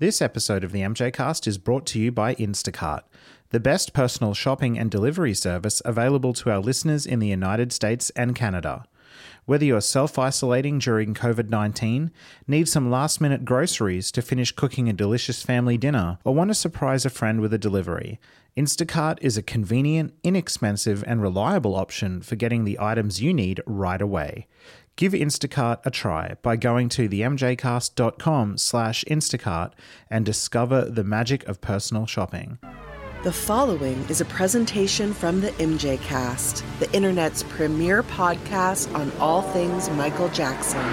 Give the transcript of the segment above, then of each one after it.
This episode of the MJ Cast is brought to you by Instacart, the best personal shopping and delivery service available to our listeners in the United States and Canada. Whether you're self isolating during COVID 19, need some last minute groceries to finish cooking a delicious family dinner, or want to surprise a friend with a delivery, Instacart is a convenient, inexpensive, and reliable option for getting the items you need right away. Give Instacart a try by going to themjcast.com slash Instacart and discover the magic of personal shopping. The following is a presentation from the MJ Cast, the internet's premier podcast on all things Michael Jackson.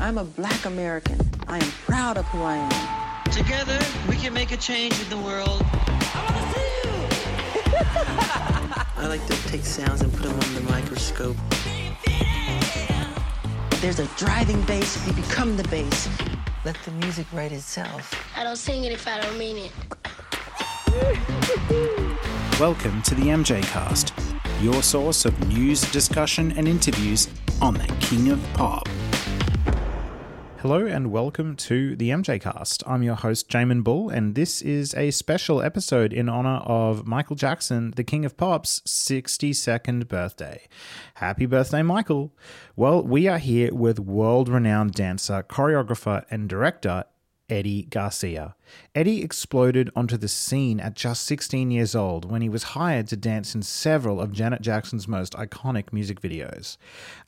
I'm a black American. I am proud of who I am. Together, we can make a change in the world. I like to take sounds and put them on the microscope. There's a driving bass if you become the bass. Let the music write itself. I don't sing it if I don't mean it. Welcome to the MJ Cast, your source of news, discussion, and interviews on the King of Pop. Hello and welcome to the MJ Cast. I'm your host, Jamon Bull, and this is a special episode in honor of Michael Jackson, the King of Pop's 62nd birthday. Happy birthday, Michael! Well, we are here with world renowned dancer, choreographer, and director Eddie Garcia. Eddie exploded onto the scene at just 16 years old when he was hired to dance in several of Janet Jackson's most iconic music videos.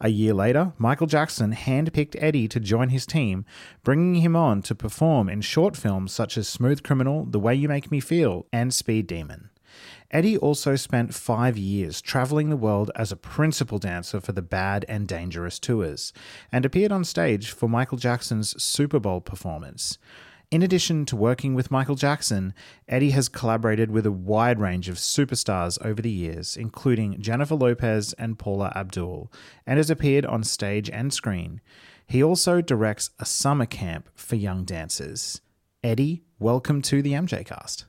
A year later, Michael Jackson handpicked Eddie to join his team, bringing him on to perform in short films such as Smooth Criminal, The Way You Make Me Feel, and Speed Demon. Eddie also spent five years traveling the world as a principal dancer for the Bad and Dangerous tours, and appeared on stage for Michael Jackson's Super Bowl performance. In addition to working with Michael Jackson, Eddie has collaborated with a wide range of superstars over the years, including Jennifer Lopez and Paula Abdul, and has appeared on stage and screen. He also directs a summer camp for young dancers. Eddie, welcome to the MJ Cast.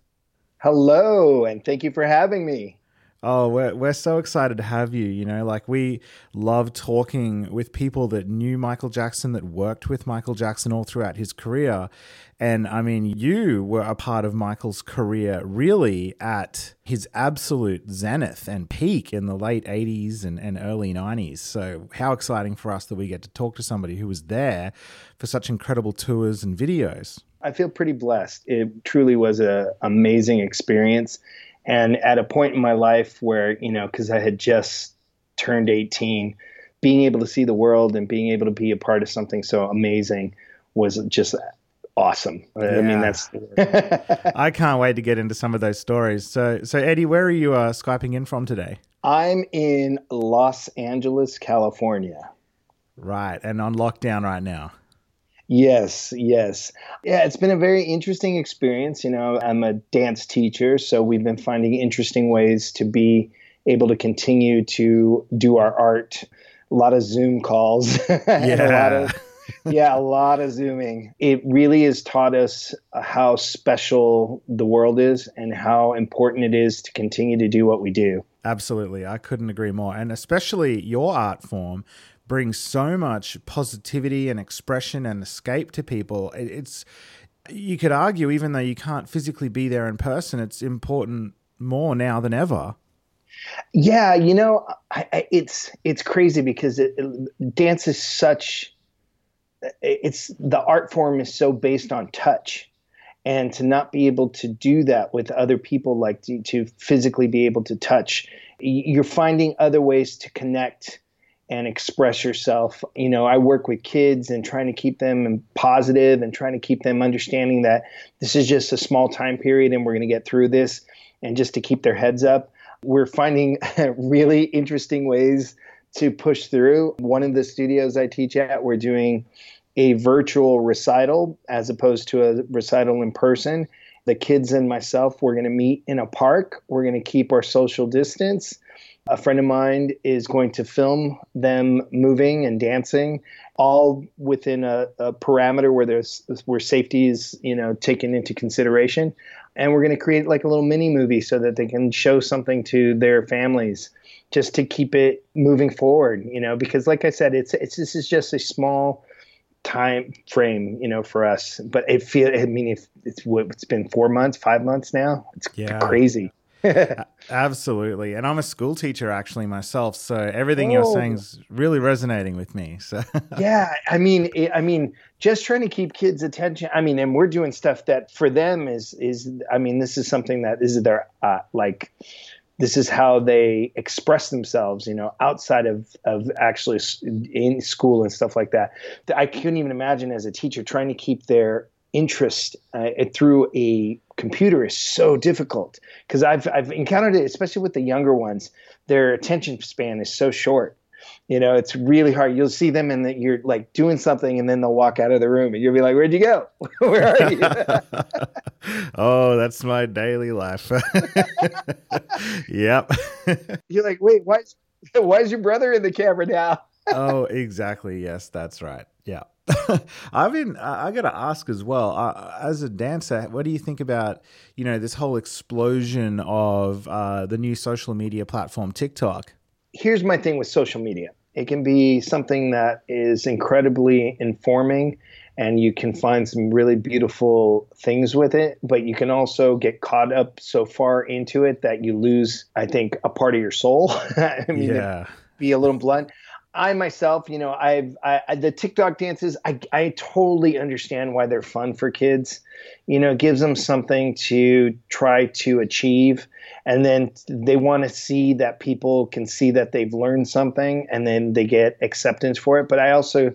Hello, and thank you for having me. Oh, we're we're so excited to have you. You know, like we love talking with people that knew Michael Jackson, that worked with Michael Jackson all throughout his career. And I mean, you were a part of Michael's career really at his absolute zenith and peak in the late 80s and, and early 90s. So, how exciting for us that we get to talk to somebody who was there for such incredible tours and videos. I feel pretty blessed. It truly was an amazing experience. And at a point in my life where, you know, because I had just turned 18, being able to see the world and being able to be a part of something so amazing was just awesome. Yeah. I mean, that's. I can't wait to get into some of those stories. So, so Eddie, where are you uh, skyping in from today? I'm in Los Angeles, California. Right, and on lockdown right now. Yes, yes. Yeah, it's been a very interesting experience. You know, I'm a dance teacher, so we've been finding interesting ways to be able to continue to do our art. A lot of Zoom calls. Yeah. a lot of yeah, a lot of zooming. It really has taught us how special the world is and how important it is to continue to do what we do. Absolutely. I couldn't agree more. And especially your art form brings so much positivity and expression and escape to people. It's you could argue even though you can't physically be there in person, it's important more now than ever. Yeah, you know, I, I, it's it's crazy because it, it, dance is such. It's the art form is so based on touch, and to not be able to do that with other people, like to, to physically be able to touch, you're finding other ways to connect and express yourself. You know, I work with kids and trying to keep them positive and trying to keep them understanding that this is just a small time period and we're going to get through this and just to keep their heads up. We're finding really interesting ways to push through. One of the studios I teach at, we're doing a virtual recital as opposed to a recital in person. The kids and myself, we're going to meet in a park. We're going to keep our social distance a friend of mine is going to film them moving and dancing, all within a, a parameter where there's where safety is you know taken into consideration, and we're going to create like a little mini movie so that they can show something to their families, just to keep it moving forward. You know, because like I said, it's it's this is just a small time frame, you know, for us. But it feel I mean, if it's what it's been four months, five months now, it's Yeah. crazy. Absolutely. And I'm a school teacher actually myself, so everything you're Oh. saying is really resonating with me. So yeah, I mean, it, I mean, just trying to keep kids' attention. I mean, and we're doing stuff that for them is is. I mean, this is something that is their uh, like. This is how they express themselves, you know, outside of of actually in school and stuff like that. I couldn't even imagine as a teacher trying to keep their interest uh, through a computer is so difficult because I've I've encountered it, especially with the younger ones. Their attention span is so short. You know, it's really hard. You'll see them and you're like doing something, and then they'll walk out of the room, and you'll be like, "Where'd you go? Where are you?" oh, that's my daily life. yep. you're like, "Wait, why? Is, why is your brother in the camera now?" oh, exactly. Yes, that's right. Yeah. I've been, I I got to ask as well, uh, as a dancer, what do you think about, you know, this whole explosion of uh, the new social media platform, TikTok? here's my thing with social media it can be something that is incredibly informing and you can find some really beautiful things with it but you can also get caught up so far into it that you lose i think a part of your soul i mean yeah. be a little blunt i myself you know i've I, the tiktok dances I, I totally understand why they're fun for kids. You know it gives them something to try to achieve. And then they want to see that people can see that they've learned something and then they get acceptance for it. But i also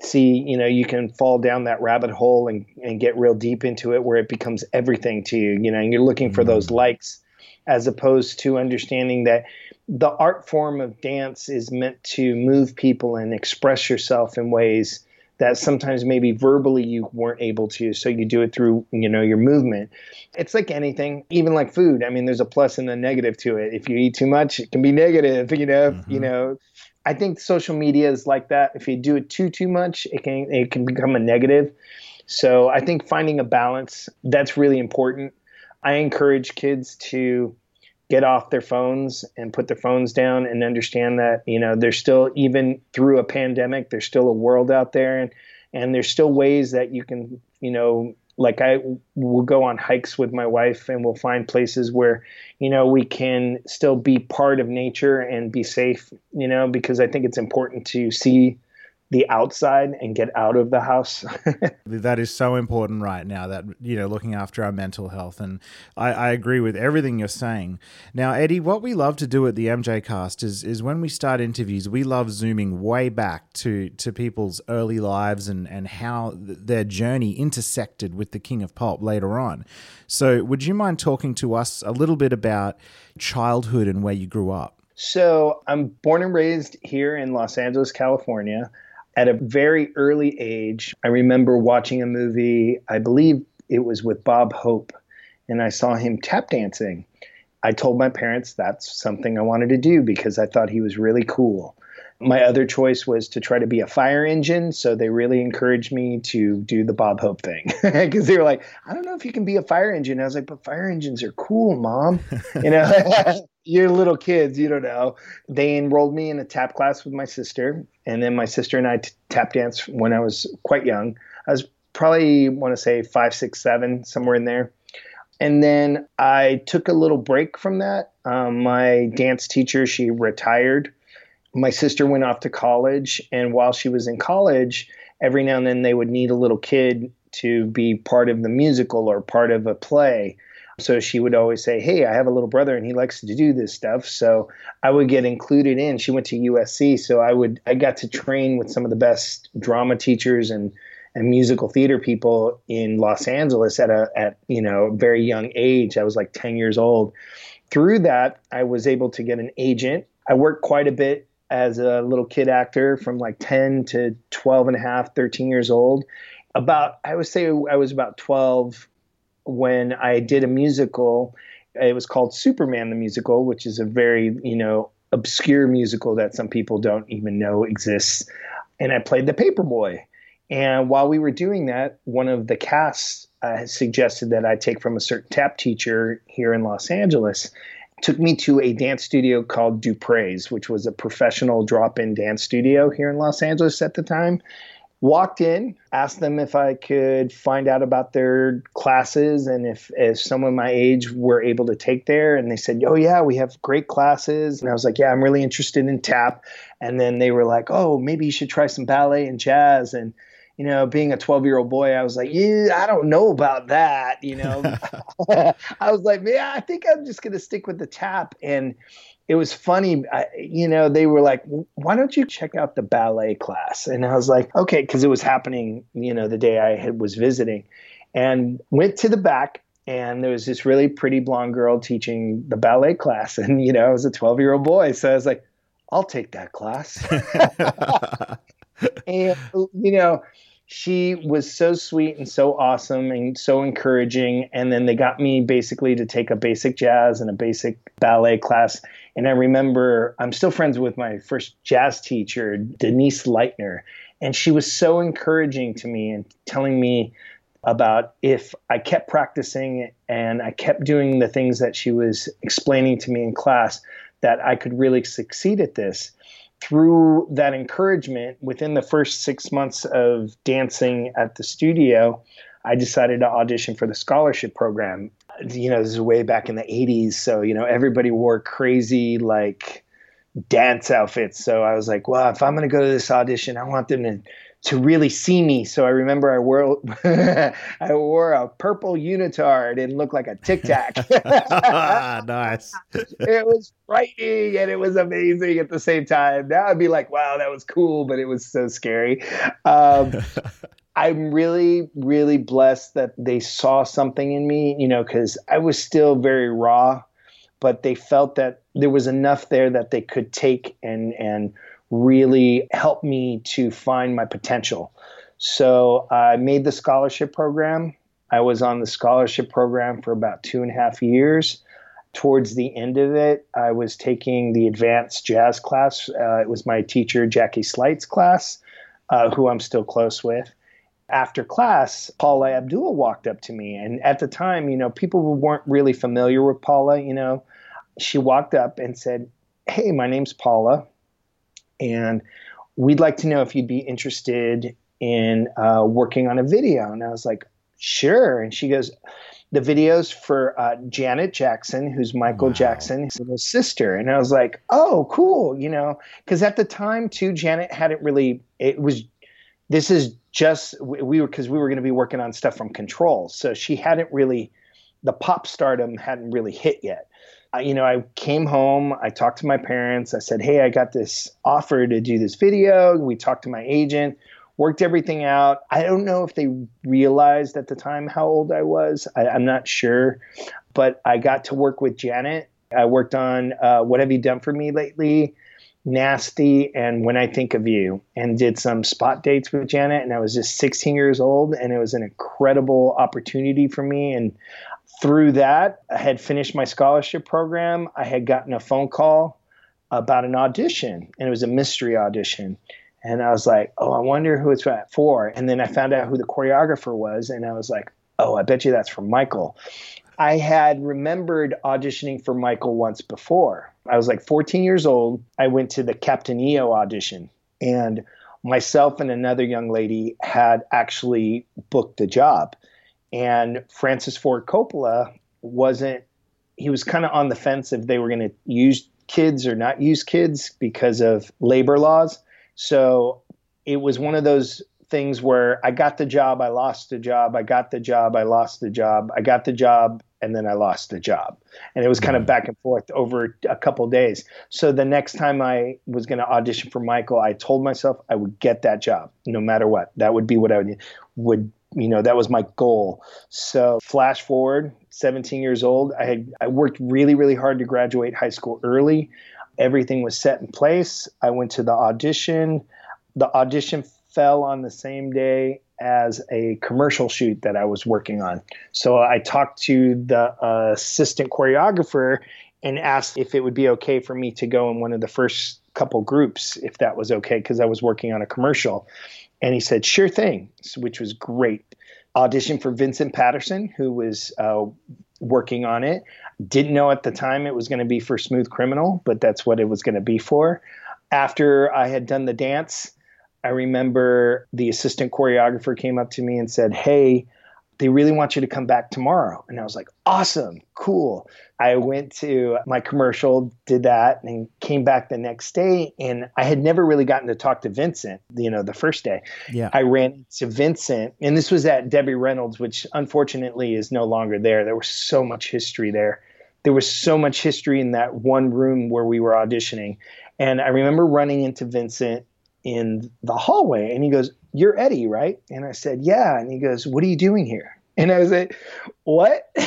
see you know you can fall down that rabbit hole and, and get real deep into it where it becomes everything to you you know and you're looking for mm-hmm. those likes as opposed to understanding that the art form of dance is meant to move people and express yourself in ways that sometimes maybe verbally you weren't able to. So you do it through you know your movement. It's like anything even like food. I mean there's a plus and a negative to it. If you eat too much it can be negative you know if- you mm-hmm. know. I think social media is like that. If you do it too too much it can it can become a negative. So i think finding a balance that's really important. I encourage kids to get off their phones and put their phones down and understand that you know there's still even through a pandemic there's still a world out there and and there's still ways that you can you know like I will go on hikes with my wife and we'll find places where you know we can still be part of nature and be safe you know because I think it's important to see the outside and get out of the house That is so important right now. That you know, looking after our mental health, and I, I agree with everything you're saying. Now, Eddie, what we love to do at the MJ Cast is is when we start interviews, we love zooming way back to to people's early lives and and how th- their journey intersected with the King of Pop later on. So, would you mind talking to us a little bit about childhood and where you grew up? So I'm born and raised here in Los Angeles, California. At a very early age, I remember watching a movie, I believe it was with Bob Hope, and I saw him tap dancing. I told my parents that's something I wanted to do because I thought he was really cool. My other choice was to try to be a fire engine, so they really encouraged me to do the Bob Hope thing because they were like, "I don't know if you can be a fire engine." I was like, "But fire engines are cool, mom." You know, you're little kids, you don't know. They enrolled me in a tap class with my sister, and then my sister and I t- tap danced when I was quite young. I was probably want to say five, six, seven, somewhere in there. And then I took a little break from that. Um, my dance teacher, she retired. My sister went off to college, and while she was in college, every now and then they would need a little kid to be part of the musical or part of a play. So she would always say, Hey, I have a little brother and he likes to do this stuff. So I would get included in. She went to USC. So I would, I got to train with some of the best drama teachers and, and musical theater people in Los Angeles at a, at, you know, a very young age. I was like 10 years old. Through that, I was able to get an agent. I worked quite a bit as a little kid actor from like 10 to 12 and a half, 13 years old. About, I would say I was about 12 when I did a musical. It was called Superman the Musical, which is a very, you know, obscure musical that some people don't even know exists. And I played the paperboy. And while we were doing that, one of the casts uh, suggested that I take from a certain tap teacher here in Los Angeles. Took me to a dance studio called Dupree's, which was a professional drop in dance studio here in Los Angeles at the time walked in, asked them if I could find out about their classes and if, if someone my age were able to take there. And they said, Oh, yeah, we have great classes. And I was like, Yeah, I'm really interested in tap. And then they were like, Oh, maybe you should try some ballet and jazz. And you know, being a 12 year old boy, I was like, yeah, I don't know about that. You know, I was like, man, I think I'm just going to stick with the tap. And it was funny, I, you know, they were like, why don't you check out the ballet class? And I was like, okay, because it was happening, you know, the day I had, was visiting and went to the back. And there was this really pretty blonde girl teaching the ballet class. And, you know, I was a 12 year old boy. So I was like, I'll take that class. And, you know, she was so sweet and so awesome and so encouraging. And then they got me basically to take a basic jazz and a basic ballet class. And I remember I'm still friends with my first jazz teacher, Denise Leitner. And she was so encouraging to me and telling me about if I kept practicing and I kept doing the things that she was explaining to me in class, that I could really succeed at this through that encouragement, within the first six months of dancing at the studio, I decided to audition for the scholarship program. You know, this is way back in the 80s. So, you know, everybody wore crazy, like, dance outfits. So I was like, well, if I'm going to go to this audition, I want them to to really see me. So I remember I wore I wore a purple unitard and looked like a tic tac. nice. it was frightening and it was amazing at the same time. Now I'd be like, wow, that was cool, but it was so scary. Um, I'm really, really blessed that they saw something in me, you know, because I was still very raw, but they felt that there was enough there that they could take and and really helped me to find my potential. So I made the scholarship program. I was on the scholarship program for about two and a half years. Towards the end of it, I was taking the advanced jazz class. Uh, it was my teacher, Jackie Slights' class, uh, who I'm still close with. After class, Paula Abdul walked up to me. And at the time, you know, people weren't really familiar with Paula. You know, she walked up and said, Hey, my name's Paula and we'd like to know if you'd be interested in uh, working on a video. And I was like, sure. And she goes, the videos for uh, Janet Jackson, who's Michael wow. Jackson's little sister. And I was like, oh, cool. You know, because at the time, too, Janet hadn't really, it was, this is just, we were, because we were going to be working on stuff from Control. So she hadn't really, the pop stardom hadn't really hit yet you know, I came home, I talked to my parents, I said, Hey, I got this offer to do this video. We talked to my agent, worked everything out. I don't know if they realized at the time how old I was. I, am not sure. But I got to work with Janet. I worked on uh, What Have You Done For Me Lately? Nasty and When I Think of You, and did some spot dates with Janet. And I was just 16 years old, and it was an incredible opportunity for me. And through that, I had finished my scholarship program. I had gotten a phone call about an audition, and it was a mystery audition. And I was like, oh, I wonder who it's for. And then I found out who the choreographer was, and I was like, oh, I bet you that's for Michael. I had remembered auditioning for Michael once before. I was like 14 years old. I went to the Captain EO audition, and myself and another young lady had actually booked the job. And Francis Ford Coppola wasn't, he was kind of on the fence if they were going to use kids or not use kids because of labor laws. So it was one of those things where I got the job, I lost the job, I got the job, I lost the job, I got the job, and then I lost the job. And it was kind of mm-hmm. back and forth over a couple days. So the next time I was going to audition for Michael, I told myself I would get that job no matter what. That would be what I would, would you know that was my goal. So flash forward 17 years old i had i worked really really hard to graduate high school early. Everything was set in place. I went to the audition. The audition fell on the same day as a commercial shoot that i was working on. So i talked to the uh, assistant choreographer and asked if it would be okay for me to go in one of the first couple groups if that was okay because i was working on a commercial and he said, sure thing, which was great. Auditioned for Vincent Patterson, who was uh, working on it. Didn't know at the time it was going to be for Smooth Criminal, but that's what it was going to be for. After I had done the dance, I remember the assistant choreographer came up to me and said, Hey, they really want you to come back tomorrow. And I was like, awesome, cool. I went to my commercial, did that, and came back the next day. And I had never really gotten to talk to Vincent, you know, the first day. Yeah. I ran to Vincent, and this was at Debbie Reynolds, which unfortunately is no longer there. There was so much history there. There was so much history in that one room where we were auditioning. And I remember running into Vincent in the hallway, and he goes, You're Eddie, right? And I said, Yeah. And he goes, What are you doing here? And I was like, What?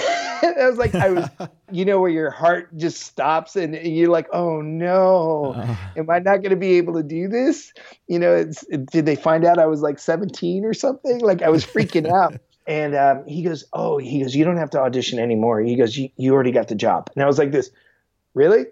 I was like, I was, you know, where your heart just stops and you're like, oh no, am I not going to be able to do this? You know, it's, did they find out I was like 17 or something? Like I was freaking out. And um, he goes, oh, he goes, you don't have to audition anymore. He goes, you, you already got the job. And I was like, this, really?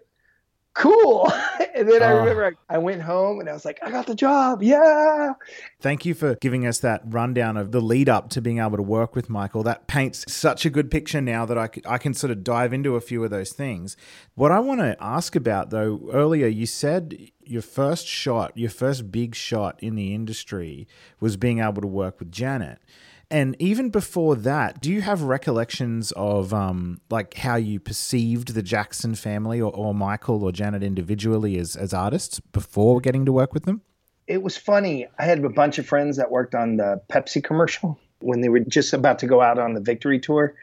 Cool. and then I Oh. remember I, I went home and I was like, I got the job. Yeah. Thank you for giving us that rundown of the lead up to being able to work with Michael. That paints such a good picture now that I I can sort of dive into a few of those things. What I want to ask about, though, earlier you said your first shot, your first big shot in the industry was being able to work with Janet. And even before that, do you have recollections of um, like how you perceived the Jackson family or, or Michael or Janet individually as, as artists before getting to work with them? It was funny. I had a bunch of friends that worked on the Pepsi commercial when they were just about to go out on the victory tour.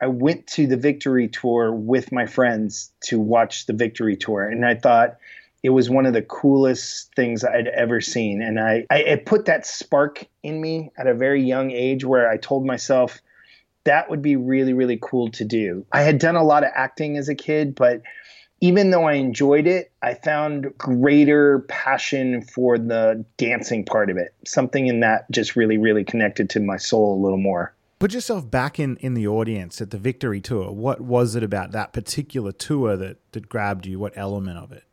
I went to the victory tour with my friends to watch the victory tour. And I thought, it was one of the coolest things I'd ever seen. And I, I it put that spark in me at a very young age where I told myself that would be really, really cool to do. I had done a lot of acting as a kid, but even though I enjoyed it, I found greater passion for the dancing part of it. Something in that just really, really connected to my soul a little more. Put yourself back in, in the audience at the Victory Tour. What was it about that particular tour that, that grabbed you? What element of it?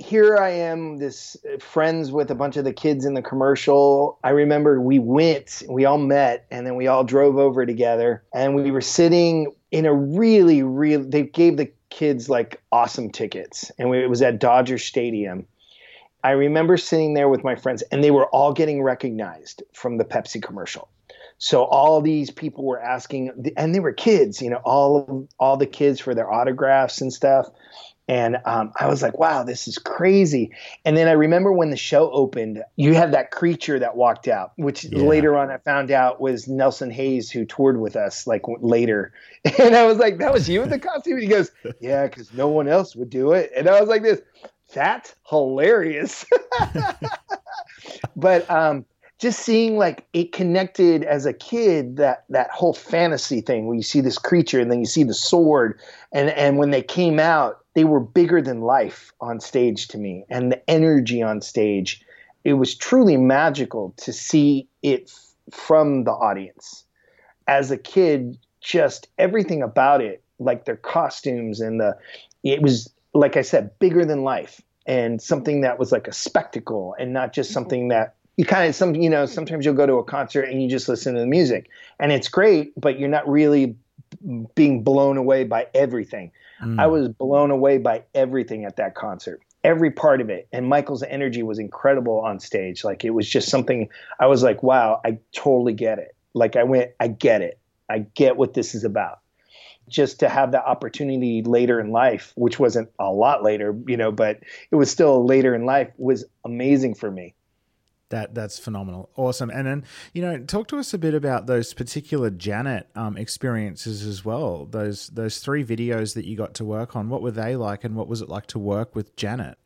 Here I am, this uh, friends with a bunch of the kids in the commercial. I remember we went, we all met, and then we all drove over together, and we were sitting in a really, really. They gave the kids like awesome tickets, and we, it was at Dodger Stadium. I remember sitting there with my friends, and they were all getting recognized from the Pepsi commercial. So all these people were asking, and they were kids, you know, all all the kids for their autographs and stuff. And um, I was like, wow, this is crazy. And then I remember when the show opened, you had that creature that walked out, which Yeah. later on I found out was Nelson Hayes, who toured with us like later. And I was like, that was you in the costume? And he goes, yeah, because no one else would do it. And I was like, this, that's hilarious. but um, just seeing like it connected as a kid that that whole fantasy thing where you see this creature and then you see the sword and and when they came out they were bigger than life on stage to me and the energy on stage it was truly magical to see it from the audience. As a kid just everything about it like their costumes and the it was like i said bigger than life and something that was like a spectacle and not just something that you kind of some you know sometimes you'll go to a concert and you just listen to the music and it's great but you're not really being blown away by everything i mm. was blown away by everything at that concert every part of it. And michael's energy was incredible on stage. Like it was just something i was like wow i totally get it. Like i went i get it. I get what this is about. Just to have that opportunity later in life which wasn't a lot later you know but it was still later in life was amazing for me That that's phenomenal, awesome. And then you know, talk to us a bit about those particular Janet um, experiences as well. Those those three videos that you got to work on. What were they like, and what was it like to work with Janet?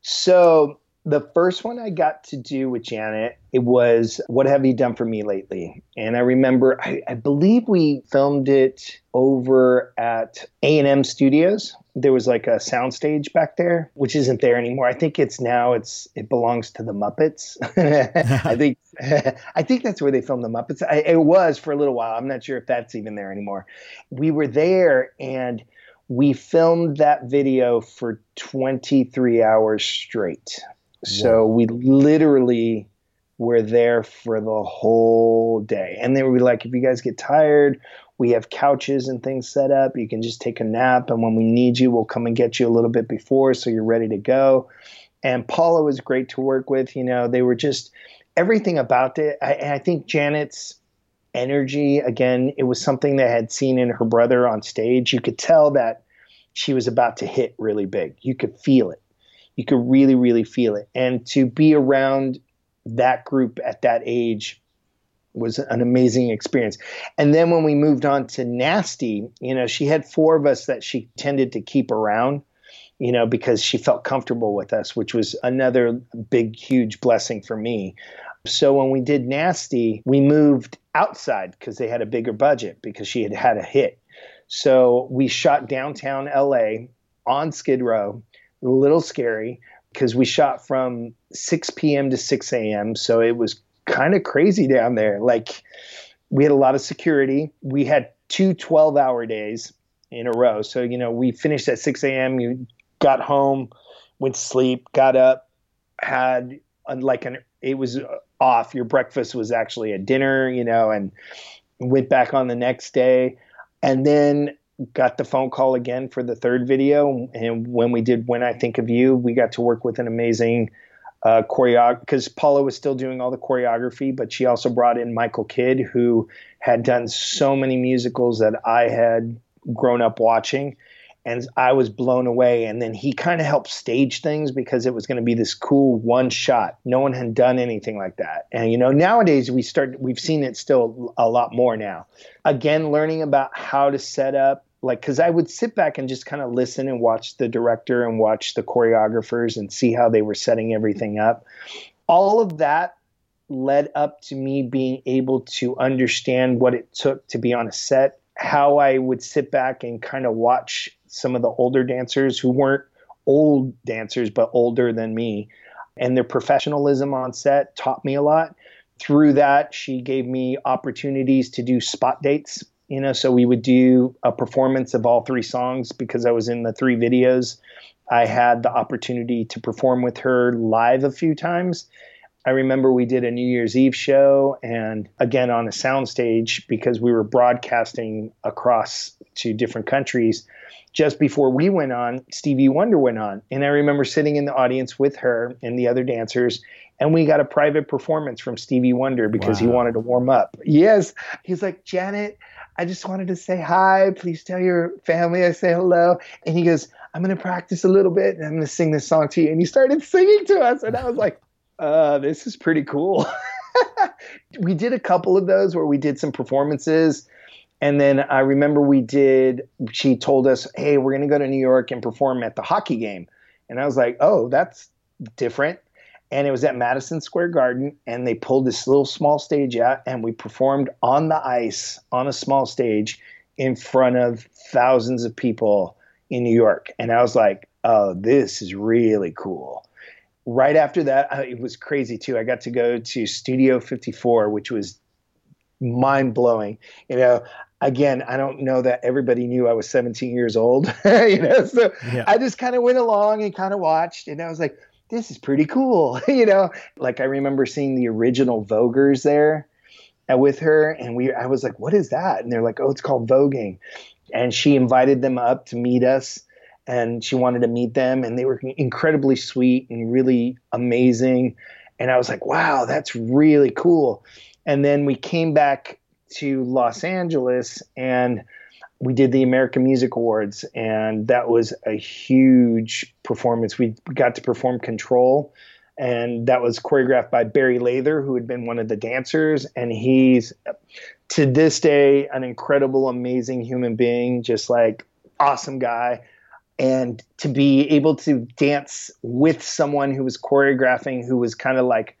So the first one I got to do with Janet, it was "What Have You Done for Me Lately?" And I remember, I, I believe we filmed it over at A and M Studios. There was like a soundstage back there, which isn't there anymore. I think it's now it's it belongs to the Muppets. I think I think that's where they filmed the Muppets. I, it was for a little while. I'm not sure if that's even there anymore. We were there and we filmed that video for 23 hours straight. So we literally were there for the whole day. And they would be like, if you guys get tired, we have couches and things set up. You can just take a nap. And when we need you, we'll come and get you a little bit before so you're ready to go. And Paula was great to work with. You know, they were just everything about it. I, I think Janet's energy, again, it was something that I had seen in her brother on stage. You could tell that she was about to hit really big. You could feel it. You could really, really feel it. And to be around that group at that age was an amazing experience. And then when we moved on to Nasty, you know, she had four of us that she tended to keep around, you know, because she felt comfortable with us, which was another big, huge blessing for me. So when we did Nasty, we moved outside because they had a bigger budget because she had had a hit. So we shot downtown LA on Skid Row, a little scary because we shot from 6 p.m. to 6 a.m. So it was kind of crazy down there. Like we had a lot of security. We had two 12 hour days in a row. So, you know, we finished at 6 a.m. You got home, went to sleep, got up, had like an, it was off. Your breakfast was actually a dinner, you know, and went back on the next day. And then got the phone call again for the third video. And when we did When I Think of You, we got to work with an amazing uh, choreographer because Paula was still doing all the choreography, but she also brought in Michael Kidd, who had done so many musicals that I had grown up watching. And I was blown away. And then he kind of helped stage things because it was going to be this cool one shot. No one had done anything like that. And you know, nowadays we start we've seen it still a lot more now. Again, learning about how to set up like because i would sit back and just kind of listen and watch the director and watch the choreographers and see how they were setting everything up. All of that led up to me being able to understand what it took to be on a set how i would sit back and kind of watch some of the older dancers who weren't old dancers but older than me. And their professionalism on set taught me a lot. Through that she gave me opportunities to do spot dates you know so we would do a performance of all three songs because i was in the three videos. I had the opportunity to perform with her live a few times. I remember we did a new year's eve show and again on a soundstage because we were broadcasting across to different countries. Just before we went on stevie wonder went on. And i remember sitting in the audience with her and the other dancers and we got a private performance from stevie wonder because wow. he wanted to warm up. Yes. He's like janet I just wanted to say hi. Please tell your family I say hello. And he goes, I'm going to practice a little bit and I'm going to sing this song to you. And he started singing to us. And I was like, uh, this is pretty cool. we did a couple of those where we did some performances. And then I remember we did, she told us, hey, we're going to go to New York and perform at the hockey game. And I was like, oh, that's different and it was at Madison Square Garden, and they pulled this little small stage out, and we performed on the ice on a small stage in front of thousands of people in New York. And I was like, oh, this is really cool. Right after that, it was crazy too. I got to go to Studio 54, which was mind blowing. You know, again, I don't know that everybody knew I was 17 years old. you know, so yeah. I just kind of went along and kind of watched, and I was like, this is pretty cool. you know, like I remember seeing the original Voguers there uh, with her, and we I was like, what is that? And they're like, oh, it's called voguing. And she invited them up to meet us, and she wanted to meet them, and they were incredibly sweet and really amazing. And I was like, wow, that's really cool. And then we came back to Los Angeles and we did the American Music Awards, and that was a huge performance. We got to perform Control, and that was choreographed by Barry Lather, who had been one of the dancers, and he's to this day an incredible, amazing human being, just like awesome guy. And to be able to dance with someone who was choreographing, who was kind of like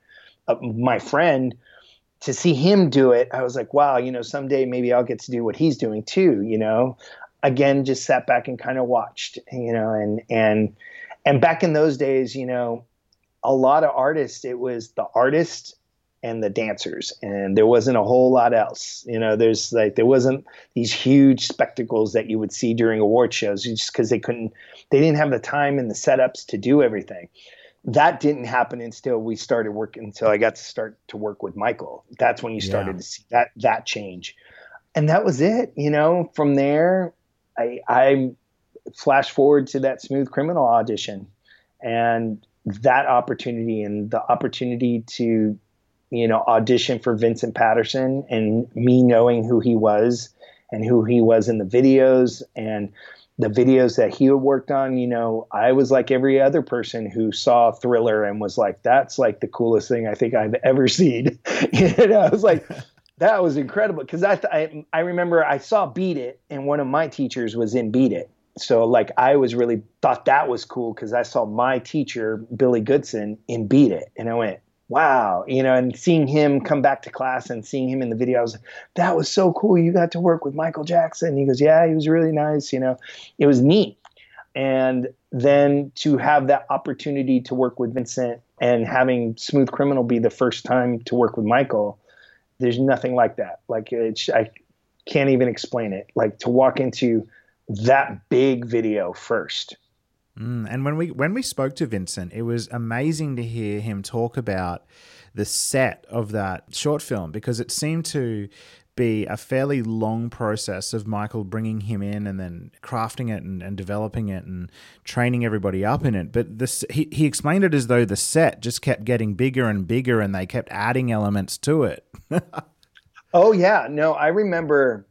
uh, my friend, to see him do it, I was like, wow, you know, someday maybe I'll get to do what he's doing too, you know. Again, just sat back and kind of watched, you know, and and and back in those days, you know, a lot of artists, it was the artist and the dancers, and there wasn't a whole lot else. You know, there's like there wasn't these huge spectacles that you would see during award shows just because they couldn't, they didn't have the time and the setups to do everything that didn't happen until we started working until I got to start to work with Michael. That's when you started yeah. to see that that change. And that was it, you know, from there I I flash forward to that smooth criminal audition and that opportunity and the opportunity to you know audition for Vincent Patterson and me knowing who he was and who he was in the videos and the videos that he had worked on, you know, I was like every other person who saw Thriller and was like, that's like the coolest thing I think I've ever seen. you know, I was like, that was incredible because I, I I remember I saw Beat It and one of my teachers was in Beat It. So like I was really thought that was cool because I saw my teacher Billy Goodson in Beat It and I went wow you know and seeing him come back to class and seeing him in the video I was that was so cool you got to work with Michael Jackson he goes yeah he was really nice you know it was neat and then to have that opportunity to work with Vincent and having Smooth Criminal be the first time to work with Michael there's nothing like that. Like it's, I can't even explain it. Like to walk into that big video first. Mm, and when we when we spoke to Vincent, it was amazing to hear him talk about the set of that short film because it seemed to be a fairly long process of Michael bringing him in and then crafting it and, and developing it and training everybody up in it. But this, he, he explained it as though the set just kept getting bigger and bigger and they kept adding elements to it. oh, yeah. No, I remember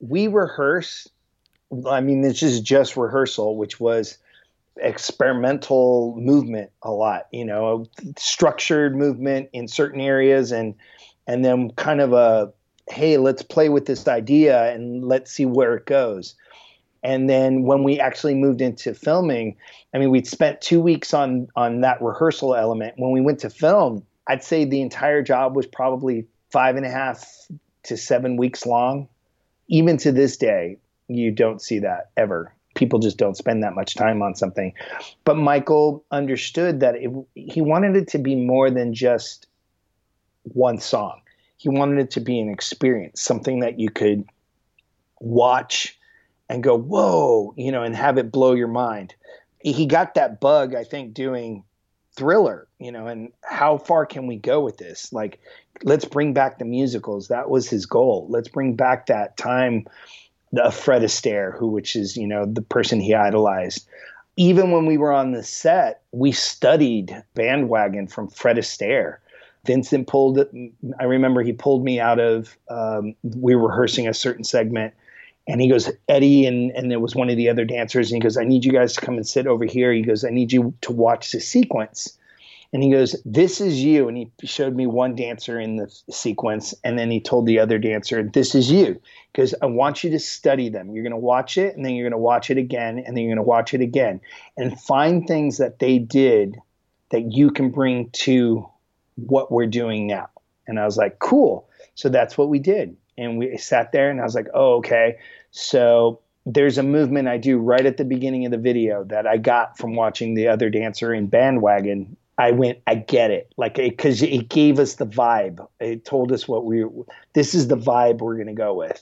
we rehearsed. I mean, this is just rehearsal, which was experimental movement a lot, you know, structured movement in certain areas and and then kind of a hey, let's play with this idea and let's see where it goes. And then when we actually moved into filming, I mean, we'd spent two weeks on on that rehearsal element. When we went to film, I'd say the entire job was probably five and a half to seven weeks long. Even to this day, you don't see that ever. People just don't spend that much time on something. But Michael understood that it, he wanted it to be more than just one song he wanted it to be an experience, something that you could watch and go, whoa, you know, and have it blow your mind. He got that bug, I think, doing thriller, you know, and how far can we go with this? Like, let's bring back the musicals. That was his goal. Let's bring back that time of Fred Astaire, who, which is, you know, the person he idolized. Even when we were on the set, we studied Bandwagon from Fred Astaire Vincent pulled I remember he pulled me out of, um, we were rehearsing a certain segment and he goes, Eddie, and, and there was one of the other dancers, and he goes, I need you guys to come and sit over here. He goes, I need you to watch the sequence. And he goes, This is you. And he showed me one dancer in the sequence. And then he told the other dancer, This is you. Because I want you to study them. You're going to watch it, and then you're going to watch it again, and then you're going to watch it again. And find things that they did that you can bring to what we're doing now. And I was like, cool. So that's what we did. And we sat there and I was like, oh, okay. So there's a movement I do right at the beginning of the video that I got from watching the other dancer in Bandwagon. I went, I get it. Like, because it, it gave us the vibe. It told us what we, this is the vibe we're going to go with.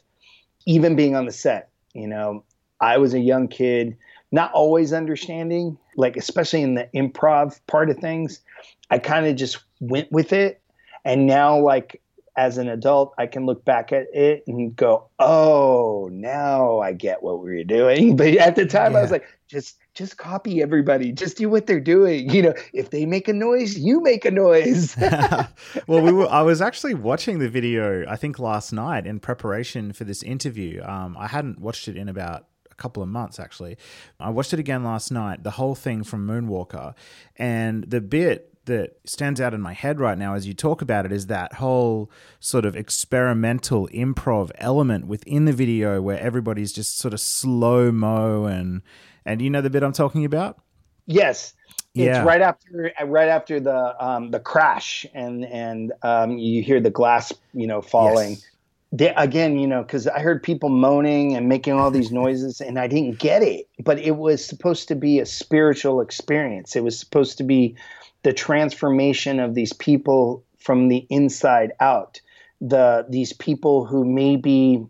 Even being on the set, you know, I was a young kid, not always understanding, like, especially in the improv part of things. I kind of just went with it. And now, like, as an adult, I can look back at it and go, "Oh, now I get what we were doing." But at the time, yeah. I was like, "Just, just copy everybody. Just do what they're doing. You know, if they make a noise, you make a noise." well, we were. I was actually watching the video. I think last night in preparation for this interview. Um, I hadn't watched it in about a couple of months actually. I watched it again last night, the whole thing from Moonwalker, and the bit that stands out in my head right now as you talk about it is that whole sort of experimental improv element within the video where everybody's just sort of slow mo and and you know the bit I'm talking about? Yes. Yeah. It's right after right after the um, the crash and and um, you hear the glass you know falling. Yes. They, again, you know, because I heard people moaning and making all these noises, and I didn't get it. But it was supposed to be a spiritual experience. It was supposed to be the transformation of these people from the inside out. The these people who maybe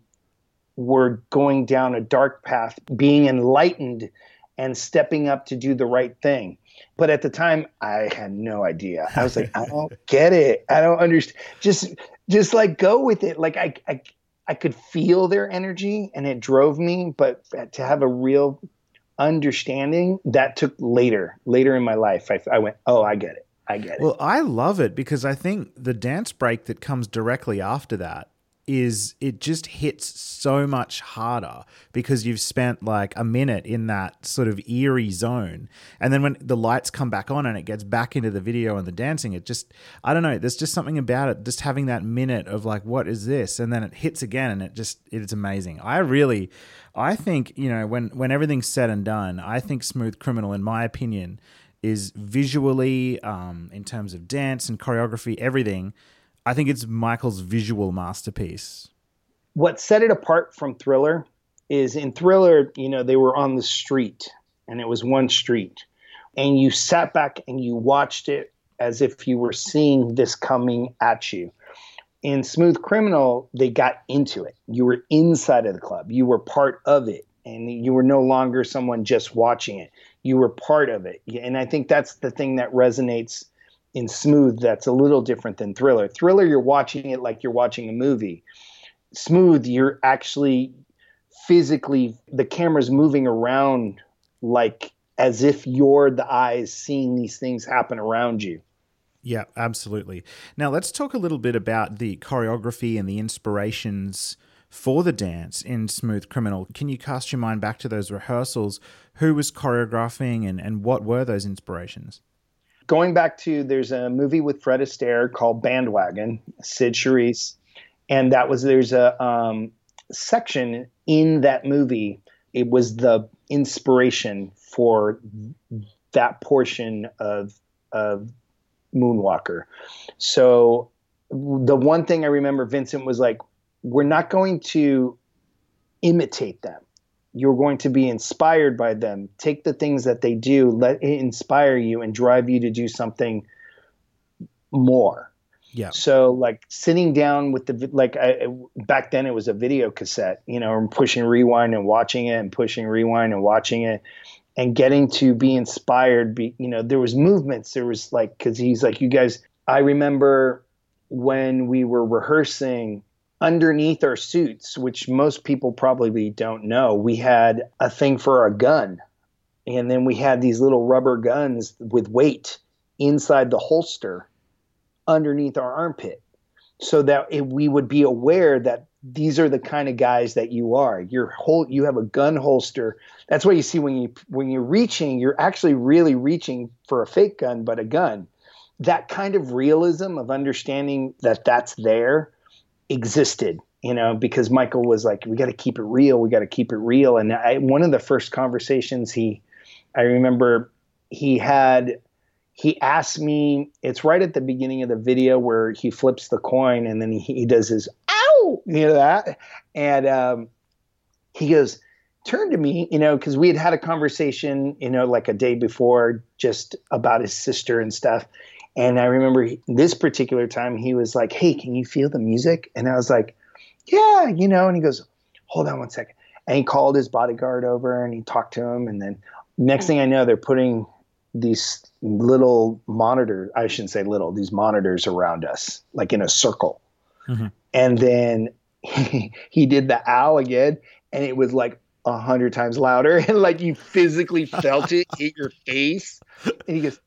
were going down a dark path, being enlightened and stepping up to do the right thing. But at the time, I had no idea. I was like, I don't get it. I don't understand. Just, just like go with it. Like I, I, I could feel their energy, and it drove me. But to have a real understanding that took later, later in my life. I, I went, oh, I get it. I get it. Well, I love it because I think the dance break that comes directly after that is it just hits so much harder because you've spent like a minute in that sort of eerie zone. And then when the lights come back on and it gets back into the video and the dancing it just i don't know there's just something about it just having that minute of like what is this? And then it hits again and it just it's amazing. I really i think you know when when everything's said and done i think smooth criminal in my opinion is visually um, in terms of dance and choreography everything I think it's Michael's visual masterpiece. What set it apart from Thriller is in Thriller, you know, they were on the street and it was one street. And you sat back and you watched it as if you were seeing this coming at you. In Smooth Criminal, they got into it. You were inside of the club, you were part of it, and you were no longer someone just watching it. You were part of it. And I think that's the thing that resonates in Smooth that's a little different than Thriller. Thriller, you're watching it like you're watching a movie. Smooth, you're actually physically, the camera's moving around like as if you're the eyes seeing these things happen around you. Yeah, absolutely. Now let's talk a little bit about the choreography and the inspirations for the dance in Smooth Criminal. Can you cast your mind back to those rehearsals? Who was choreographing and, and what were those inspirations? Going back to there's a movie with Fred Astaire called Bandwagon, Cyd Charisse, and that was there's a um, section in that movie. It was the inspiration for that portion of of Moonwalker. So the one thing I remember Vincent was like, we're not going to imitate them you're going to be inspired by them. Take the things that they do, let it inspire you and drive you to do something more. Yeah. So like sitting down with the like I, back then it was a video cassette, you know, and pushing rewind and watching it and pushing rewind and watching it and getting to be inspired be you know there was movements there was like cuz he's like you guys I remember when we were rehearsing underneath our suits, which most people probably don't know, we had a thing for a gun. And then we had these little rubber guns with weight inside the holster underneath our armpit so that it, we would be aware that these are the kind of guys that you are. You're whole, you have a gun holster. That's what you see when you when you're reaching, you're actually really reaching for a fake gun, but a gun. That kind of realism of understanding that that's there existed you know because michael was like we got to keep it real we got to keep it real. And I, one of the first conversations he i remember he had he asked me it's right at the beginning of the video where he flips the coin and then he, he does his ow! You know that? And um, he goes turn to me you know because we had had a conversation you know like a day before just about his sister and stuff and I remember this particular time he was like, Hey, can you feel the music? And I was like, Yeah, you know, and he goes, Hold on one second. And he called his bodyguard over and he talked to him. And then next thing I know, they're putting these little monitors, I shouldn't say little, these monitors around us, like in a circle. Mm-hmm. And then he, he did the owl again, and it was like a hundred times louder. And like you physically felt it hit your face. And he goes,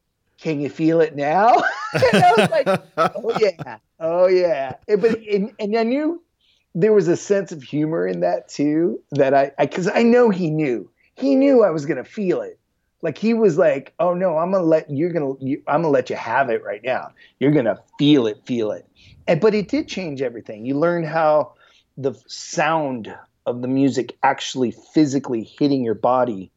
can you feel it now? and I was like, oh yeah, oh yeah. But and, and I knew there was a sense of humor in that too. That I because I, I, know he knew he knew I was gonna feel it. Like he was like, oh no, I'm gonna let you're gonna you, I'm gonna let you have it right now. You're gonna feel it, feel it. And but it did change everything. You learned how the sound of the music actually physically hitting your body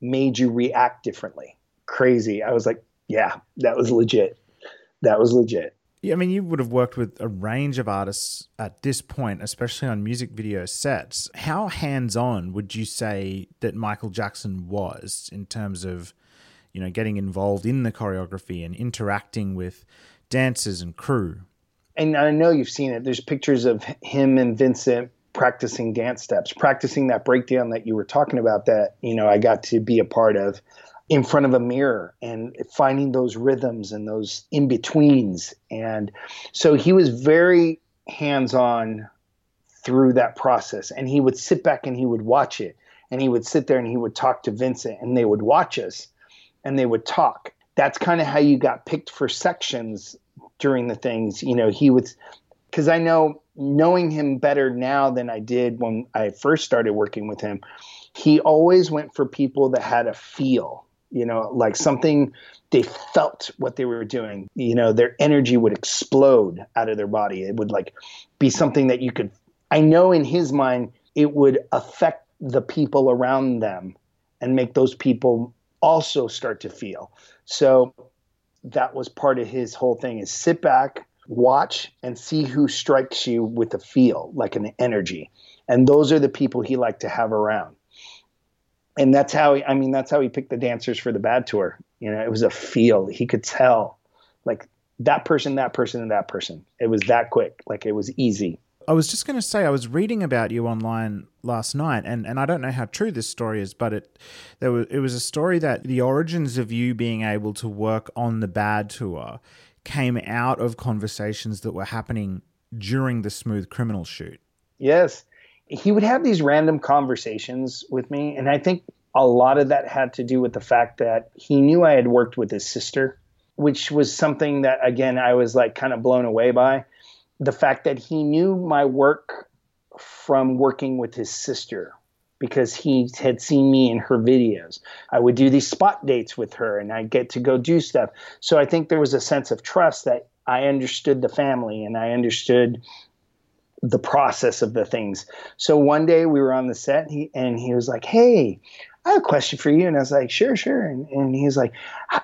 made you react differently. Crazy. I was like, yeah, that was legit. That was legit. Yeah, I mean, you would have worked with a range of artists at this point, especially on music video sets. How hands on would you say that Michael Jackson was in terms of, you know, getting involved in the choreography and interacting with dancers and crew? And I know you've seen it. There's pictures of him and Vincent practicing dance steps, practicing that breakdown that you were talking about that, you know, I got to be a part of in front of a mirror and finding those rhythms and those in betweens. And so he was very hands on through that process. And he would sit back and he would watch it. and he would sit there and he would talk to Vincent and they would watch us and they would talk. That's kind of how you got picked for sections during the things. You know, he would, because I know knowing him better now than I did when I first started working with him, he always went for people that had a feel, you know, like something they felt what they were doing. You know, their energy would explode out of their body. It would like be something that you could, I know in his mind, it would affect the people around them and make those people also start to feel. So that was part of his whole thing is sit back, watch and see who strikes you with a feel, like an energy. And those are the people he liked to have around. And that's how he, I mean, that's how he picked the dancers for the bad tour. You know, it was a feel. He could tell like that person, that person, and that person. It was that quick. Like it was easy. I was just going to say I was reading about you online last night, and, and I don't know how true this story is, but it there was it was a story that the origins of you being able to work on the bad tour came out of conversations that were happening during the Smooth Criminal shoot. Yes, he would have these random conversations with me, and I think a lot of that had to do with the fact that he knew I had worked with his sister, which was something that again I was like kind of blown away by the fact that he knew my work from working with his sister because he had seen me in her videos. I would do these spot dates with her and I'd get to go do stuff. So I think there was a sense of trust that I understood the family and I understood the process of the things. So one day we were on the set and he, and he was like, Hey, I have a question for you. And I was like, sure, sure. And, and he was like,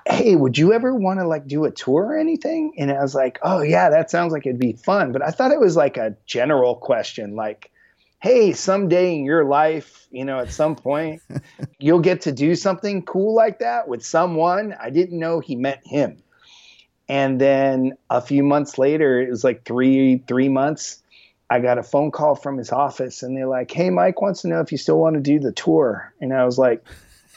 hey, would you ever want to like do a tour or anything? And I was like, oh, yeah, that sounds like it'd be fun. But I thought it was like a general question, like, hey, someday in your life, you know, at some point, you'll get to do something cool like that with someone. I didn't know he meant him. And then a few months later, it was like three, three months I got a phone call from his office and they're like, Hey, Mike wants to know if you still want to do the tour. And I was like,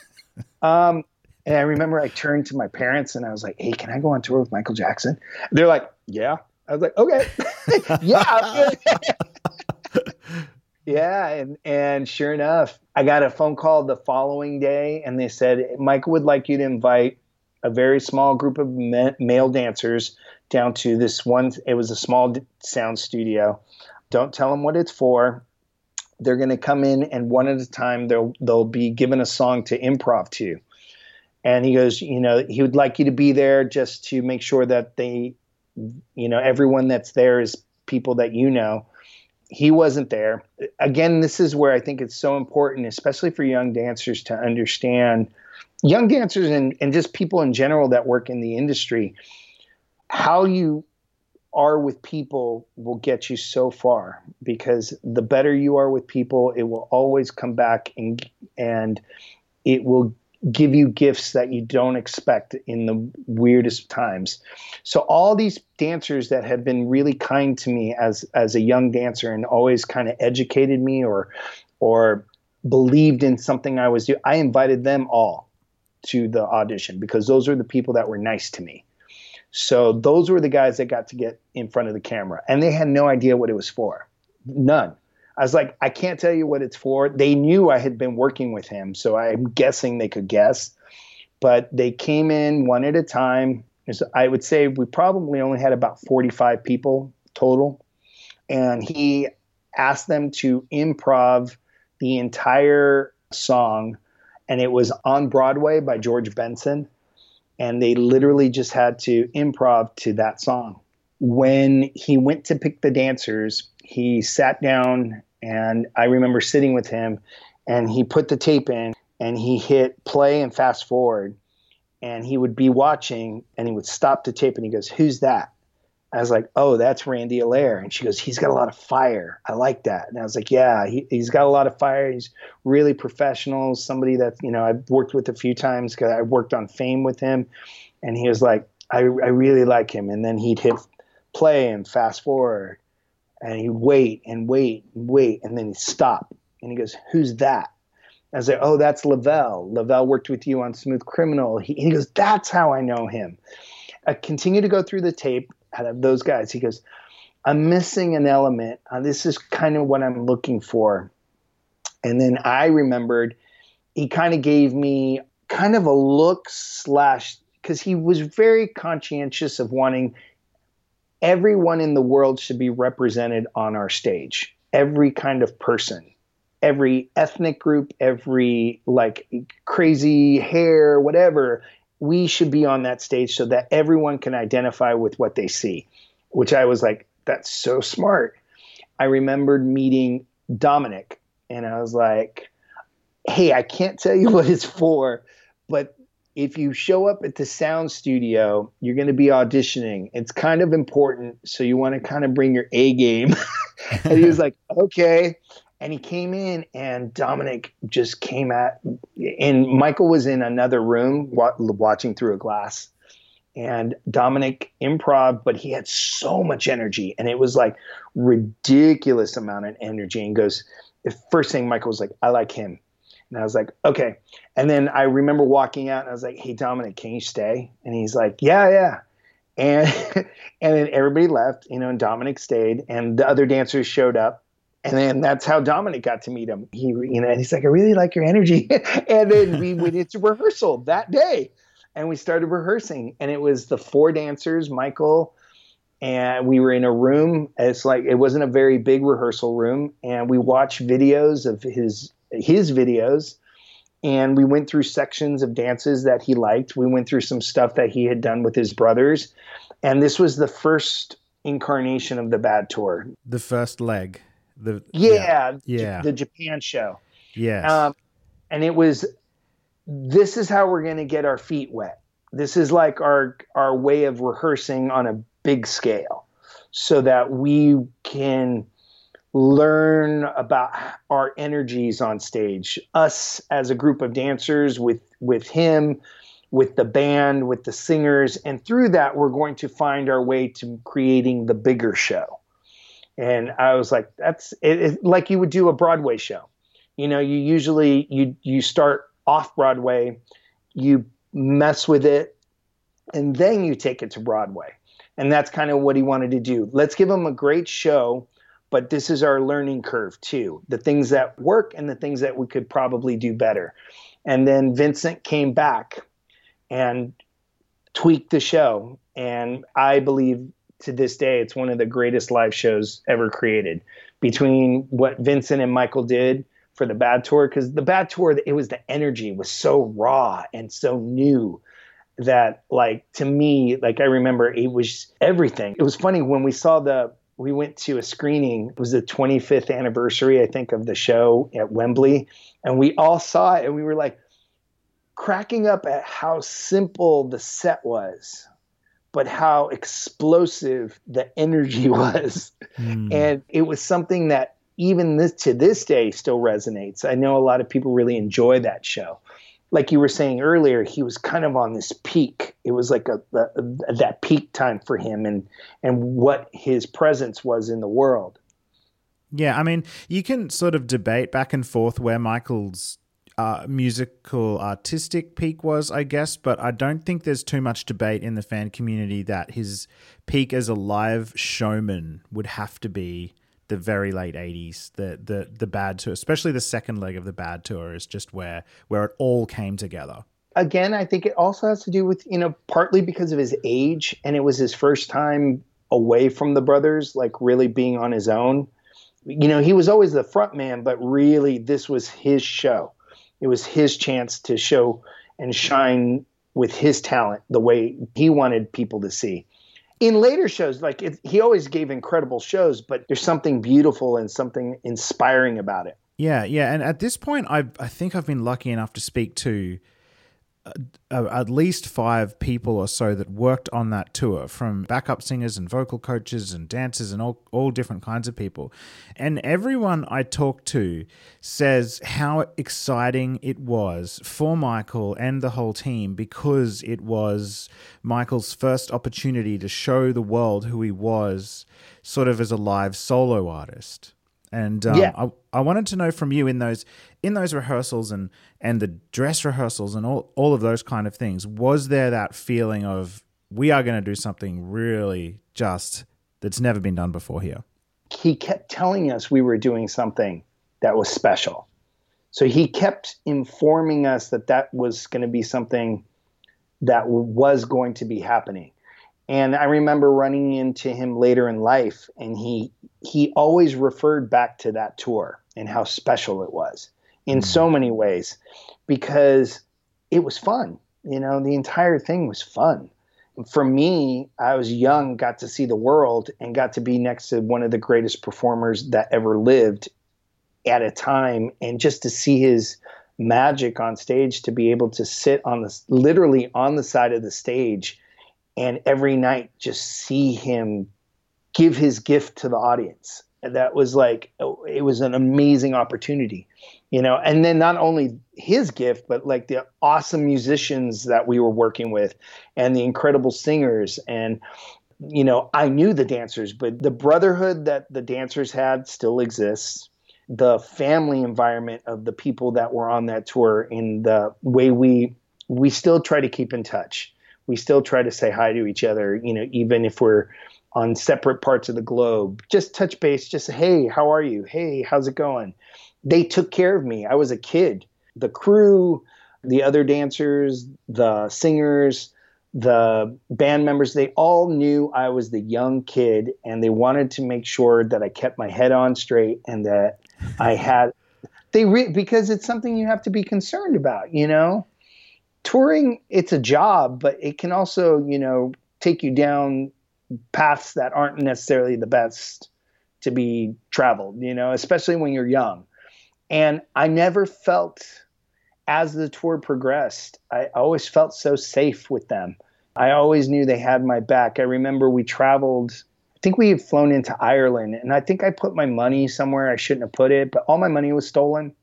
um, and I remember I turned to my parents and I was like, Hey, can I go on tour with Michael Jackson? They're like, Yeah. I was like, Okay. yeah. yeah. And, and sure enough, I got a phone call the following day and they said, Michael would like you to invite a very small group of male dancers down to this one. It was a small sound studio don't tell them what it's for. They're going to come in and one at a time they'll they'll be given a song to improv to. And he goes, you know, he would like you to be there just to make sure that they, you know, everyone that's there is people that you know. He wasn't there. Again, this is where I think it's so important, especially for young dancers, to understand young dancers and, and just people in general that work in the industry, how you are with people will get you so far because the better you are with people, it will always come back and and it will give you gifts that you don't expect in the weirdest times. So all these dancers that have been really kind to me as as a young dancer and always kind of educated me or or believed in something I was doing, I invited them all to the audition because those are the people that were nice to me. So those were the guys that got to get in front of the camera, and they had no idea what it was for. None. I was like, I can't tell you what it's for. They knew I had been working with him, so I'm guessing they could guess. But they came in one at a time. I would say we probably only had about 45 people total. And he asked them to improv the entire song. And it was on Broadway by George Benson and they literally just had to improv to that song. When he went to pick the dancers, he sat down and I remember sitting with him and he put the tape in and he hit play and fast forward and he would be watching and he would stop the tape and he goes, Who's that? I was like, oh, that's Randy Allaire. And she goes, he's got a lot of fire. I like that. And I was like, yeah, he, he's got a lot of fire. He's really professional, somebody that, you know, I've worked with a few times because I worked on Fame with him. And he was like, I, I really like him. And then he'd hit play and fast forward and he'd wait and wait and wait. And then he'd stop. And he goes, who's that? I was like, oh, that's Lavelle. Lavelle worked with you on Smooth Criminal. He, he goes, that's how I know him. I continue to go through the tape out of those guys. He goes, I'm missing an element. Uh, this is kind of what I'm looking for. And then I remembered he kind of gave me kind of a look slash because he was very conscientious of wanting everyone in the world should be represented on our stage every kind of person every ethnic group every like crazy hair whatever we should be on that stage so that everyone can identify with what they see which i was like that's so smart i remembered meeting dominic and i was like hey i can't tell you what it's for but if you show up at the sound studio, you're going to be auditioning. It's kind of important. So you want to kind of bring your A game. and he was like, okay. And he came in, and Dominic just came at, and Michael was in another room watching through a glass. And Dominic improv, but he had so much energy, and it was like ridiculous amount of energy. And goes, the first thing Michael was like, I like him. And I was like, okay. And then I remember walking out and I was like, hey, Dominic, can you stay? And he's like, yeah, yeah. And, and then everybody left, you know, and Dominic stayed and the other dancers showed up. And then that's how Dominic got to meet him. He, you know, and he's like, I really like your energy. and then we went into rehearsal that day and we started rehearsing. And it was the four dancers, Michael, and we were in a room. It's like it wasn't a very big rehearsal room, and we watched videos of his his videos and we went through sections of dances that he liked. We went through some stuff that he had done with his brothers. And this was the first incarnation of the bad tour. The first leg. The Yeah, yeah. the Japan show. Yeah. Um, and it was this is how we're going to get our feet wet. This is like our our way of rehearsing on a big scale so that we can learn about our energies on stage us as a group of dancers with with him with the band with the singers and through that we're going to find our way to creating the bigger show and i was like that's it, it, like you would do a broadway show. You know you usually you you start off broadway you mess with it and then you take it to broadway. And that's kind of what he wanted to do. Let's give him a great show but this is our learning curve too the things that work and the things that we could probably do better. And then vincent came back and tweaked the show. And i believe to this day it's one of the greatest live shows ever created between what vincent and michael did for the bad tour because the bad tour it was the energy was so raw and so new that like to me like i remember it was everything it was funny when we saw the we went to a screening. It was the 25th anniversary, I think, of the show at Wembley. And we all saw it and we were like cracking up at how simple the set was, but how explosive the energy was. Mm. And it was something that even this to this day still resonates. I know a lot of people really enjoy that show like you were saying earlier, he was kind of on this peak. It was like a, a, a, that peak time for him, and and what his presence was in the world. Yeah, I mean, you can sort of debate back and forth where Michael's uh, musical artistic peak was, I guess, but I don't think there's too much debate in the fan community that his peak as a live showman would have to be the very late 80s the the the bad tour especially the second leg of the bad tour is just where where it all came together. Again i think it also has to do with you know partly because of his age and it was his first time away from the brothers like really being on his own. You know he was always the front man but really this was his show it was his chance to show and shine with his talent the way he wanted people to see in later shows, like it, he always gave incredible shows, but there's something beautiful and something inspiring about it. Yeah, yeah. And at this point, I I think I've been lucky enough to speak to at least five people or so that worked on that tour from backup singers and vocal coaches and dancers and all, all different kinds of people. And everyone I talked to says how exciting it was for Michael and the whole team because it was Michael's first opportunity to show the world who he was, sort of as a live solo artist. And um, yeah. I, I wanted to know from you in those in those rehearsals and and the dress rehearsals and all all of those kind of things, was there that feeling of we are going to do something really just that's never been done before here? He kept telling us we were doing something that was special. So he kept informing us that that was going to be something that was going to be happening. And I remember running into him later in life, and he he always referred back to that tour and how special it was in mm-hmm. so many ways, because it was fun. You know, the entire thing was fun. For me, I was young, got to see the world, and got to be next to one of the greatest performers that ever lived at a time, and just to see his magic on stage, to be able to sit on the literally on the side of the stage and every night just see him give his gift to the audience. And that was like it was an amazing opportunity, you know. And then not only his gift, but like the awesome musicians that we were working with, and the incredible singers. And you know, I knew the dancers, but the brotherhood that the dancers had still exists. The family environment of the people that were on that tour, in the way we we still try to keep in touch we still try to say hi to each other, you know, even if we're on separate parts of the globe. Just touch base, just hey, how are you? Hey, how's it going? They took care of me. I was a kid. The crew, the other dancers, the singers, the band members, they all knew I was the young kid and they wanted to make sure that I kept my head on straight and that I had they re- because it's something you have to be concerned about, you know? touring it's a job but it can also you know take you down paths that aren't necessarily the best to be traveled you know especially when you're young and i never felt as the tour progressed i always felt so safe with them i always knew they had my back i remember we traveled i think we had flown into ireland and i think i put my money somewhere i shouldn't have put it but all my money was stolen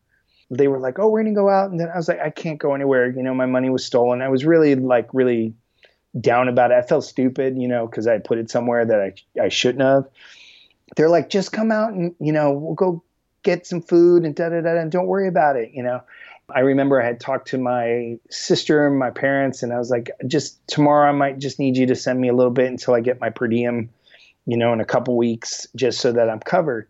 they were like, "Oh, we're gonna go out," and then I was like, "I can't go anywhere." You know, my money was stolen. I was really like really down about it. I felt stupid, you know, because I put it somewhere that I I shouldn't have. They're like, "Just come out and you know, we'll go get some food and da da da, and don't worry about it," you know. I remember I had talked to my sister and my parents, and I was like, "Just tomorrow, I might just need you to send me a little bit until I get my per diem, you know, in a couple weeks, just so that I'm covered."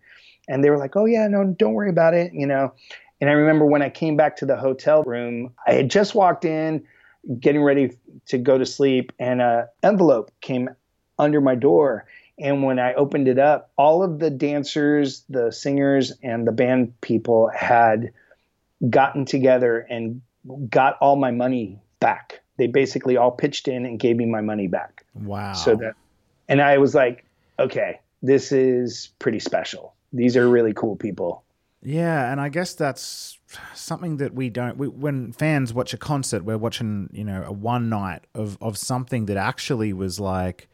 And they were like, "Oh yeah, no, don't worry about it," you know. And I remember when I came back to the hotel room, I had just walked in, getting ready to go to sleep, and an envelope came under my door. And when I opened it up, all of the dancers, the singers, and the band people had gotten together and got all my money back. They basically all pitched in and gave me my money back. Wow. So that, and I was like, okay, this is pretty special. These are really cool people. Yeah, and I guess that's something that we don't. We, when fans watch a concert, we're watching, you know, a one night of of something that actually was like,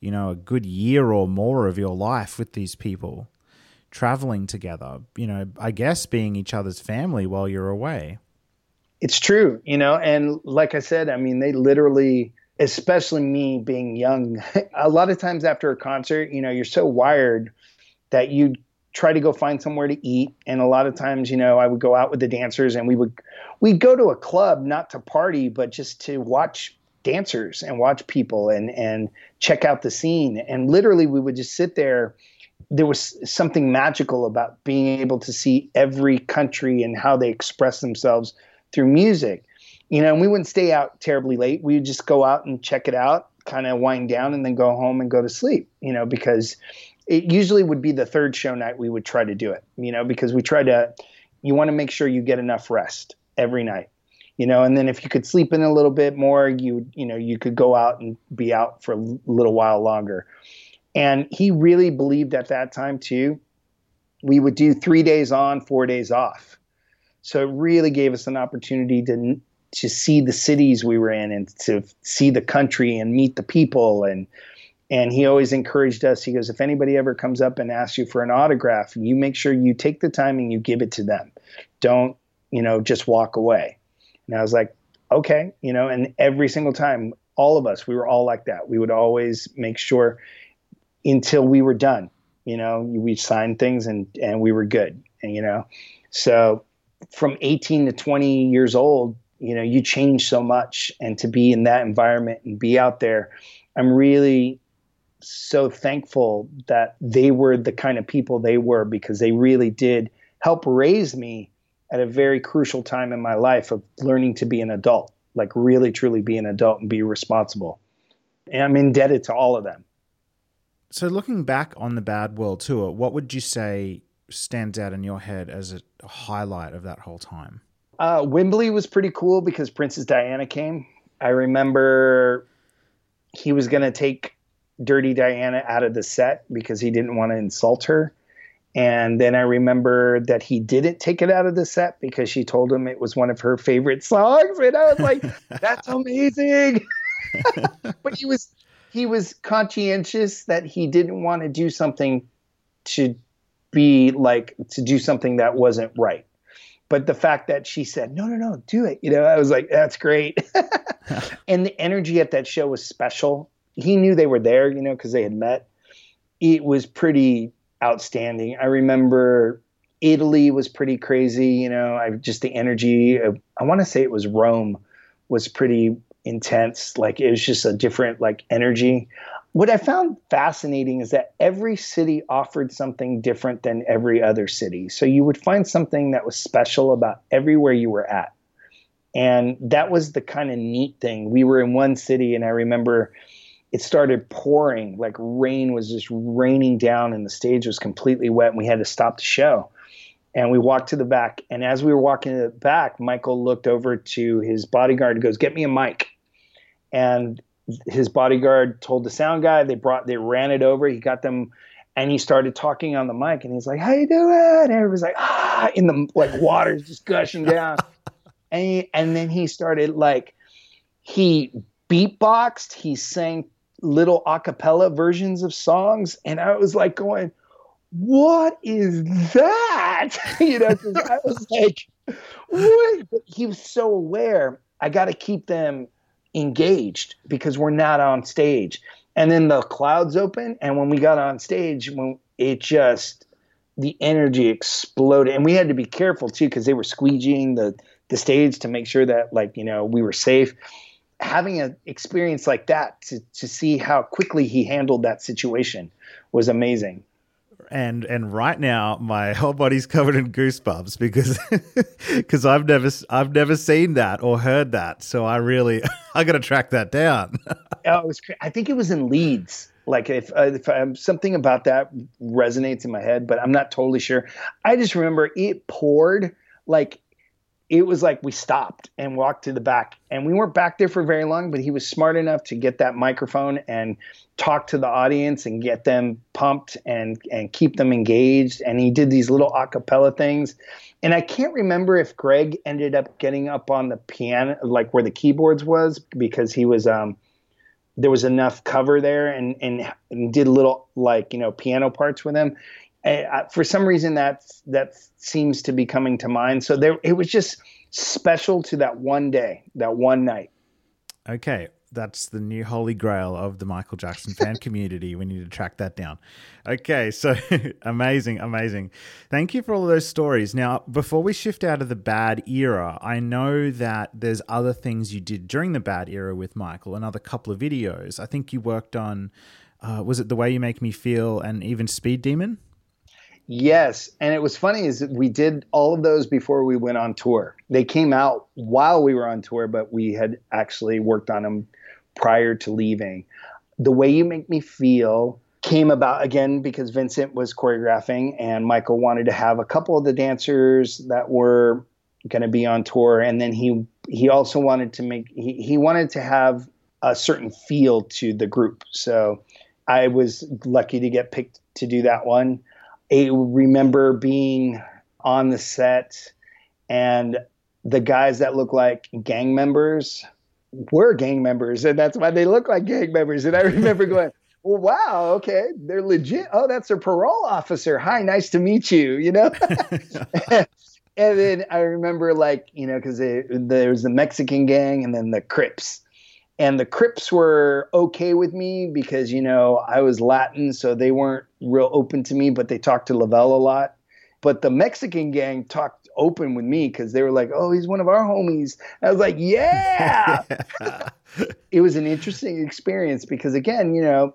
you know, a good year or more of your life with these people, traveling together. You know, I guess being each other's family while you're away. It's true, you know, and like I said, I mean, they literally especially me being young, a lot of times after a concert, you know, you're so wired that you try to go find somewhere to eat and a lot of times you know i would go out with the dancers and we would we'd go to a club not to party but just to watch dancers and watch people and and check out the scene. And literally we would just sit there. There was something magical about being able to see every country and how they express themselves through music. You know and we wouldn't stay out terribly late. We would just go out and check it out kind of wind down and then go home and go to sleep you know because it usually would be the third show night we would try to do it, you know, because we try to, you want to make sure you get enough rest every night, you know, and then if you could sleep in a little bit more, you, you know, you could go out and be out for a little while longer. And he really believed at that time too, we would do three days on, four days off. So it really gave us an opportunity to, to see the cities we were in and to see the country and meet the people and and he always encouraged us. He goes, if anybody ever comes up and asks you for an autograph, you make sure you take the time and you give it to them. Don't, you know, just walk away. And I was like, okay, you know, and every single time, all of us, we were all like that. We would always make sure until we were done, you know, we signed things and, and we were good. And, you know, so from 18 to 20 years old, you know, you change so much and to be in that environment and be out there, I'm really so thankful that they were the kind of people they were because they really did help raise me at a very crucial time in my life of learning to be an adult, like really truly be an adult and be responsible. And I'm indebted to all of them. So, looking back on the Bad World tour, what would you say stands out in your head as a highlight of that whole time? Uh, Wembley was pretty cool because Princess Diana came. I remember he was going to take Dirty Diana out of the set because he didn't want to insult her. And then I remember that he didn't take it out of the set because she told him it was one of her favorite songs. And I was like, that's amazing. but he was he was conscientious that he didn't want to do something to be like to do something that wasn't right. But the fact that she said, no, no, no, do it. You know, I was like, that's great. and the energy at that show was special. He knew they were there, you know, because they had met. It was pretty outstanding. I remember Italy was pretty crazy, you know, I just the energy. Of, I want to say it was Rome was pretty intense. Like it was just a different like energy. What I found fascinating is that every city offered something different than every other city. So you would find something that was special about everywhere you were at. And that was the kind of neat thing. We were in one city and I remember it started pouring like rain was just raining down and the stage was completely wet and we had to stop the show. And we walked to the back and as we were walking to the back michael looked over to his bodyguard and goes get me a mic. And his bodyguard told the sound guy they brought they ran it over he got them and he started talking on the mic and he's like how you doing? And everybody's like ah in the like water's just gushing down. And he, and then he started like he beatboxed he sang little a cappella versions of songs. And I was like going, what is that? you know, I was like, what? But he was so aware. I got to keep them engaged because we're not on stage. And then the clouds open. And when we got on stage, when it just, the energy exploded. And we had to be careful too because they were squeegeeing the, the stage to make sure that, like, you know, we were safe having an experience like that to, to see how quickly he handled that situation was amazing and and right now my whole body's covered in goosebumps because because I've never I've never seen that or heard that. So I really I got to track that down. oh, it was I think it was in Leeds. Like if, uh, if um, something about that resonates in my head, but I'm not totally sure. I just remember it poured like it was like we stopped and walked to the back. And we weren't back there for very long but he was smart enough to get that microphone and talk to the audience and get them pumped and and keep them engaged. And he did these little acapella things. And i can't remember if greg ended up getting up on the piano like where the keyboards was because he was um there was enough cover there and and, and did little like you know piano parts with him for some reason that that seems to be coming to mind. So there, it was just special to that one day, that one night. Okay, that's the new holy grail of the Michael Jackson fan community. We need to track that down. Okay, so amazing, amazing. Thank you for all those stories. Now, before we shift out of the bad era, I know that there's other things you did during the bad era with Michael, another couple of videos. I think you worked on, uh, was it The Way You Make Me Feel and even Speed Demon? Yes, and it was funny is we did all of those before we went on tour. They came out while we were on tour, but we had actually worked on them prior to leaving. The way you make me feel came about again because Vincent was choreographing and Michael wanted to have a couple of the dancers that were going to be on tour and then he he also wanted to make he, he wanted to have a certain feel to the group. So I was lucky to get picked to do that one I remember being on the set and the guys that look like gang members were gang members and that's why they look like gang members. And i remember going well wow okay they're legit. Oh that's their parole officer. Hi nice to meet you you know? And then i remember like you know because there was the mexican gang and then the crips and the Crips were okay with me because you know I was Latin, so they weren't real open to me, but they talked to Lavelle a lot. But the Mexican gang talked open with me because they were like, "Oh, he's one of our homies." And I was like, "Yeah." it was an interesting experience because again, you know,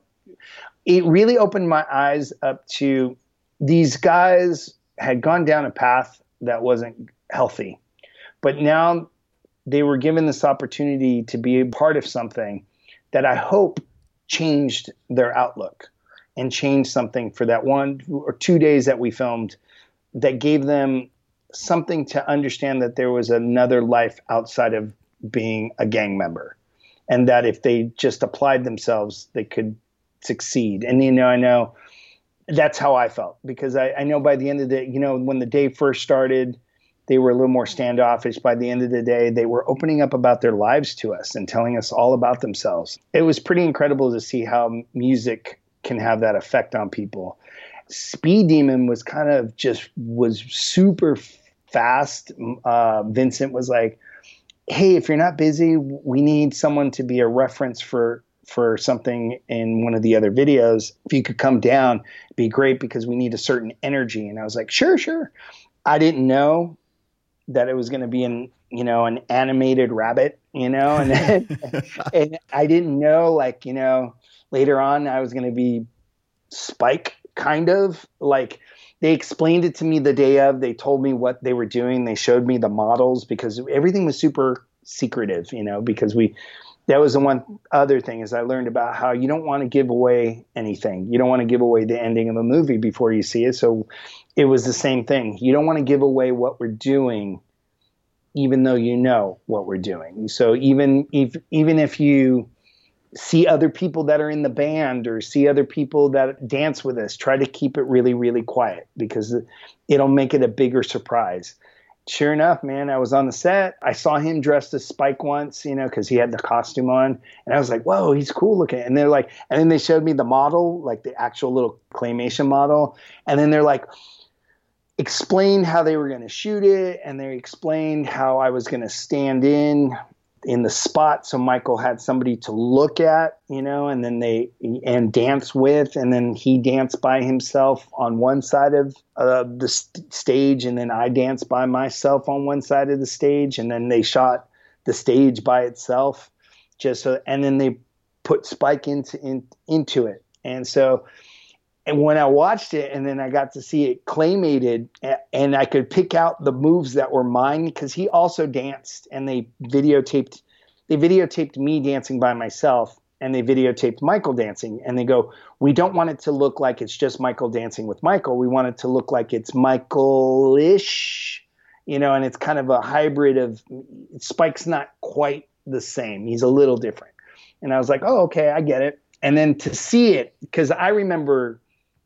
it really opened my eyes up to these guys had gone down a path that wasn't healthy. But now they were given this opportunity to be a part of something that I hope changed their outlook and changed something for that one or two days that we filmed that gave them something to understand that there was another life outside of being a gang member and that if they just applied themselves they could succeed. And you know i know that's how i felt because I, I know by the end of the you know when the day first started they were a little more standoffish. By the end of the day they were opening up about their lives to us and telling us all about themselves. It was pretty incredible to see how music can have that effect on people. Speed demon was kind of just was super fast. Uh, vincent was like hey if you're not busy we need someone to be a reference for for something in one of the other videos. If you could come down it'd be great because we need a certain energy. And i was like sure sure. I didn't know that it was going to be an you know an animated rabbit you know? And, and i didn't know like you know later on i was going to be spike kind of. Like they explained it to me the day of they told me what they were doing they showed me the models because everything was super secretive you know because we that was the one other thing is i learned about how you don't want to give away anything. You don't want to give away the ending of a movie before you see it. So it was the same thing. You don't want to give away what we're doing even though you know what we're doing. So even if even if you see other people that are in the band or see other people that dance with us try to keep it really really quiet because it'll make it a bigger surprise sure enough man i was on the set. I saw him dressed as spike once you know because he had the costume on. And i was like whoa he's cool looking. And they're like and then they showed me the model like the actual little claymation model. And then they're like explained how they were going to shoot it and they explained how i was going to stand in in the spot so michael had somebody to look at you know and then they and dance with and then he danced by himself on one side of uh, the st- stage and then i danced by myself on one side of the stage and then they shot the stage by itself just so and then they put spike into in, into it. And so and when I watched it and then I got to see it claymated and I could pick out the moves that were mine because he also danced and they videotaped they videotaped me dancing by myself and they videotaped Michael dancing. And they go we don't want it to look like it's just Michael dancing with Michael. We want it to look like it's Michael-ish you know and it's kind of a hybrid of Spike's not quite the same. He's a little different. And I was like oh okay I get it. And then to see it because I remember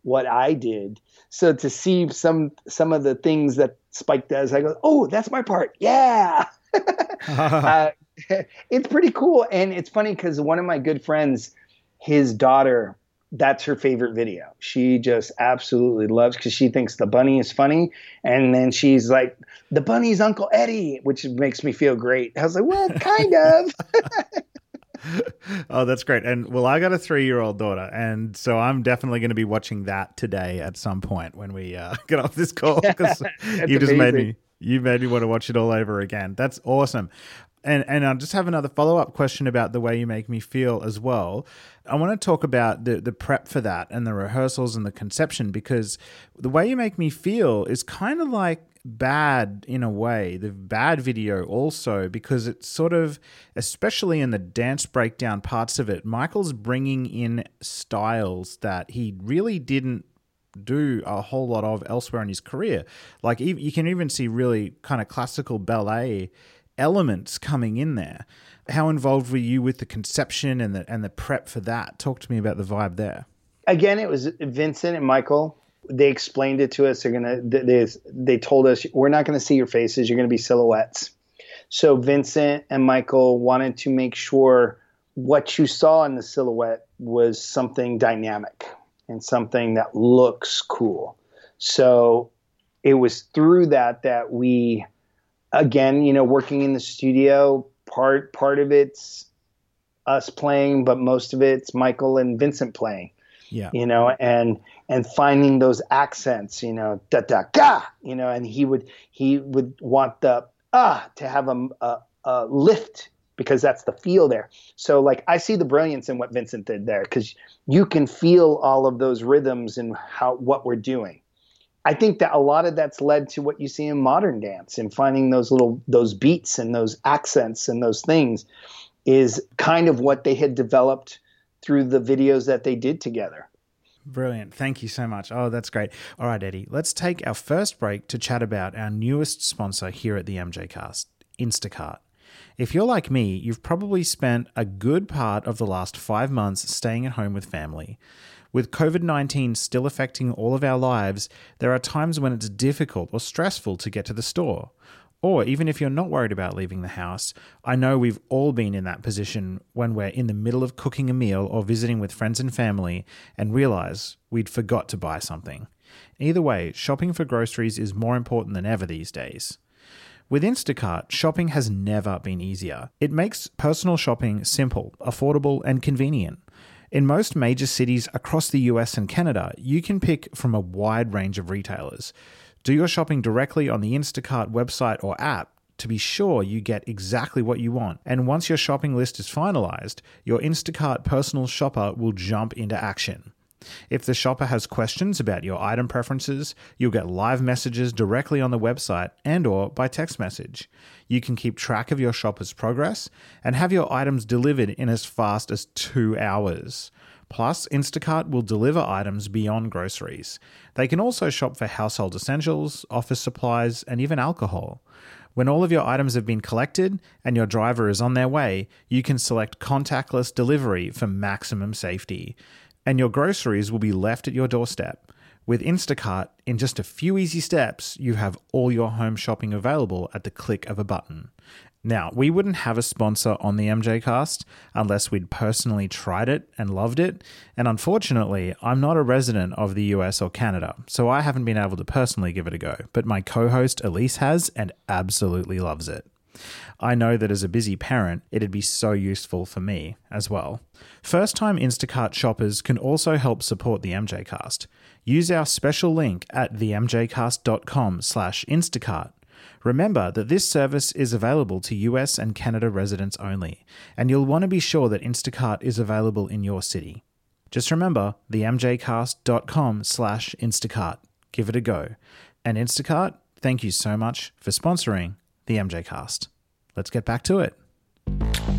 what I did. So to see some some of the things that Spike does, I go, "Oh, that's my part." Yeah. uh, it's pretty cool and it's funny cuz one of my good friends his daughter that's her favorite video. She just absolutely loves because she thinks the bunny is funny, and then she's like, "The bunny's Uncle Eddie," which makes me feel great. I was like, "Well, kind of." oh, that's great. And well, I got a three year old daughter. And so I'm definitely going to be watching that today at some point when we uh, get off this call because you just amazing. made me. You made me want to watch it all over again. That's awesome. And and I just have another follow up question about the way you make me feel as well. I want to talk about the the prep for that and the rehearsals and the conception because the way you make me feel is kind of like bad in a way, the bad video also, because it's sort of, especially in the dance breakdown parts of it, Michael's bringing in styles that he really didn't do a whole lot of elsewhere in his career. Like you can even see really kind of classical ballet elements coming in there. How involved were you with the conception and the and the prep for that? Talk to me about the vibe there. Again, it was Vincent and Michael they explained it to us. They're gonna they they told us we're not gonna see your faces. You're gonna be silhouettes. So Vincent and Michael wanted to make sure what you saw in the silhouette was something dynamic and something that looks cool. So it was through that that we again, you know, working in the studio, part part of it's us playing, but most of it's Michael and Vincent playing. Yeah. You know, and and finding those accents, you know, da da ga, you know, and he would he would want the ah to have a, a, a lift because that's the feel there. So like I see the brilliance in what Vincent did there because you can feel all of those rhythms and how what we're doing. I think that a lot of that's led to what you see in modern dance and finding those little those beats and those accents and those things is kind of what they had developed through the videos that they did together. Brilliant. Thank you so much. Oh, that's great. All right, Eddie, let's take our first break to chat about our newest sponsor here at the MJ Cast, Instacart. If you're like me, you've probably spent a good part of the last five months staying at home with family. With COVID 19 still affecting all of our lives, there are times when it's difficult or stressful to get to the store. Or even if you're not worried about leaving the house, I know we've all been in that position when we're in the middle of cooking a meal or visiting with friends and family and realize we'd forgot to buy something. Either way, shopping for groceries is more important than ever these days. With Instacart, shopping has never been easier. It makes personal shopping simple, affordable, and convenient. In most major cities across the US and Canada, you can pick from a wide range of retailers. Do your shopping directly on the Instacart website or app to be sure you get exactly what you want. And once your shopping list is finalized, your Instacart personal shopper will jump into action. If the shopper has questions about your item preferences, you'll get live messages directly on the website and or by text message. You can keep track of your shopper's progress and have your items delivered in as fast as 2 hours. Plus, Instacart will deliver items beyond groceries. They can also shop for household essentials, office supplies, and even alcohol. When all of your items have been collected and your driver is on their way, you can select contactless delivery for maximum safety. And your groceries will be left at your doorstep. With Instacart, in just a few easy steps, you have all your home shopping available at the click of a button. Now, we wouldn't have a sponsor on the MJ cast unless we'd personally tried it and loved it. And unfortunately, I'm not a resident of the US or Canada, so I haven't been able to personally give it a go. But my co host Elise has and absolutely loves it. I know that as a busy parent, it'd be so useful for me as well. First time Instacart shoppers can also help support the MJcast. Use our special link at themjcast.com slash Instacart Remember that this service is available to US and Canada residents only, and you'll want to be sure that Instacart is available in your city. Just remember themjcast.com slash Instacart. Give it a go. And Instacart, thank you so much for sponsoring the MJcast. Let's get back to it.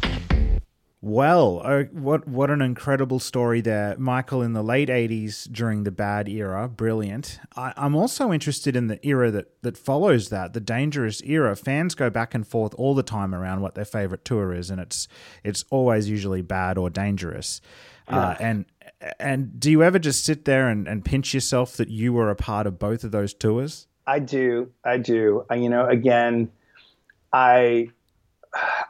Well, oh, what what an incredible story there, Michael. In the late '80s, during the bad era, brilliant. I, am also interested in the era that that follows that, the dangerous era. Fans go back and forth all the time around what their favorite tour is, and it's it's always usually bad or dangerous. Uh, yeah. Uh, and and do you ever just sit there and, and pinch yourself that you were a part of both of those tours? I do, I do. I, you know, again, I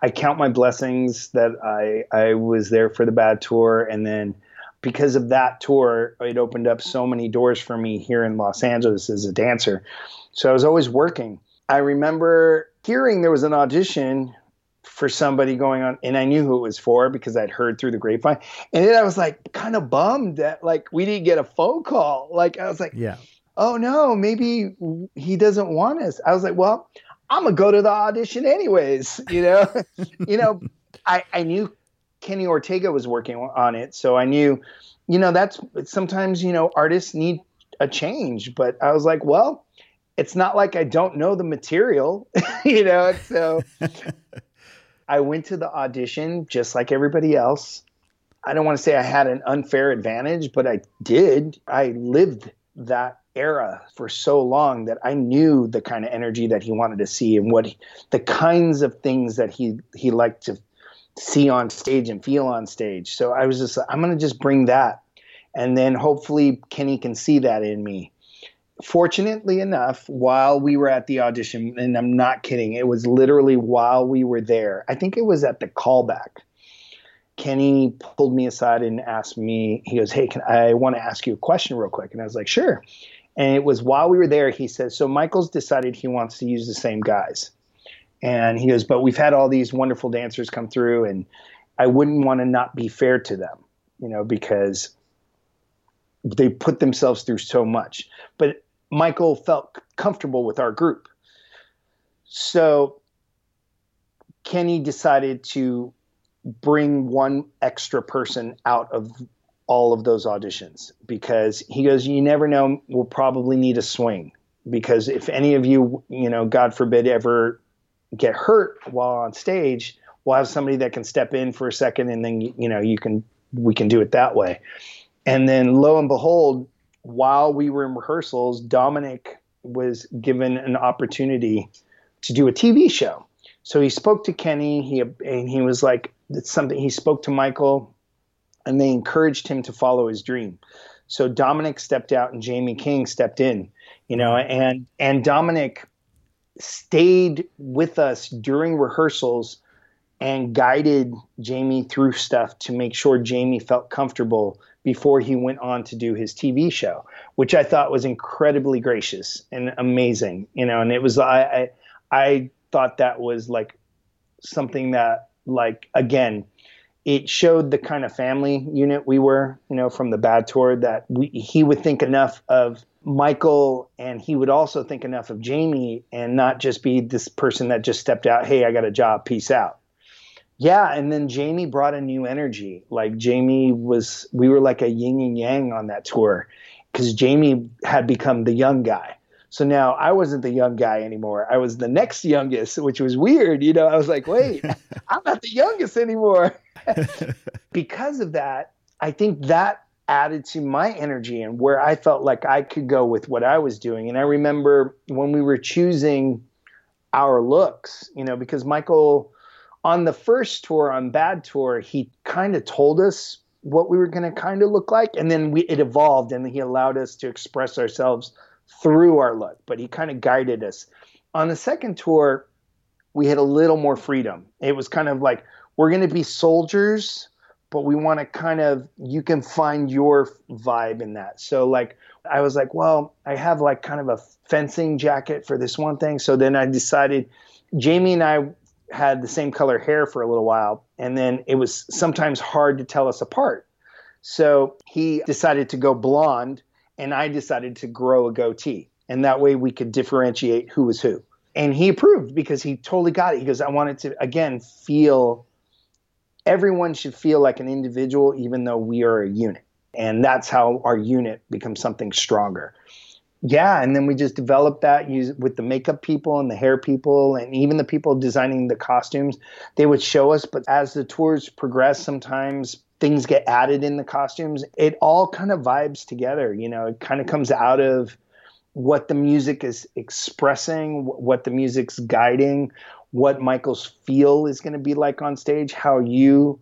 I count my blessings that I I was there for the bad tour, and then because of that tour, it opened up so many doors for me here in Los Angeles as a dancer. So I was always working. I remember hearing there was an audition for somebody going on, and I knew who it was for because I'd heard through the grapevine. And then I was like, kind of bummed that like we didn't get a phone call. Like I was like, yeah, oh no, maybe he doesn't want us. I was like, well, I'm gonna go to the audition anyways. You know, you know, I I knew Kenny Ortega was working on it, so I knew, you know, that's sometimes you know artists need a change, but I was like, well, it's not like I don't know the material, you know, so. I went to the audition just like everybody else. I don't want to say I had an unfair advantage, but I did. I lived that era for so long that I knew the kind of energy that he wanted to see and what he, the kinds of things that he he liked to see on stage and feel on stage. So I was just I'm going to just bring that and then hopefully Kenny can see that in me. Fortunately enough, while we were at the audition and I'm not kidding, it was literally while we were there. I think it was at the callback. Kenny pulled me aside and asked me, he goes, Hey, can I want to ask you a question real quick? And I was like, Sure. And it was while we were there, he says, So Michael's decided he wants to use the same guys. And he goes, But we've had all these wonderful dancers come through, and I wouldn't want to not be fair to them, you know, because they put themselves through so much. But Michael felt comfortable with our group. So Kenny decided to bring one extra person out of all of those auditions because he goes, you never know, we'll probably need a swing because if any of you, you know, God forbid, ever get hurt while on stage, we'll have somebody that can step in for a second and then you know you can we can do it that way. And then lo and behold, while we were in rehearsals, Dominic was given an opportunity to do a TV show. So he spoke to Kenny. He and he was like, "It's something." He spoke to Michael, and they encouraged him to follow his dream. So Dominic stepped out, and Jamie King stepped in. You know, and and Dominic stayed with us during rehearsals and guided Jamie through stuff to make sure Jamie felt comfortable before he went on to do his TV show, which I thought was incredibly gracious and amazing. You know, and it was I I, I thought that was like something that like again it showed the kind of family unit we were you know from the bad tour that we, he would think enough of michael and he would also think enough of jamie and not just be this person that just stepped out hey i got a job peace out yeah and then jamie brought a new energy like jamie was we were like a yin and yang on that tour because jamie had become the young guy so now I wasn't the young guy anymore. I was the next youngest, which was weird. You know, I was like, wait, I'm not the youngest anymore. because of that, I think that added to my energy and where I felt like I could go with what I was doing. And I remember when we were choosing our looks, you know, because Michael on the first tour, on Bad Tour, he kind of told us what we were going to kind of look like. And then we, it evolved and he allowed us to express ourselves through our look, but he kind of guided us. On the second tour, we had a little more freedom. It was kind of like we're going to be soldiers, but we want to kind of you can find your vibe in that. So like I was like, well, I have like kind of a fencing jacket for this one thing. So then I decided Jamie and I had the same color hair for a little while, and then it was sometimes hard to tell us apart. So he decided to go blonde and I decided to grow a goatee. And that way we could differentiate who was who. And he approved because he totally got it. He goes, I wanted to, again, feel everyone should feel like an individual, even though we are a unit. And that's how our unit becomes something stronger. Yeah, and then we just developed that use with the makeup people and the hair people and even the people designing the costumes. They would show us, but as the tours progress, sometimes things get added in the costumes. It all kind of vibes together. You know, it kind of comes out of what the music is expressing, what the music's guiding, what Michael's feel is going to be like on stage, how you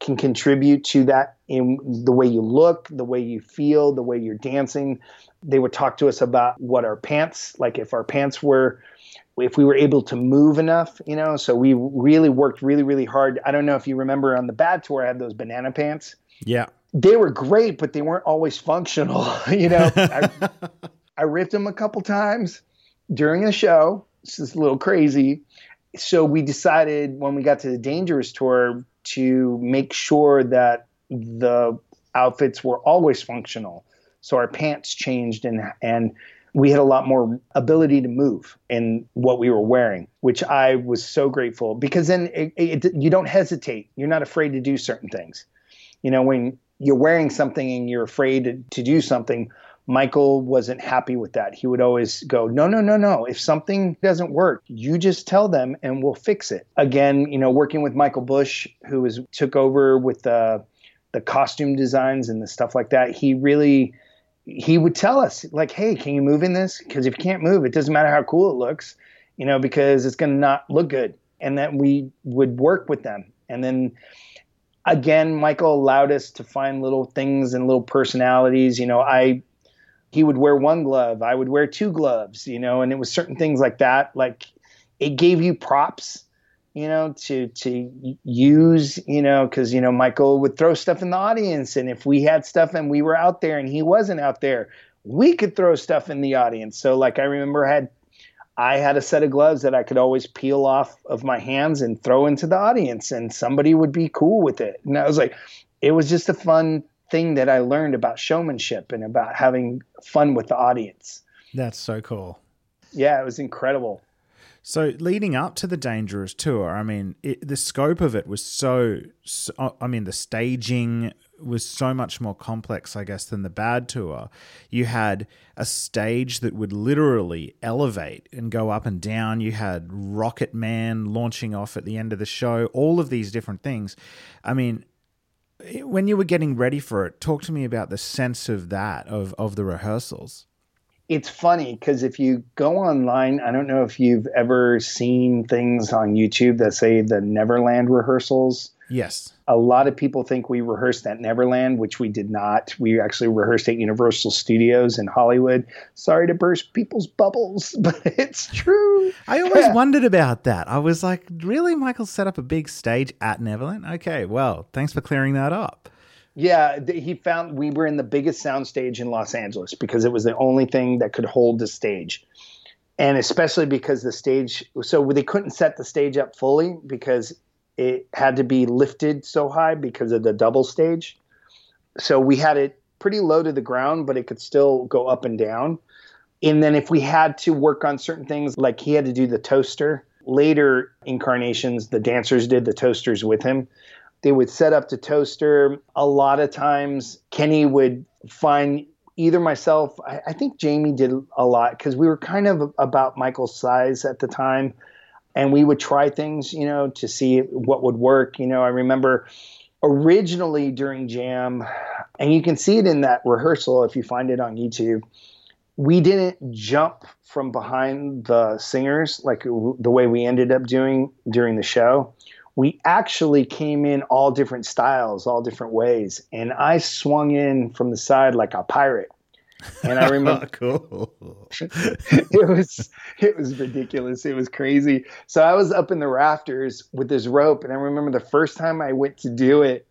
can contribute to that in the way you look, the way you feel, the way you're dancing. They would talk to us about what our pants, like if our pants were if we were able to move enough, you know. So we really worked really, really hard. I don't know if you remember on the bad tour, I had those banana pants. Yeah. They were great, but they weren't always functional. you know, I, I ripped them a couple times during a show. This is a little crazy. So we decided when we got to the Dangerous tour to make sure that the outfits were always functional. So our pants changed and and we had a lot more ability to move in what we were wearing, which I was so grateful because then it, it, you don't hesitate. You're not afraid to do certain things. You know, when you're wearing something and you're afraid to, to do something, Michael wasn't happy with that. He would always go, No, no, no, no. If something doesn't work, you just tell them and we'll fix it. Again, you know, working with Michael Bush, who was took over with the the costume designs and the stuff like that, he really he would tell us like, "Hey, can you move in this? Because if you can't move, it doesn't matter how cool it looks, you know, because it's going to not look good." And then we would work with them, and then again, Michael allowed us to find little things and little personalities. You know, I he would wear one glove, I would wear two gloves, you know, and it was certain things like that. Like it gave you props you know, to to use, you know, because you know Michael would throw stuff in the audience, and if we had stuff and we were out there and he wasn't out there, we could throw stuff in the audience. So like I remember I had I had a set of gloves that I could always peel off of my hands and throw into the audience, and somebody would be cool with it. And I was like, it was just a fun thing that I learned about showmanship and about having fun with the audience. That's so cool. Yeah, it was incredible. So leading up to the Dangerous tour, I mean, it, the scope of it was so, so, I mean, the staging was so much more complex, I guess, than the bad tour. You had a stage that would literally elevate and go up and down. You had Rocket Man launching off at the end of the show, all of these different things. I mean, when you were getting ready for it, talk to me about the sense of that, of, of the rehearsals. It's funny because if you go online, I don't know if you've ever seen things on YouTube that say the Neverland rehearsals. Yes. A lot of people think we rehearsed at Neverland, which we did not. We actually rehearsed at Universal Studios in Hollywood. Sorry to burst people's bubbles, but it's true. I always wondered about that. I was like, really? Michael set up a big stage at Neverland? Okay, well, thanks for clearing that up. Yeah, he found we were in the biggest soundstage in Los Angeles because it was the only thing that could hold the stage. And especially because the stage, so they couldn't set the stage up fully because it had to be lifted so high because of the double stage. So we had it pretty low to the ground, but it could still go up and down. And then if we had to work on certain things, like he had to do the toaster, later incarnations, the dancers did the toasters with him. They would set up the toaster. A lot of times, Kenny would find either myself, I, I think Jamie did a lot because we were kind of about Michael's size at the time and we would try things, you know, to see what would work. You know, I remember originally during Jam, and you can see it in that rehearsal if you find it on YouTube. We didn't jump from behind the singers like the way we ended up doing during the show. We actually came in all different styles, all different ways. And I swung in from the side like a pirate. And I remember cool. it was it was ridiculous. It was crazy. So I was up in the rafters with this rope, and I remember the first time I went to do it,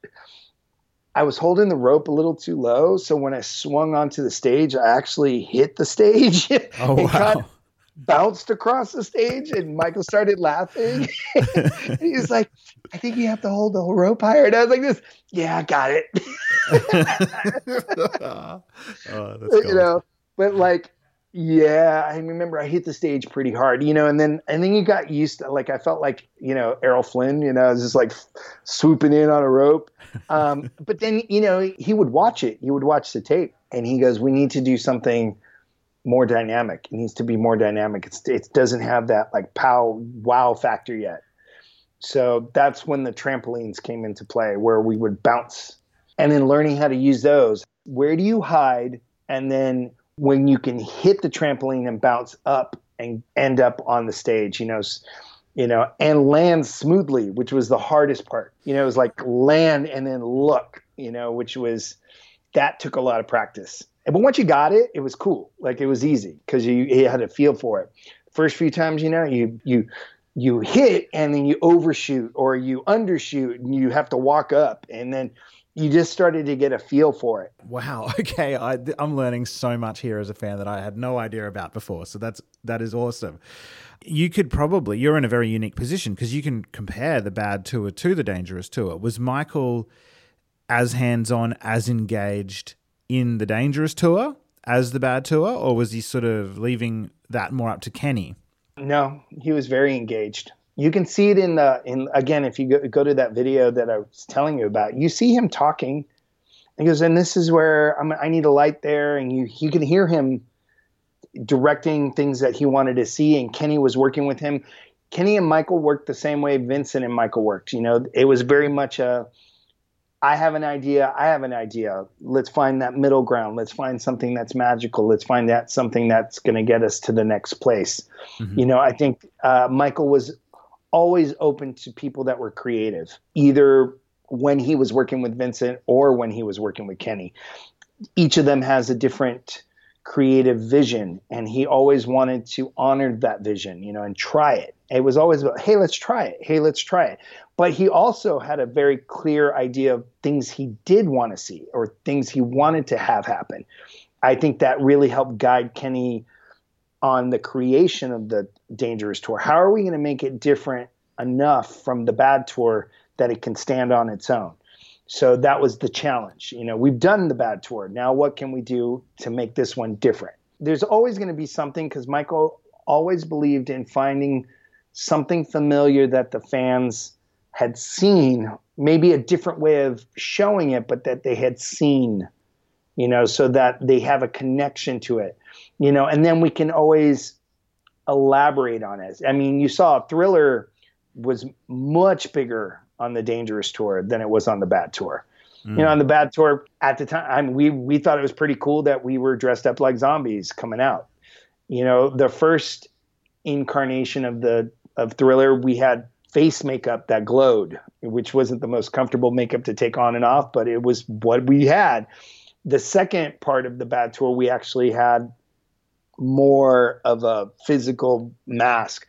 I was holding the rope a little too low. So when I swung onto the stage, I actually hit the stage. Oh wow! Bounced across the stage, and Michael started laughing. he was like, "I think you have to hold the whole rope higher." And I was like, "This, yeah, I got it." oh, that's you know, but like, yeah, I remember I hit the stage pretty hard, you know, and then and then you got used to like I felt like you know Errol Flynn, you know, I was just like swooping in on a rope. Um, but then you know he would watch it, he would watch the tape, and he goes, "We need to do something." More dynamic. It needs to be more dynamic. It's, it doesn't have that like pow wow factor yet. So that's when the trampolines came into play, where we would bounce, and then learning how to use those. Where do you hide? And then when you can hit the trampoline and bounce up and end up on the stage, you know, you know, and land smoothly, which was the hardest part. You know, it was like land and then look, you know, which was that took a lot of practice. But once you got it, it was cool. Like it was easy because you, you had a feel for it. First few times, you know, you you you hit and then you overshoot or you undershoot and you have to walk up and then you just started to get a feel for it. Wow. Okay, I, I'm learning so much here as a fan that I had no idea about before. So that's that is awesome. You could probably you're in a very unique position because you can compare the bad tour to the dangerous tour. Was Michael as hands on, as engaged in the dangerous tour as the bad tour, or was he sort of leaving that more up to Kenny? No, he was very engaged. You can see it in the in again if you go, go to that video that I was telling you about. You see him talking. He goes, and this is where I'm, I need a light there, and you you can hear him directing things that he wanted to see. And Kenny was working with him. Kenny and Michael worked the same way Vincent and Michael worked. You know, it was very much a I have an idea. I have an idea. Let's find that middle ground. Let's find something that's magical. Let's find that something that's going to get us to the next place. You know, I think uh, Michael was always open to people that were creative, either when he was working with Vincent or when he was working with Kenny. Each of them has a different creative vision, and he always wanted to honor that vision, you know, and try it. It was always about, hey, let's try it. Hey, let's try it. But he also had a very clear idea of things he did want to see or things he wanted to have happen. I think that really helped guide Kenny on the creation of the Dangerous Tour. How are we going to make it different enough from the bad tour that it can stand on its own? So that was the challenge. You know, we've done the bad tour. Now, what can we do to make this one different? There's always going to be something because Michael always believed in finding something familiar that the fans had seen maybe a different way of showing it, but that they had seen, you know, so that they have a connection to it, you know, and then we can always elaborate on it. I mean, you saw Thriller was much bigger on the Dangerous tour than it was on the Bad tour. Mm. You know, on the Bad tour at the time, I mean, we we thought it was pretty cool that we were dressed up like zombies coming out. You know, the first incarnation of the of Thriller, we had face makeup that glowed, which wasn't the most comfortable makeup to take on and off, but it was what we had. The second part of the Bad tour, we actually had more of a physical mask.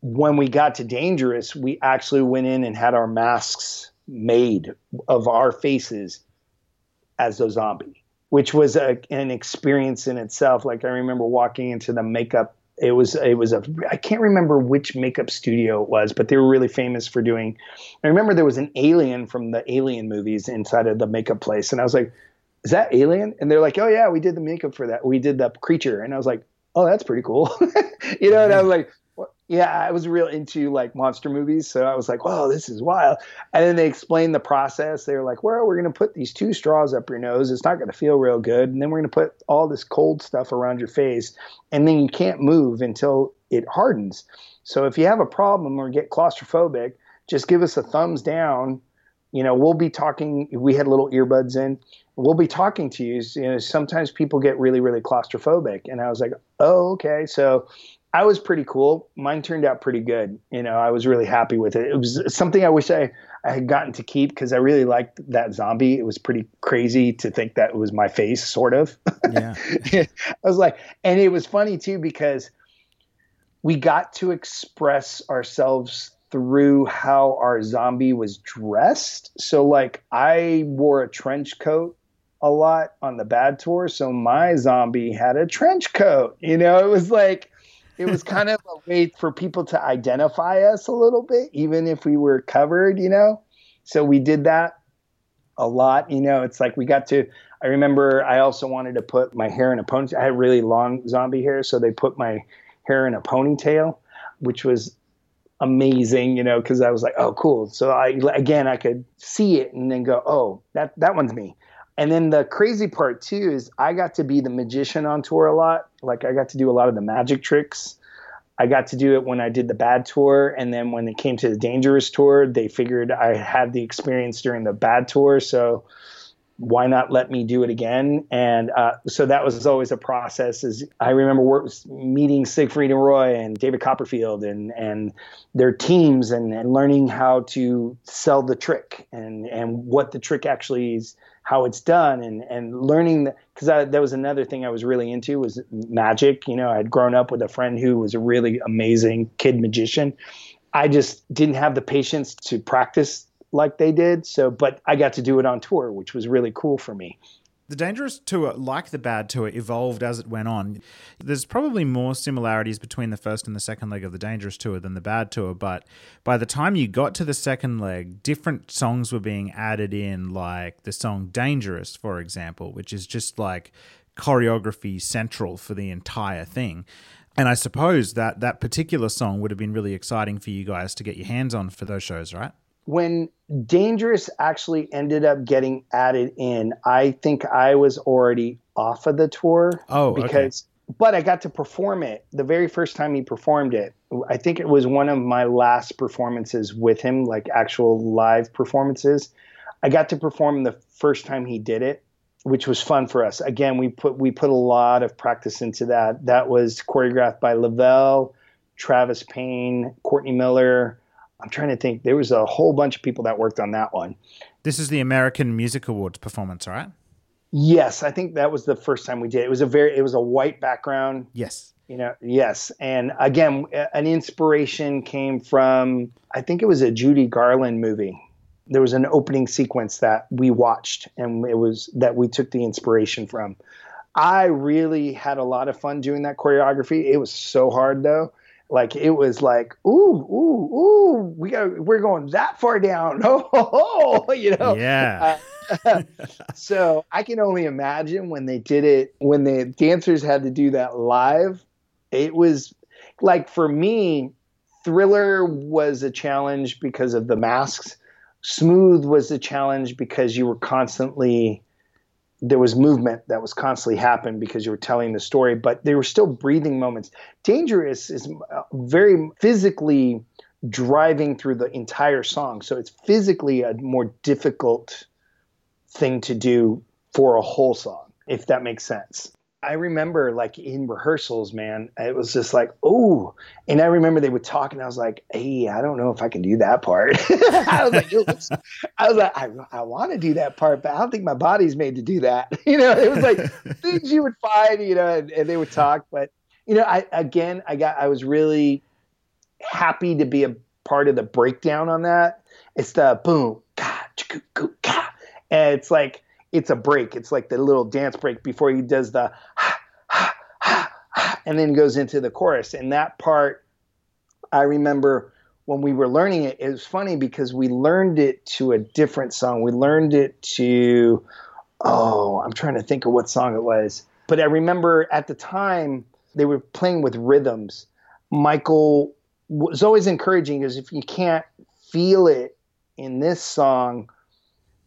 When we got to Dangerous, we actually went in and had our masks made of our faces as a zombie, which was a, an experience in itself. Like I remember walking into the makeup. It was it was a I can't remember which makeup studio it was, but they were really famous for doing. I remember there was an alien from the Alien movies inside of the makeup place, and I was like, "Is that Alien?" And they're like, "Oh yeah, we did the makeup for that. We did the creature." And I was like, "Oh, that's pretty cool," you know. And I was like, yeah, I was real into like monster movies, so I was like, "Whoa, this is wild!" And then they explained the process. They were like, "Well, we're going to put these two straws up your nose. It's not going to feel real good, and then we're going to put all this cold stuff around your face, and then you can't move until it hardens. So if you have a problem or get claustrophobic, just give us a thumbs down. You know, we'll be talking. We had little earbuds in. We'll be talking to you. You know, sometimes people get really, really claustrophobic, and I was like, "Oh, okay." So I was pretty cool. Mine turned out pretty good. You know, I was really happy with it. It was something I wish I, I had gotten to keep because I really liked that zombie. It was pretty crazy to think that it was my face, sort of. Yeah. I was like, and it was funny too because we got to express ourselves through how our zombie was dressed. So, like, I wore a trench coat a lot on the bad tour. So, my zombie had a trench coat. You know, it was like, it was kind of a way for people to identify us a little bit, even if we were covered, you know. So we did that a lot. You know, it's like we got to. I remember I also wanted to put my hair in a ponytail. I had really long zombie hair, so they put my hair in a ponytail, which was amazing, you know, because I was like, oh, cool. So I again I could see it and then go, oh, that that one's me. And then the crazy part too is I got to be the magician on tour a lot. Like I got to do a lot of the magic tricks. I got to do it when I did the bad tour, and then when it came to the dangerous tour, they figured I had the experience during the bad tour, so why not let me do it again? And uh, so that was always a process. Is I remember work, meeting Siegfried and Roy and David Copperfield and and their teams and, and learning how to sell the trick and and what the trick actually is how it's done and and learning because that was another thing I was really into was magic. You know, I'd grown up with a friend who was a really amazing kid magician. I just didn't have the patience to practice like they did. So, but I got to do it on tour, which was really cool for me. The Dangerous Tour, like the Bad Tour, evolved as it went on. There's probably more similarities between the first and the second leg of the Dangerous Tour than the Bad Tour, but by the time you got to the second leg, different songs were being added in, like the song Dangerous, for example, which is just like choreography central for the entire thing. And I suppose that that particular song would have been really exciting for you guys to get your hands on for those shows, right? When Dangerous actually ended up getting added in, I think I was already off of the tour. Oh, because okay. but I got to perform it the very first time he performed it. I think it was one of my last performances with him, like actual live performances. I got to perform the first time he did it, which was fun for us. Again, we put we put a lot of practice into that. That was choreographed by Lavelle, Travis Payne, Courtney Miller, I'm trying to think. There was a whole bunch of people that worked on that one. This is the American Music Awards performance, right? Yes, I think that was the first time we did. It was a very, it was a white background. Yes. You know, yes. And again, an inspiration came from, I think it was a Judy Garland movie. There was an opening sequence that we watched and it was that we took the inspiration from. I really had a lot of fun doing that choreography. It was so hard though like it was like ooh ooh ooh we got we're going that far down. Oh, oh, oh you know? Yeah. Uh, so i can only imagine when they did it when the dancers had to do that live it was like for me Thriller was a challenge because of the masks. Smooth was a challenge because you were constantly there was movement that was constantly happening because you were telling the story, but there were still breathing moments. Dangerous is uh, very physically driving through the entire song, so it's physically a more difficult thing to do for a whole song, if that makes sense. I remember like in rehearsals, man, it was just like, oh, and I remember they would talk, and I was like, hey, I don't know if I can do that part. I was like, I was like, I, I want to do that part, but I don't think my body's made to do that. You know, it was like things you would find, you know, and, and they would talk, but you know, I again, I got, I was really happy to be a part of the breakdown on that. It's the boom, ka, ka, and it's like it's a break. It's like the little dance break before he does the and then goes into the chorus. And that part, I remember when we were learning it, it was funny because we learned it to a different song. We learned it to, oh, I'm trying to think of what song it was. But I remember at the time they were playing with rhythms. Michael was always encouraging because if you can't feel it in this song,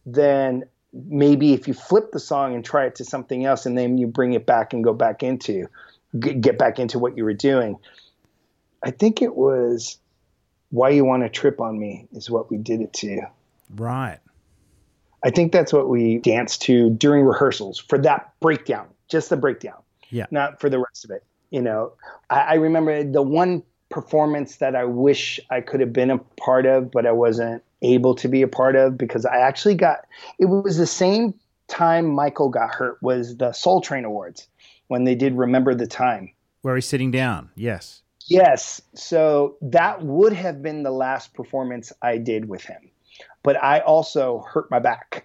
then maybe if you flip the song and try it to something else and then you bring it back and go back into get back into what you were doing. I think it was why you want to trip on me is what we did it to. Right. I think that's what we danced to during rehearsals for that breakdown just the breakdown yeah. not for the rest of it you know. I, I remember the one performance that i wish i could have been a part of but i wasn't able to be a part of because I actually got it was the same time Michael got hurt was the Soul Train Awards when they did Remember the Time. Where he's sitting down. Yes. Yes. So that would have been the last performance I did with him. But I also hurt my back.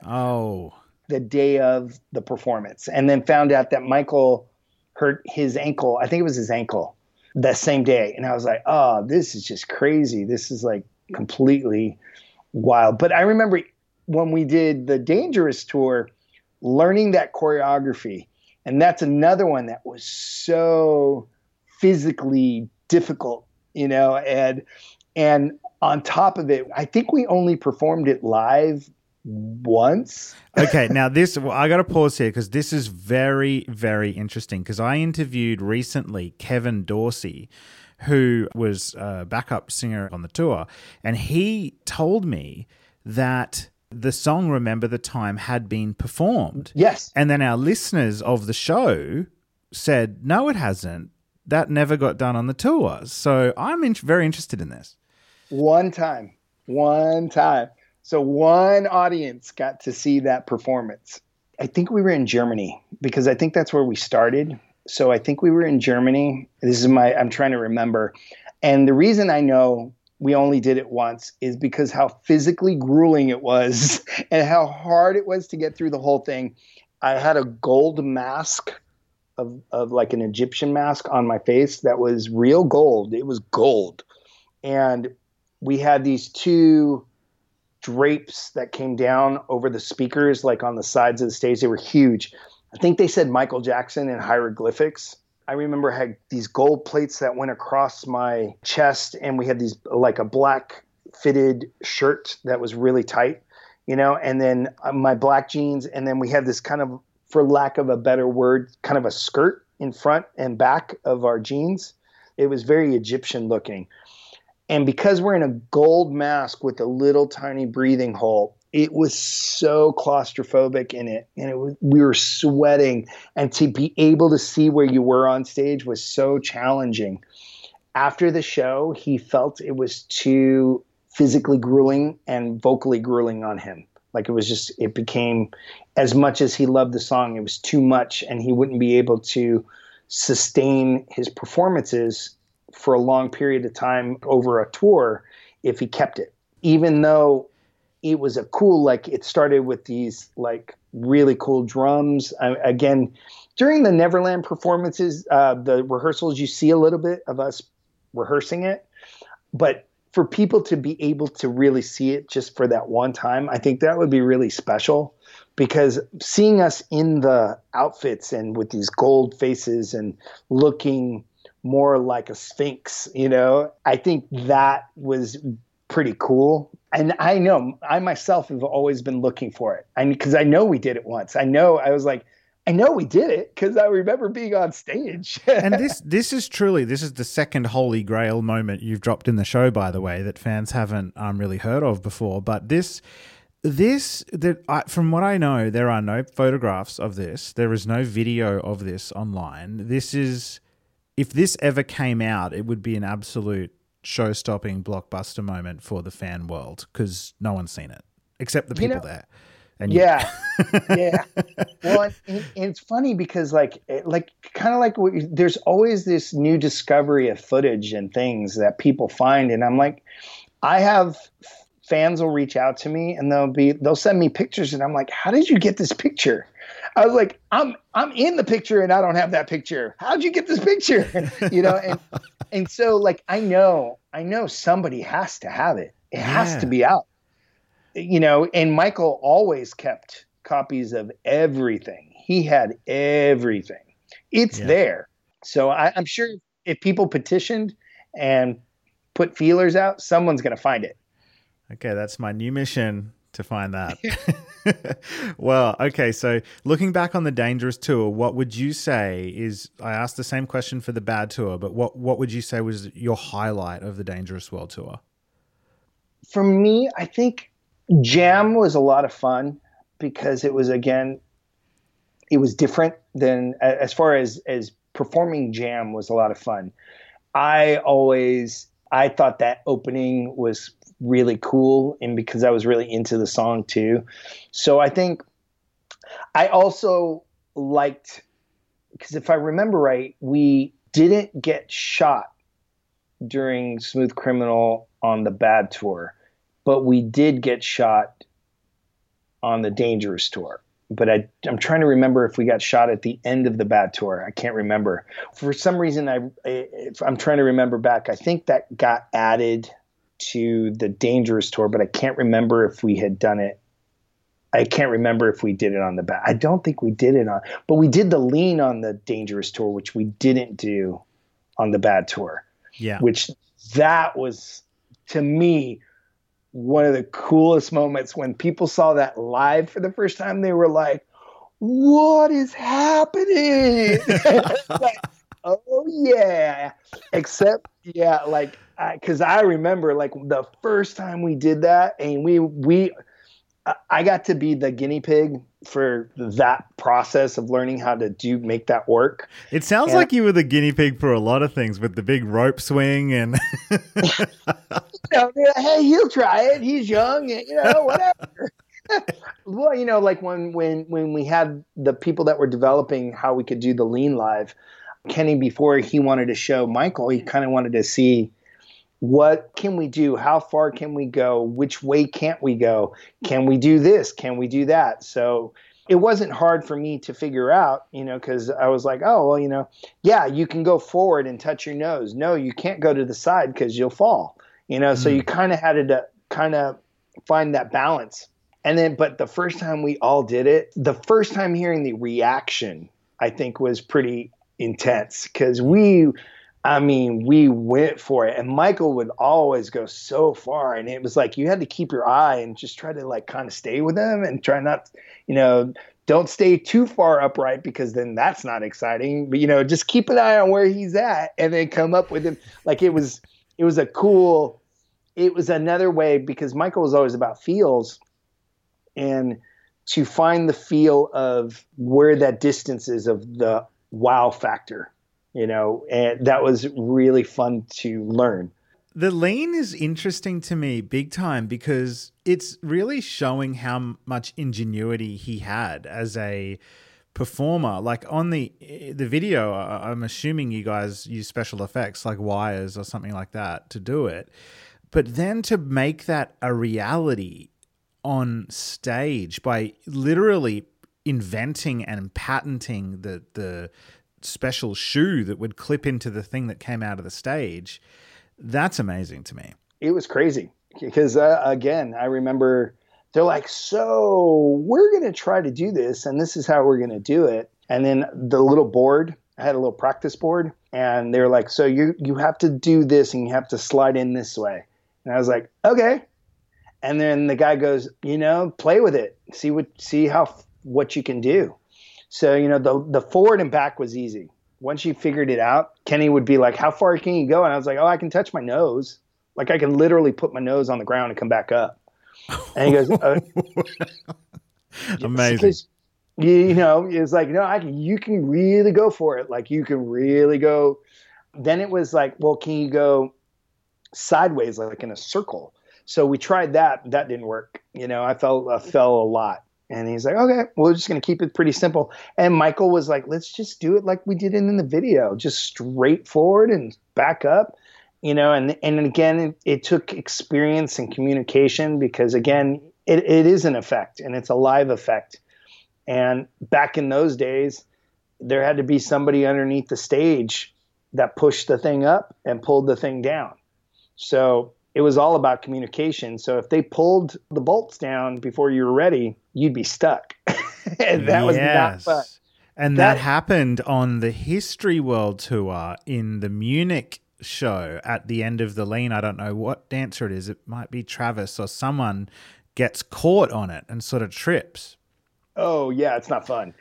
oh. The day of the performance. And then found out that Michael hurt his ankle. I think it was his ankle that same day. And I was like, oh, this is just crazy. This is like completely wild. But I remember when we did the Dangerous tour, learning that choreography. And that's another one that was so physically difficult, you know, and and on top of it, I think we only performed it live once. okay, now this well, I got to pause here because this is very very interesting because I interviewed recently Kevin Dorsey who was a backup singer on the tour, and he told me that the song Remember the Time had been performed. Yes. And then our listeners of the show said, no, it hasn't. That never got done on the tour. So I'm in- very interested in this. One time. One time. So one audience got to see that performance. I think we were in Germany because I think that's where we started so I think we were in Germany. This is my I'm trying to remember. And the reason I know we only did it once is because how physically grueling it was and how hard it was to get through the whole thing. I had a gold mask of, of like an Egyptian mask on my face that was real gold. It was gold. And we had these two drapes that came down over the speakers, like on the sides of the stage. They were huge. I think they said Michael Jackson in hieroglyphics. I remember I had these gold plates that went across my chest, and we had these like a black fitted shirt that was really tight, you know, and then uh, my black jeans, and then we had this kind of, for lack of a better word, kind of a skirt in front and back of our jeans. It was very Egyptian looking. And because we're in a gold mask with a little tiny breathing hole, it was so claustrophobic in it and it was, we were sweating and to be able to see where you were on stage was so challenging. After the show he felt it was too physically grueling and vocally grueling on him. Like it was just it became as much as he loved the song it was too much and he wouldn't be able to sustain his performances for a long period of time over a tour if he kept it. Even though it was a cool like it started with these like really cool drums I, again during the neverland performances uh, the rehearsals you see a little bit of us rehearsing it but for people to be able to really see it just for that one time i think that would be really special because seeing us in the outfits and with these gold faces and looking more like a sphinx, you know. I think that was pretty cool. And I know I myself have always been looking for it. I because I know we did it once. I know I was like, I know we did it because I remember being on stage. and this this is truly this is the second holy grail moment you've dropped in the show, by the way, that fans haven't um, really heard of before. But this this that I, from what I know, there are no photographs of this. There is no video of this online. This is if this ever came out, it would be an absolute show-stopping blockbuster moment for the fan world because no one's seen it except the people you know, there. And yeah, yeah. Well, it's funny because like, eh, like kind of like there's always this new discovery of footage and things that people find, and I'm like, I have fans will reach out to me and they'll be they'll send me pictures, and I'm like, how did you get this picture? I was like, I'm I'm in the picture and I don't have that picture. How'd you get this picture? you know, and and so like I know I know somebody has to have it. It yeah. has to be out you know, and Michael always kept copies of everything. He had everything. It's yeah. there. So I, I'm sure if people petitioned and put feelers out, someone's going to find it. Okay, that's my new mission to find that. well, okay, so looking back on the Dangerous tour, what would you say is I asked the same question for the Bad tour, but what what would you say was your highlight of the Dangerous World tour? For me, I think Jam was a lot of fun because it was again, it was different than as far as as performing Jam was a lot of fun. I always I thought that opening was really cool and because I was really into the song too. So I think I also liked because if I remember right, we didn't get shot during Smooth Criminal on the Bad tour but we did get shot on the Dangerous tour. But I, am trying to remember if we got shot at the end of the Bad tour. I can't remember. For some reason, I, I'm trying to remember back. I think that got added to the Dangerous tour, but I can't remember if we had done it. I can't remember if we did it on the Bad. I don't think we did it on, but we did the lean on the Dangerous tour, which we didn't do on the Bad tour. Yeah. Which that was to me one of the coolest moments when people saw that live for the first time. They were like, "What is happening?" like, oh yeah. Except yeah, like because I, I remember like the first time we did that, and we we I got to be the guinea pig for that process of learning how to do make that work. It sounds and, like you were the guinea pig for a lot of things with the big rope swing and you know, hey, he'll try it. He's young, you know, whatever. well, you know, like when when when we had the people that were developing how we could do the lean live, Kenny before he wanted to show Michael, he kind of wanted to see what can we do? How far can we go? Which way can't we go? Can we do this? Can we do that? So it wasn't hard for me to figure out, you know, because I was like, oh, well, you know, yeah, you can go forward and touch your nose. No, you can't go to the side because you'll fall, you know. Mm-hmm. So you kind of had to kind of find that balance. And then, but the first time we all did it, the first time hearing the reaction, I think was pretty intense because we I mean, we went for it. And Michael would always go so far. And it was like you had to keep your eye and just try to like kind of stay with him and try not, you know, don't stay too far upright because then that's not exciting. But you know, just keep an eye on where he's at and then come up with him. Like it was it was a cool it was another way because Michael was always about feels and to find the feel of where that distance is of the wow factor you know, and that was really fun to learn. The lean is interesting to me big time because it's really showing how much ingenuity he had as a performer. Like on the eh, the video, I'm assuming you guys use special effects like wires or something like that to do it. But then to make that a reality on stage by literally inventing and patenting the the special shoe that would clip into the thing that came out of the stage. That's amazing to me. It was crazy because, uh, again, I remember they're like, so we're going to try to do this, and this is how we're going to do it. And then the little board, I had a little practice board, and they're like, "So you you have to do this and you have to slide in this way." And I was like, "Okay." And then the guy goes, "You know, play with it. See what see how what you can do." So you know, the the forward and back was easy. Once you figured it out, Kenny would be like, "How far can you go?" And I was like, "Oh, I can touch my nose. Like I can literally put my nose on the ground and come back up." And he goes, uh, Amazing. you, you know, it's like, no, I can, you can really go for it. Like you can really go. Then it was like, well, can you go sideways, like in a circle? So we tried that. That didn't work. You know, I fell, I fell a lot. And he's like, okay, we're just going to keep it pretty simple. And Michael was like, let's just do it like we did in, in the video, just straightforward and back up, you know. And and again, it, it took experience and communication because again, it, it is an effect and it's a live effect. And back in those days, there had to be somebody underneath the stage that pushed the thing up and pulled the thing down. So it was all about communication. So if they pulled the bolts down before you were ready, you'd be stuck. and that was not Yes. fun. And that, That- happened on the History World Tour in the Munich show at the end of the lean. I don't know what dancer it is. It might be Travis or someone gets caught on it and sort of trips. Oh yeah, it's not fun.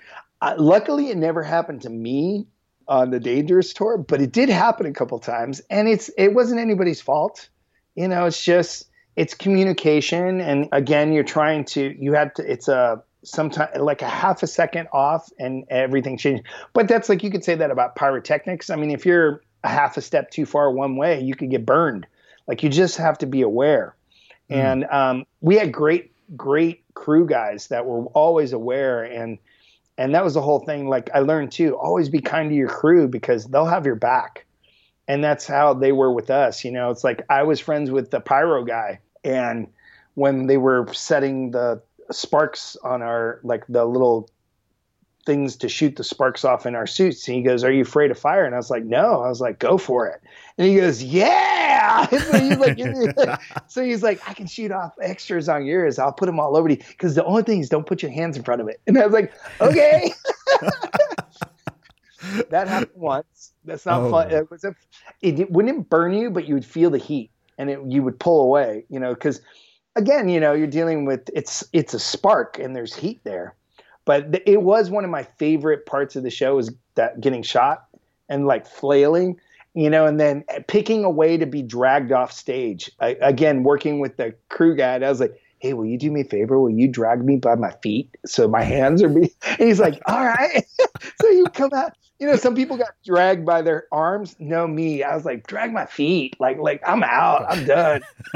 Uh, luckily, it never happened to me on the Dangerous tour, but it did happen a couple times, and it's it wasn't anybody's fault. You know, it's just it's communication, and again, you're trying to you have to. It's a sometimes like a half a second off, and everything changes. But that's like you could say that about pyrotechnics. I mean, if you're a half a step too far one way, you could get burned. Like you just have to be aware. And um, we had great, great crew guys that were always aware, and and that was the whole thing. Like I learned too, always be kind to your crew because they'll have your back, and that's how they were with us. You know, it's like I was friends with the pyro guy, and when they were setting the sparks on our like the little things to shoot the sparks off in our suits. And he goes, Are you afraid of fire? And I was like, No. I was like, Go for it. And he goes, Yeah. so, he's like, so he's like, I can shoot off extras on yours. I'll put them all over you. Because the only thing is, don't put your hands in front of it. And I was like, Okay. that happened once. That's not Oh. fun. It was a, it, it wouldn't burn you, but you would feel the heat and it, you would pull away, you know, because again, you know, you're dealing with it's it's a spark and there's heat there. But th- it was one of my favorite parts of the show is that getting shot and like flailing, you know, and then eh, picking a way to be dragged off stage. I, again, working with the crew guy, I was like, "Hey, will you do me a favor? Will you drag me by my feet so my hands are be?" And he's like, "All right." so you come out. You know, some people got dragged by their arms. No, me. I was like, drag my feet. Like, like I'm out. I'm done.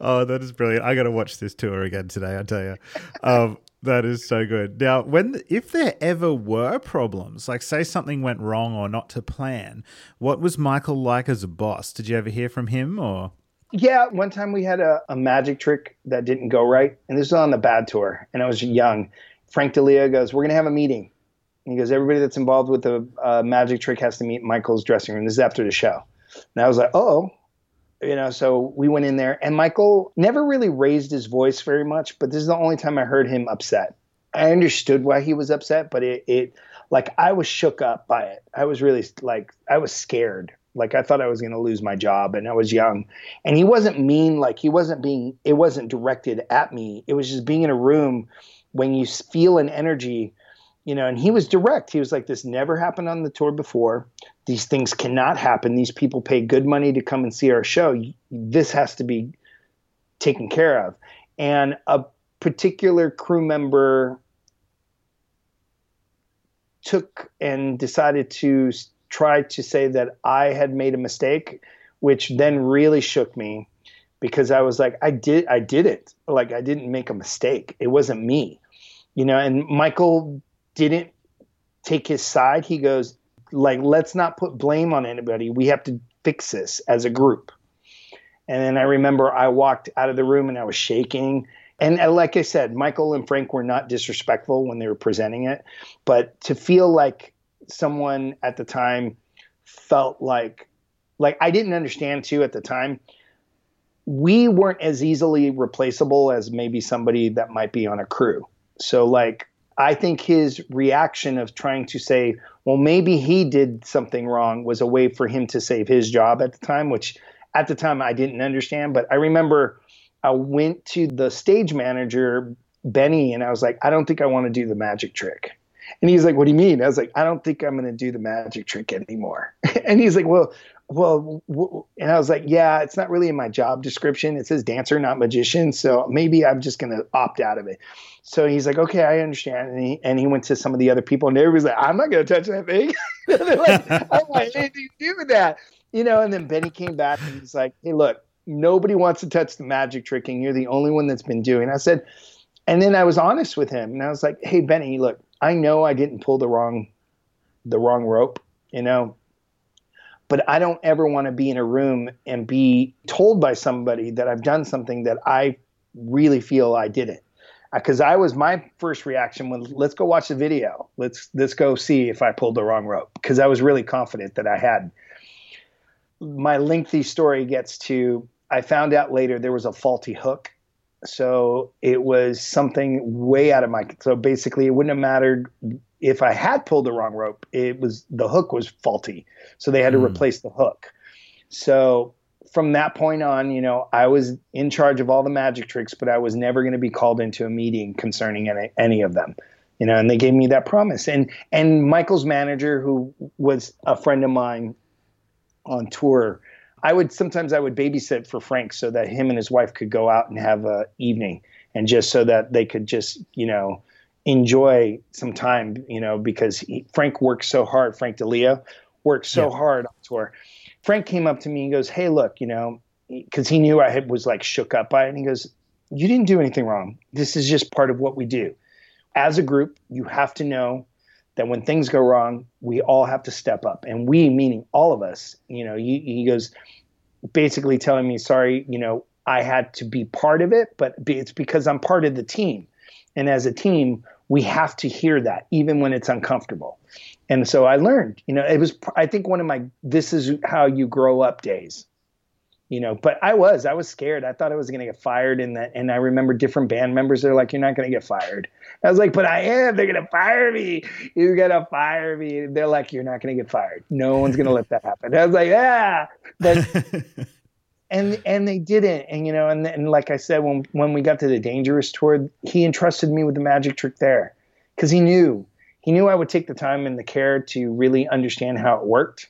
oh, that is brilliant. I got to watch this tour again today, I tell you. Um, that is so good. Now, when if there ever were problems, like say something went wrong or not to plan, what was Michael like as a boss? Did you ever hear from him or Yeah, one time we had a, a magic trick that didn't go right, and this was on the bad tour, and I was young. Frank DiLeo goes, "We're gonna have a meeting." And he goes, "Everybody that's involved with the uh, magic trick has to meet Michael's dressing room." This is after the show, and I was like, "Oh." You know, so we went in there, and Michael never really raised his voice very much, but this is the only time I heard him upset. I understood why he was upset, but it, it like I was shook up by it. I was really like I was scared. Like I thought I was going to lose my job, and I was young. And he wasn't mean. Like he wasn't being. It wasn't directed at me. It was just being in a room when you feel an energy, you know. And he was direct. He was like, "This never happened on the tour before. These things cannot happen. These people pay good money to come and see our show. This has to be taken care of." And a particular crew member took and decided to try to say that I had made a mistake, which then really shook me because I was like, I did, I did it. Like I didn't make a mistake. It wasn't me, you know. And Michael didn't take his side. He goes, like, let's not put blame on anybody. We have to fix this as a group. And then I remember I walked out of the room and I was shaking. And like I said, Michael and Frank were not disrespectful when they were presenting it, but to feel like someone at the time felt like like I didn't understand too at the time. We weren't as easily replaceable as maybe somebody that might be on a crew. So like I think his reaction of trying to say, well, maybe he did something wrong was a way for him to save his job at the time, which at the time I didn't understand. But I remember I went to the stage manager, Benny, and I was like, I don't think I want to do the magic trick. And he's like, What do you mean? I was like, I don't think I'm going to do the magic trick anymore. and he's like, Well, well, w-. and I was like, Yeah, it's not really in my job description. It says dancer, not magician. So maybe I'm just going to opt out of it. So he's like, Okay, I understand. And he, and he went to some of the other people, and everybody's like, I'm not going to touch that thing. They're like, I don't want anything to do with that. You know, and then Benny came back and he's like, Hey, look, nobody wants to touch the magic tricking. You're the only one that's been doing. I said, and then I was honest with him, and I was like, "Hey, Benny, look, I know I didn't pull the wrong, the wrong rope, you know, but I don't ever want to be in a room and be told by somebody that I've done something that I really feel I didn't." Uh, because I was my first reaction was, "Let's go watch the video. Let's let's go see if I pulled the wrong rope." Because I was really confident that I had. My lengthy story gets to I found out later there was a faulty hook. So it was something way out of my so basically it wouldn't have mattered if I had pulled the wrong rope. It was the hook was faulty. So they had to mm. replace the hook. So from that point on, you know, I was in charge of all the magic tricks, but I was never going to be called into a meeting concerning any, any of them. You know, and they gave me that promise. And and Michael's manager, who was a friend of mine on tour, I would sometimes I would babysit for Frank so that him and his wife could go out and have a evening and just so that they could just you know enjoy some time you know because he, Frank works so hard. Frank DiLeo worked so yeah. hard on tour. Frank came up to me and goes hey look you know because he knew I had, was like shook up by it. And he goes you didn't do anything wrong. This is just part of what we do. As a group you have to know that when things go wrong, we all have to step up. And we, meaning all of us, you know, he, he goes basically telling me, sorry, you know, I had to be part of it, but it's because I'm part of the team. And as a team, we have to hear that even when it's uncomfortable. And so I learned, you know, it was, I think one of my, this is how you grow up days you know but i was i was scared. I thought i was going to get fired in that and i remember different band members they're like you're not going to get fired. I was like but i am they're going to fire me. You're going to fire me. They're like you're not going to get fired. No one's going to let that happen. I was like yeah. But and and they didn't and you know and, and like i said when when we got to the dangerous tour he entrusted me with the magic trick there because he knew he knew i would take the time and the care to really understand how it worked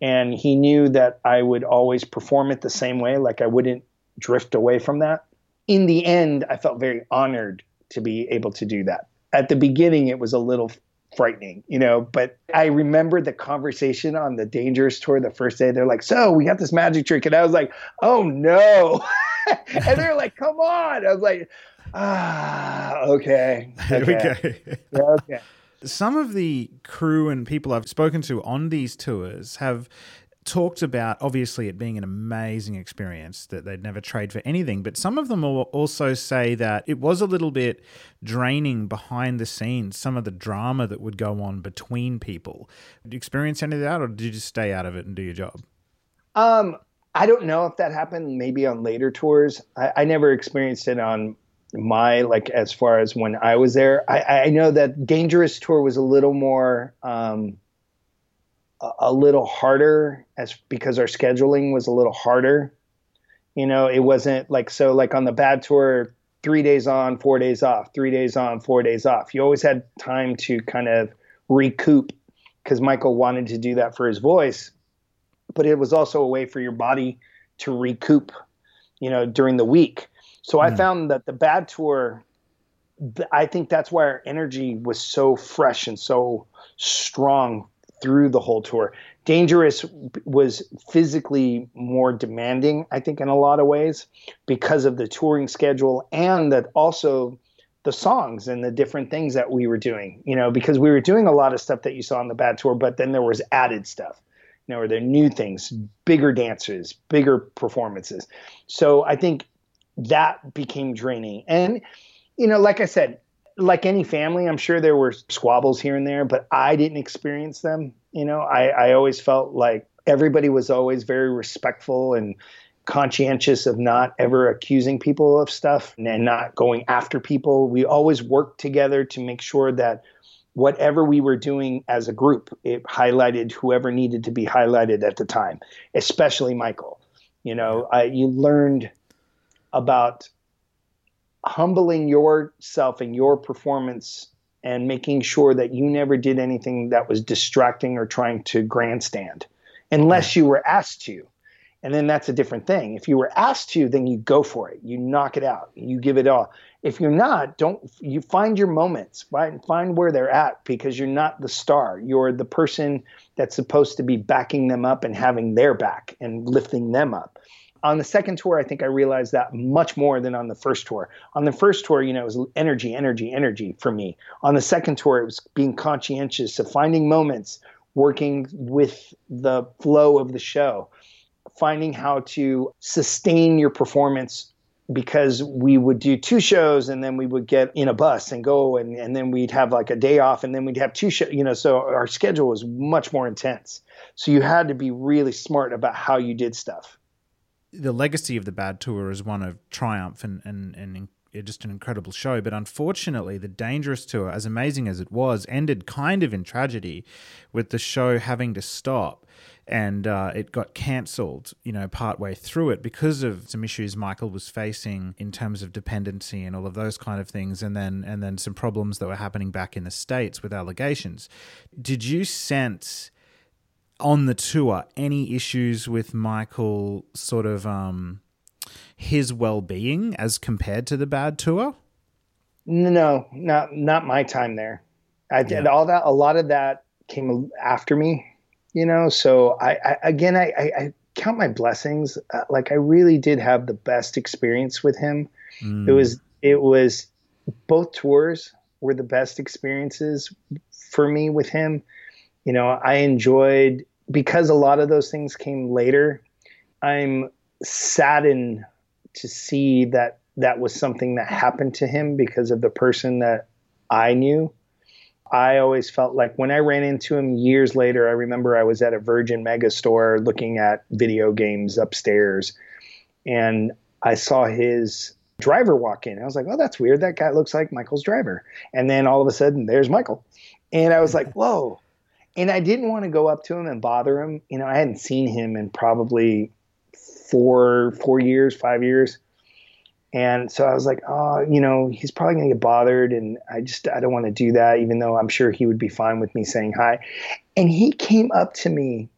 and he knew that I would always perform it the same way, like I wouldn't drift away from that. In the end, I felt very honored to be able to do that. At the beginning, it was a little frightening, you know, but I remember the conversation on the Dangerous tour the first day. They're like, So we got this magic trick. And I was like, Oh no. and they're like, Come on. I was like, Ah, okay. Okay. yeah, okay. Some of the crew and people I've spoken to on these tours have talked about obviously it being an amazing experience that they'd never trade for anything but some of them also say that it was a little bit draining behind the scenes some of the drama that would go on between people. Did you experience any of that or did you just stay out of it and do your job? Um i don't know if that happened maybe on later tours. I, I never experienced it on my like as far as when I was there. I, I know that Dangerous Tour was a little more um, a, a little harder as because our scheduling was a little harder. You know, it wasn't like so like on the bad tour, three days on, four days off, three days on, four days off. You always had time to kind of recoup because Michael wanted to do that for his voice, but it was also a way for your body to recoup, you know, during the week. So mm. I hmm. found that the bad tour, I think that's why our energy was so fresh and so strong through the whole tour. Dangerous was physically more demanding, I think, in a lot of ways because of the touring schedule and that also the songs and the different things that we were doing, you know, because we were doing a lot of stuff that you saw on the bad tour, but then there was added stuff. You know, or there new things, bigger dances, bigger performances. So I think that became draining. And, you know, like I said, like any family, I'm sure there were squabbles here and there, but I didn't experience them. You know, I, I always felt like everybody was always very respectful and conscientious of not ever accusing people of stuff and not going after people. We always worked together to make sure that whatever we were doing as a group, it highlighted whoever needed to be highlighted at the time, especially Michael. You know, I, you learned about humbling yourself and your performance and making sure that you never did anything that was distracting or trying to grandstand unless you were asked to. And then that's a different thing. If you were asked to, then you go for it. You knock it out. You give it all. If you're not, don't you find your moments, right? Find where they're at because you're not the star. You're the person that's supposed to be backing them up and having their back and lifting them up on the second tour, I think I realized that much more than on the first tour. On the first tour, you know, it was energy, energy, energy for me. On the second tour, it was being conscientious of finding moments, working with the flow of the show, finding how to sustain your performance because we would do two shows and then we would get in a bus and go and, and then we'd have like a day off and then we'd have two shows, you know, so our schedule was much more intense. So you had to be really smart about how you did stuff the legacy of the bad tour is one of triumph and and and just an incredible show. But unfortunately, the dangerous tour, as amazing as it was, ended kind of in tragedy, with the show having to stop. And uh, it got cancelled, you know, partway through it because of some issues Michael was facing in terms of dependency and all of those kind of things, and then and then some problems that were happening back in the states with allegations. Did you sense? On the tour any issues with Michael sort of um, his well-being as compared to the bad tour? No, not not my time there. I did yeah. all that. A lot of that came after me, you know. So I, I again, I, I, I, count my blessings. Uh, like I really did have the best experience with him. Mm. It was it was both tours were the best experiences for me with him. You know, I enjoyed because a lot of those things came later, I'm saddened to see that that was something that happened to him because of the person that I knew. I always felt like when I ran into him years later, I remember I was at a Virgin Mega store looking at video games upstairs and I saw his driver walk in. I was like, oh, that's weird. That guy looks like Michael's driver. And then all of a sudden, there's Michael. And I was like, whoa, and I didn't want to go up to him and bother him. You know, I hadn't seen him in probably four four years, five years. And so I was like, oh, you know, he's probably going to get bothered. And I just, I don't want to do that, even though I'm sure he would be fine with me saying hi. And he came up to me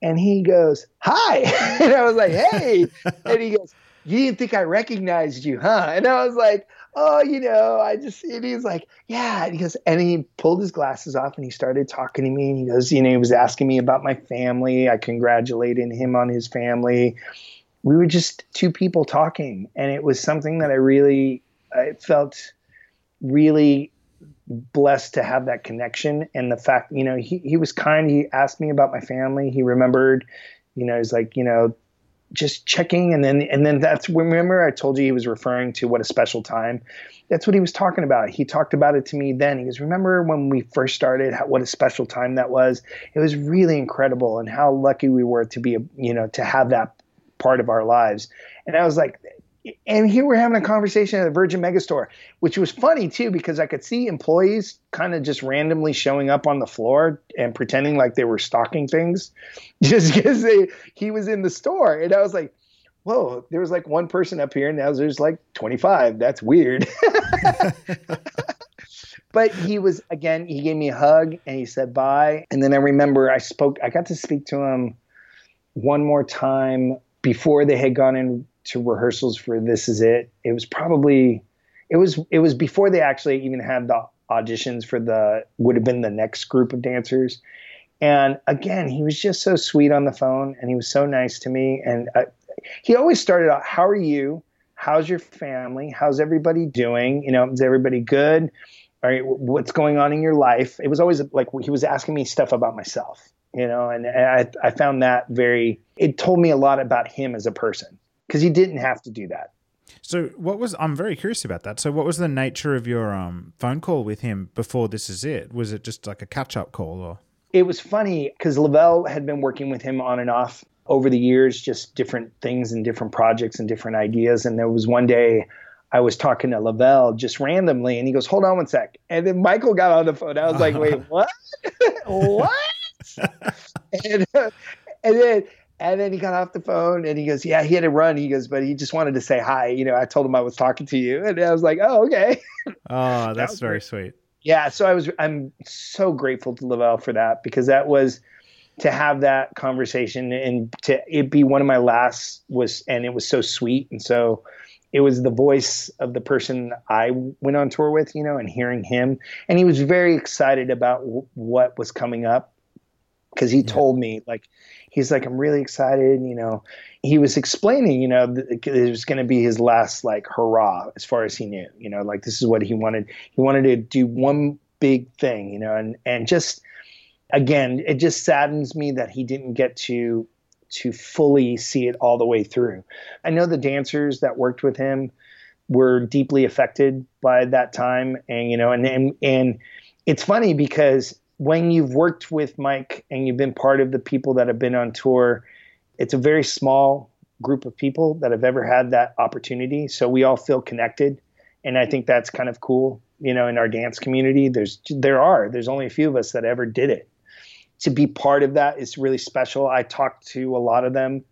and he goes, hi. and I was like, hey. and he goes, you didn't think I recognized you, huh? And I was like, oh, you know, I just, and he's like, yeah. And he goes, and he pulled his glasses off and he started talking to me. And he goes, you know, he was asking me about my family. I congratulated him on his family. We were just two people talking. And it was something that I really, I felt really blessed to have that connection. And the fact, you know, he, he was kind. He asked me about my family. He remembered, you know, he's like, you know, just checking and then and then that's remember I told you he was referring to what a special time. That's what he was talking about. He talked about it to me then. He goes, "Remember when we first started? How, what a special time that was. It was really incredible, and how lucky we were to be, you know, to have that part of our lives." And I was like, and here we're having a conversation at the Virgin Megastore, which was funny too because I could see employees kind of just randomly showing up on the floor and pretending like they were stocking things, just because he was in the store, and I was like, "Whoa!" There was like one person up here, and now there's like 25. That's weird. but he was again. He gave me a hug and he said bye, and then I remember I spoke. I got to speak to him one more time before they had gone in to rehearsals for This Is It. It was probably it was it was before they actually even had the auditions for the would have been the next group of dancers. And again, he was just so sweet on the phone, and he was so nice to me. And uh, he always started out, "How are you? How's your family? How's everybody doing? You know, is everybody good? All right, what's going on in your life?" It was always like he was asking me stuff about myself, you know, and I, I found that very. It told me a lot about him as a person because he didn't have to do that. So what was I'm very curious about that. So what was the nature of your um, phone call with him before this is it? Was it just like a catch up call or? It was funny because Lavelle had been working with him on and off over the years, just different things and different projects and different ideas. And there was one day I was talking to Lavelle just randomly, and he goes, "Hold on one sec." And then Michael got on the phone. I was like, "Wait, what? what?" and, uh, and then and then he got off the phone and he goes, "Yeah, he had to run." He goes, "But he just wanted to say hi." You know, I told him I was talking to you, and I was like, "Oh, okay." Oh, that's that very great. sweet. Yeah, so I was. I'm so grateful to Lavelle for that because that was to have that conversation and to it be one of my last was, and it was so sweet and so it was the voice of the person I went on tour with, you know, and hearing him. And he was very excited about w- what was coming up because he yeah. told me, like, he's like, I'm really excited. You know, he was explaining, you know, it was going to be his last, like, hurrah as far as he knew, you know, like, this is what he wanted. He wanted to do one big thing, you know, and, and just, again, it just saddens me that he didn't get to to fully see it all the way through. I know the dancers that worked with him were deeply affected by that time and you know and and, and it's funny because when you've worked with Mike and you've been part of the people that have been on tour, it's a very small group of people that have ever had that opportunity. So we all feel connected. And I think that's kind of cool. You know, in our dance community, there's there are there's only a few of us that ever did it to be part of that is really special. I talked to a lot of them,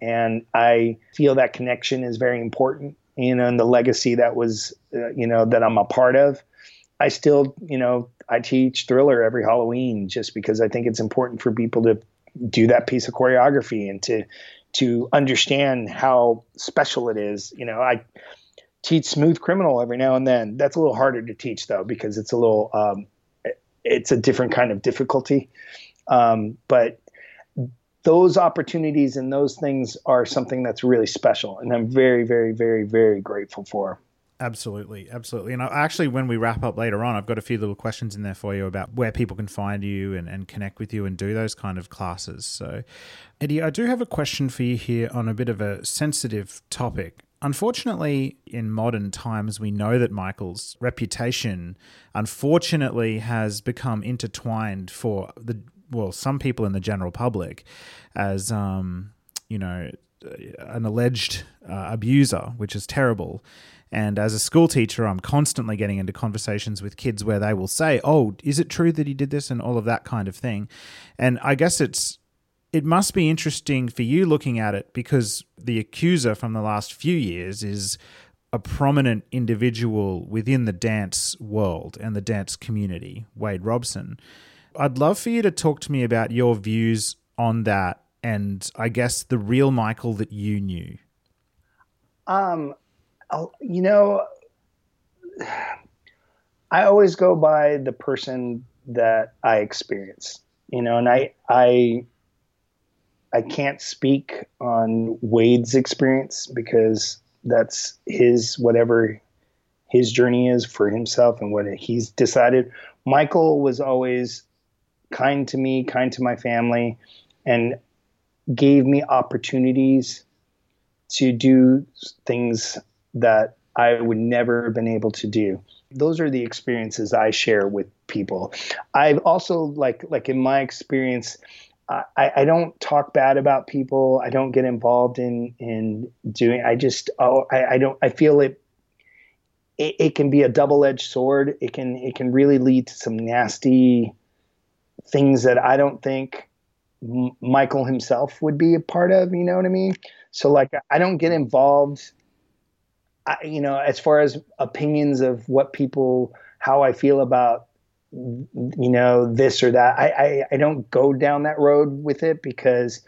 and I feel that connection is very important. You know, and the legacy that was, uh, you know, that I'm a part of. I still, you know, I teach Thriller every Halloween just because I think it's important for people to do that piece of choreography and to to understand how special it is. You know, I teach Smooth Criminal every now and then. That's a little harder to teach though because it's a little um, it's a different kind of difficulty. Um, but those opportunities and those things are something that's really special, and I'm very, very, very, very grateful for. Absolutely, absolutely. And actually, when we wrap up later on, I've got a few little questions in there for you about where people can find you and, and connect with you and do those kind of classes. So, Eddie, I do have a question for you here on a bit of a sensitive topic. Unfortunately, in modern times, we know that Michael's reputation, unfortunately, has become intertwined for the well, some people in the general public as, um, you know, an alleged uh, abuser, which is terrible. And as a school teacher, I'm constantly getting into conversations with kids where they will say, "Oh, is it true that he did this?" and all of that kind of thing. And I guess it's it must be interesting for you looking at it because the accuser from the last few years is a prominent individual within the dance world and the dance community, Wade Robson. I'd love for you to talk to me about your views on that and I guess the real Michael that you knew. Um, you know, I always go by the person that I experience, you know, and I, I, I can't speak on Wade's experience because that's his whatever his journey is for himself and what he's decided. Michael was always kind to me, kind to my family, and gave me opportunities to do things that I would never have been able to do. Those are the experiences I share with people. I've also like like in my experience, I, I don't talk bad about people. I don't get involved in in doing. I just oh I, I don't I feel it, it. It can be a double edged sword. It can it can really lead to some nasty things that I don't think Michael himself would be a part of. You know what I mean? So like, I don't get involved. I, you know, as far as opinions of what people, how I feel about, you know, this or that. I, I, I don't go down that road with it because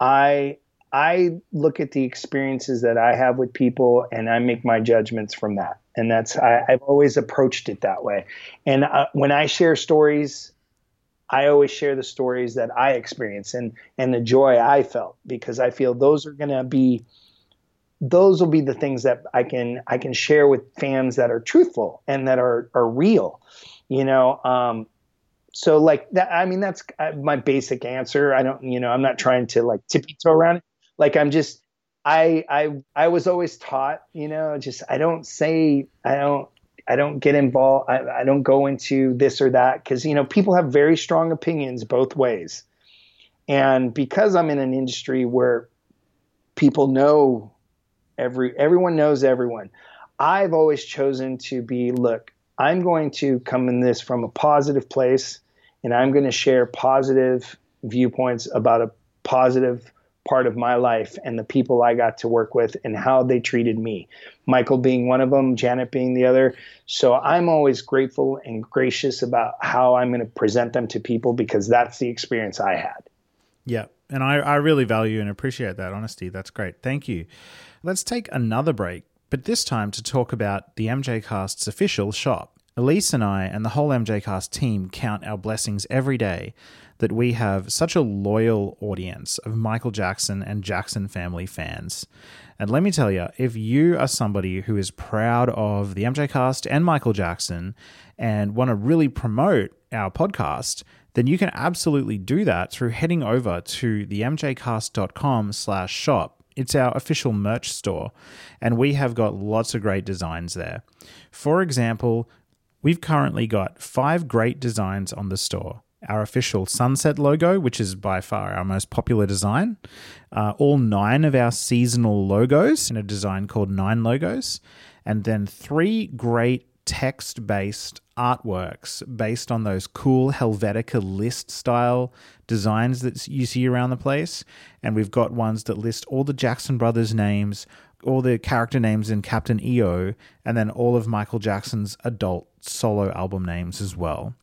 I I look at the experiences that I have with people and I make my judgments from that. And that's, I, have always approached it that way. And uh, when I share stories, I always share the stories that I experience and and the joy I felt because I feel those are going to be those will be the things that I can I can share with fans that are truthful and that are are real, you know. Um, so like that, I mean, that's uh, my basic answer. I don't, you know, I'm not trying to like tippy toe around it. Like I'm just, I I I was always taught, you know, just I don't say I don't I don't get involved. I, I don't go into this or that because you know people have very strong opinions both ways, And because I'm in an industry where people know every everyone knows everyone, I've always chosen to be look, I'm going to come in this from a positive place and I'm going to share positive viewpoints about a positive part of my life and the people I got to work with and how they treated me. Michael being one of them, Janet being the other. So I'm always grateful and gracious about how I'm going to present them to people because that's the experience I had. Yeah. And I, I really value and appreciate that honesty. That's great. Thank you. Let's take another break, but this time to talk about the MJ Cast's official shop. Elise and I and the whole MJ Cast team count our blessings every day that we have such a loyal audience of Michael Jackson and Jackson family fans. And let me tell you, if you are somebody who is proud of the MJ Cast and Michael Jackson and want to really promote our podcast, then you can absolutely do that through heading over to themjcast.com slash shop. It's our official merch store, and we have got lots of great designs there. For example, we've currently got five great designs on the store. Our official sunset logo, which is by far our most popular design, uh, all nine of our seasonal logos in a design called Nine Logos, and then three great text based artworks based on those cool Helvetica list style designs that you see around the place. And we've got ones that list all the Jackson Brothers names, all the character names in Captain EO, and then all of Michael Jackson's adult solo album names as well.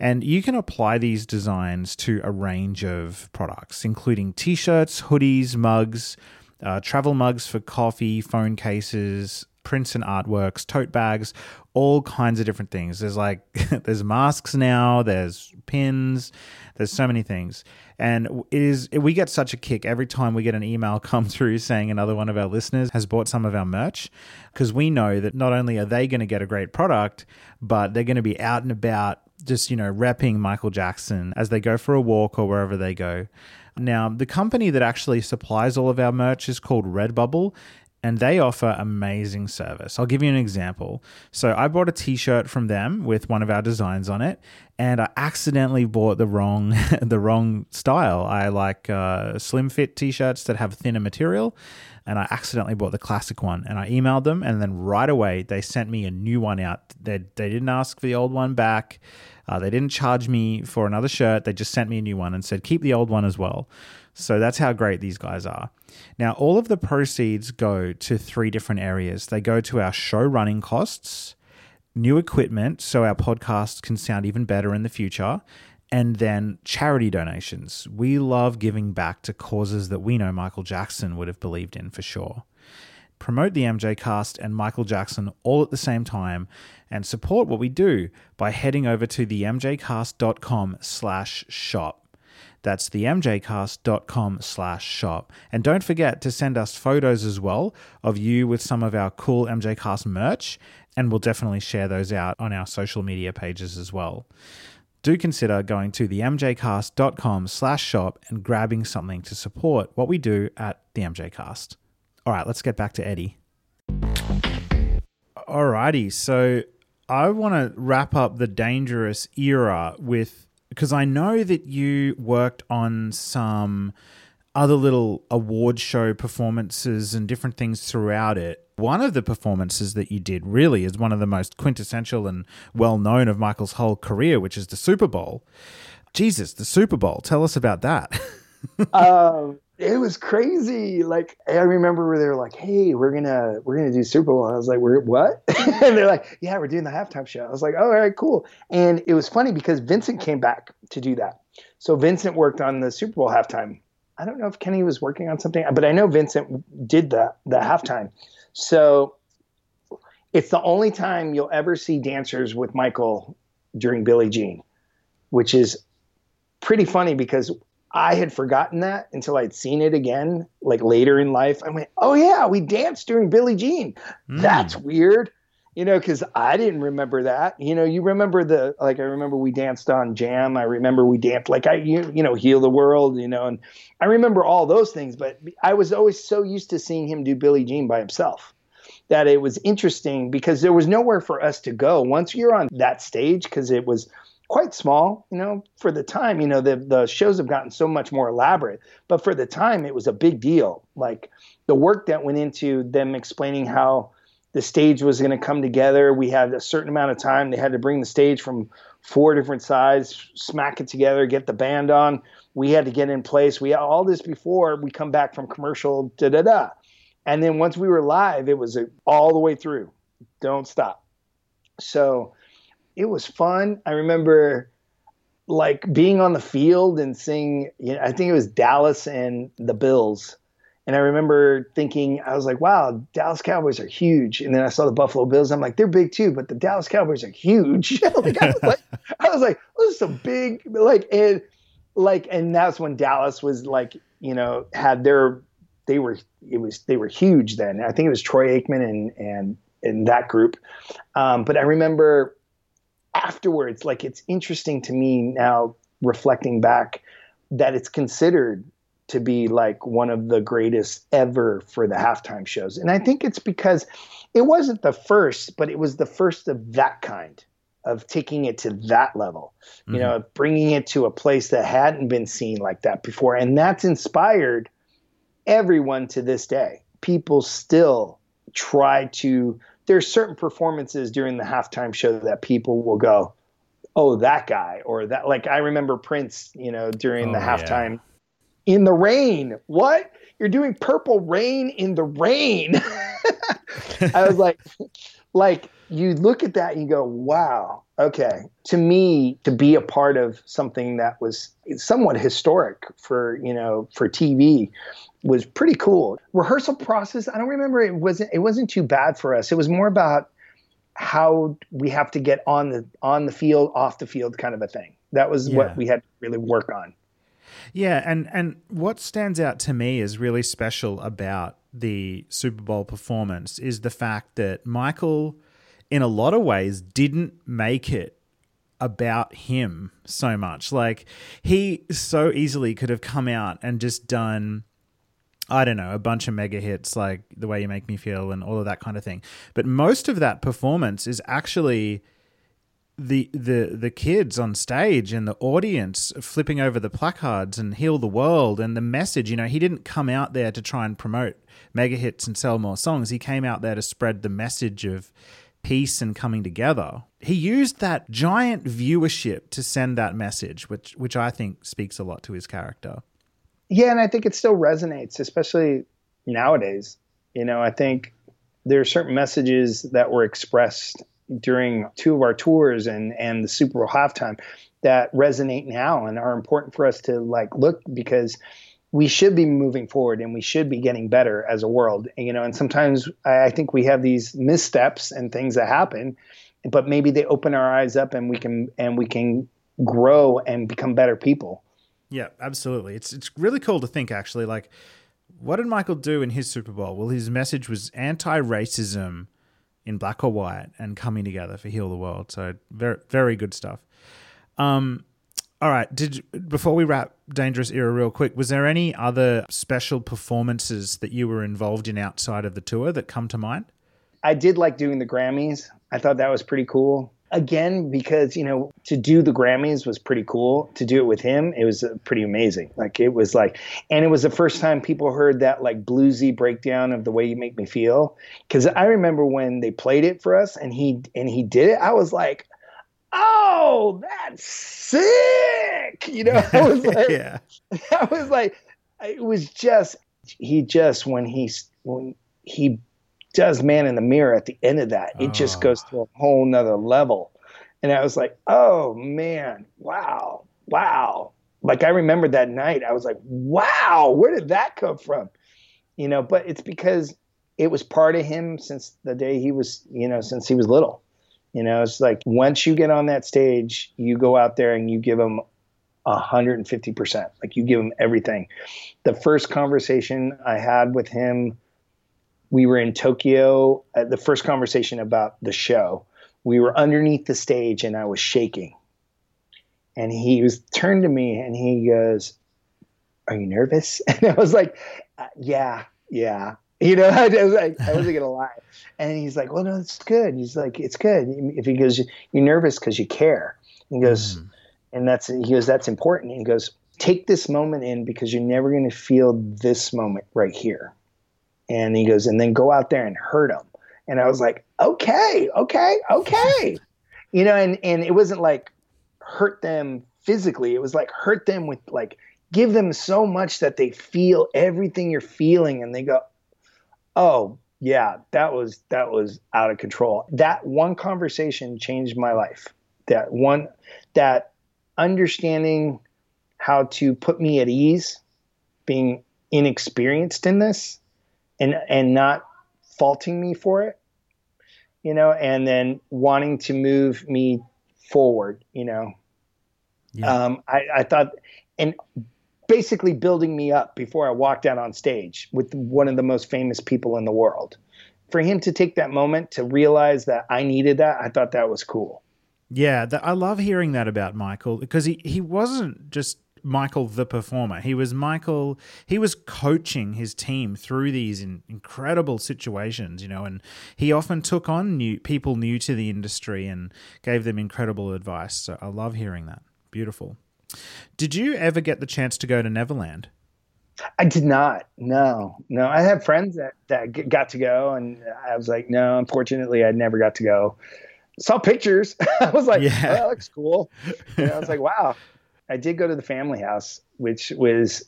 And you can apply these designs to a range of products, including t shirts, hoodies, mugs, uh, travel mugs for coffee, phone cases, prints and artworks, tote bags, all kinds of different things. There's like, there's masks now, there's pins, there's so many things. And it is we get such a kick every time we get an email come through saying another one of our listeners has bought some of our merch because we know that not only are they going to get a great product, but they're going to be out and about just, you know, repping Michael Jackson as they go for a walk or wherever they go. Now, the company that actually supplies all of our merch is called Redbubble, and they offer amazing service. I'll give you an example. So I bought a t-shirt from them with one of our designs on it, and I accidentally bought the wrong the wrong style. I like uh, slim fit t-shirts that have thinner material, and I accidentally bought the classic one. And I emailed them, and then right away they sent me a new one out. They they didn't ask for the old one back. Uh, they didn't charge me for another shirt. They just sent me a new one and said keep the old one as well. So that's how great these guys are. Now, all of the proceeds go to three different areas. They go to our show running costs, new equipment so our podcast can sound even better in the future, and then charity donations. We love giving back to causes that we know Michael Jackson would have believed in for sure. Promote the MJ cast and Michael Jackson all at the same time and support what we do by heading over to themjcast.com slash shop. That's themjcast.com slash shop. And don't forget to send us photos as well of you with some of our cool MJCast merch, and we'll definitely share those out on our social media pages as well. Do consider going to themjcast.com slash shop and grabbing something to support what we do at the MJCast. All right, let's get back to Eddie. Alrighty, so I want to wrap up the dangerous era with because I know that you worked on some other little award show performances and different things throughout it. One of the performances that you did really is one of the most quintessential and well known of Michael's whole career, which is the Super Bowl. Jesus, the Super Bowl. Tell us about that. um, it was crazy. Like I remember where they were like, "Hey, we're gonna we're gonna do Super Bowl." I was like, "We're what?" and they're like, "Yeah, we're doing the halftime show." I was like, "Oh, all right, cool." And it was funny because Vincent came back to do that. So Vincent worked on the Super Bowl halftime. I don't know if Kenny was working on something, but I know Vincent did the the halftime. So it's the only time you'll ever see dancers with Michael during Billie Jean, which is pretty funny because I had forgotten that until I'd seen it again, like later in life. I went, "Oh yeah, we danced during Billie Jean. Mm. That's weird." You know, because I didn't remember that. You know, you remember the like I remember we danced on Jam. I remember we danced like I you, you know Heal the World. You know, and I remember all those things. But I was always so used to seeing him do Billie Jean by himself that it was interesting because there was nowhere for us to go once you're on that stage because it was quite small, you know, for the time, you know, the the shows have gotten so much more elaborate, but for the time it was a big deal. Like the work that went into them explaining how the stage was going to come together. We had a certain amount of time. They had to bring the stage from four different sides, smack it together, get the band on. We had to get in place. We had all this before we come back from commercial, da da da. And then once we were live, it was all the way through. Don't stop. So it was fun. I remember like being on the field and seeing, you know, I think it was Dallas and the Bills. And I remember thinking, I was like, wow, Dallas Cowboys are huge. And then I saw the Buffalo Bills. I'm like, they're big too, but the Dallas Cowboys are huge. like, I was like, I was like, this is a big, like, and like, and that's when Dallas was like, you know, had their, they were, it was, they were huge then. I think it was Troy Aikman and, and, and that group. Um, but I remember afterwards, like it's interesting to me now reflecting back that it's considered to be like one of the greatest ever for the halftime shows. And I think it's because it wasn't the first, but it was the first of that kind of taking it to that level, you mm-hmm. know, bringing it to a place that hadn't been seen like that before. And that's inspired everyone to this day. People still try to there's certain performances during the halftime show that people will go, "Oh, that guy," or that. Like I remember Prince, you know, during oh, the halftime yeah. in the rain. What? You're doing Purple Rain in the rain. I was like, like you look at that and you go, "Wow, okay." To me, to be a part of something that was somewhat historic for you know for TV was pretty cool. Rehearsal process, I don't remember it wasn't it wasn't too bad for us. It was more about how we have to get on the on the field, off the field kind of a thing. That was yeah. what we had to really work on. Yeah, and and what stands out to me is really special about the Super Bowl performance is the fact that Michael in a lot of ways didn't make it about him so much. Like he so easily could have come out and just done I don't know, a bunch of mega hits like The Way You Make Me Feel and all of that kind of thing. But most of that performance is actually the the the kids on stage and the audience flipping over the placards and heal the world and the message. You know he didn't come out there to try and promote mega hits and sell more songs. He came out there to spread the message of peace and coming together. He used that giant viewership to send that message which which i think speaks a lot to his character yeah, and I think it still resonates, especially nowadays. You know, I think there are certain messages that were expressed during two of our tours and and the Super Bowl halftime that resonate now and are important for us to like look because we should be moving forward and we should be getting better as a world. And, you know, and sometimes I think we have these missteps and things that happen, but maybe they open our eyes up and we can and we can grow and become better people. Yeah, absolutely. It's it's really cool to think actually like what did Michael do in his Super Bowl? Well, his message was anti-racism in black or white and coming together for heal the world. So very very good stuff. Um all right, did before we wrap Dangerous Era real quick, was there any other special performances that you were involved in outside of the tour that come to mind? I did like doing the Grammys. I thought that was pretty cool again because you know to do the grammys was pretty cool. To do it with him it was uh, pretty amazing. Like it was like and it was the first time people heard that like bluesy breakdown of the way you make me feel. Because i remember when they played it for us and he and he did it i was like oh that's sick! You know i was like yeah. I was like it was just he just when he's when he does man in the mirror at the end of that. It oh. just goes to a whole nother level. And i was like oh man wow wow. Like i remember that night i was like wow where did that come from? You know but it's because it was part of him since the day he was you know since he was little. You know it's like once you get on that stage you go out there and you give him 150% like you give him everything. The first conversation i had with him we were in Tokyo at the first conversation about the show. We were underneath the stage and I was shaking. And he was turned to me and he goes, Are you nervous? And I was like, uh, Yeah, yeah. You know, I, was like, I wasn't gonna lie. And he's like, Well, no, it's good. He's like, It's good. If he goes, You're nervous because you care. He goes, mm. and that's he goes, that's important. He goes, take this moment in because you're never going to feel this moment right here. And he goes, and then go out there and hurt them. And I was like, okay, okay, okay. you know, and, and it wasn't like hurt them physically. It was like hurt them with like, give them so much that they feel everything you're feeling and they go, oh, yeah, that was that was out of control. That one conversation changed my life. That one that understanding how to put me at ease, being inexperienced in this, and and not faulting me for it, you know, and then wanting to move me forward, you know. Yeah. Um, I, I thought, and basically building me up before I walked out on stage with one of the most famous people in the world. For him to take that moment to realize that I needed that, I thought that was cool. Yeah, I love hearing that about Michael because he, he wasn't just Michael the performer. He was Michael. He was coaching his team through these in, incredible situations, you know, and he often took on new people new to the industry and gave them incredible advice. So I love hearing that. Beautiful. Did you ever get the chance to go to Neverland? I did not. No, no. I had friends that that got to go, and I was like, no. Unfortunately, I never got to go. Saw pictures. I was like, yeah. oh, that looks cool. And I was like, wow. I did go to the family house, which was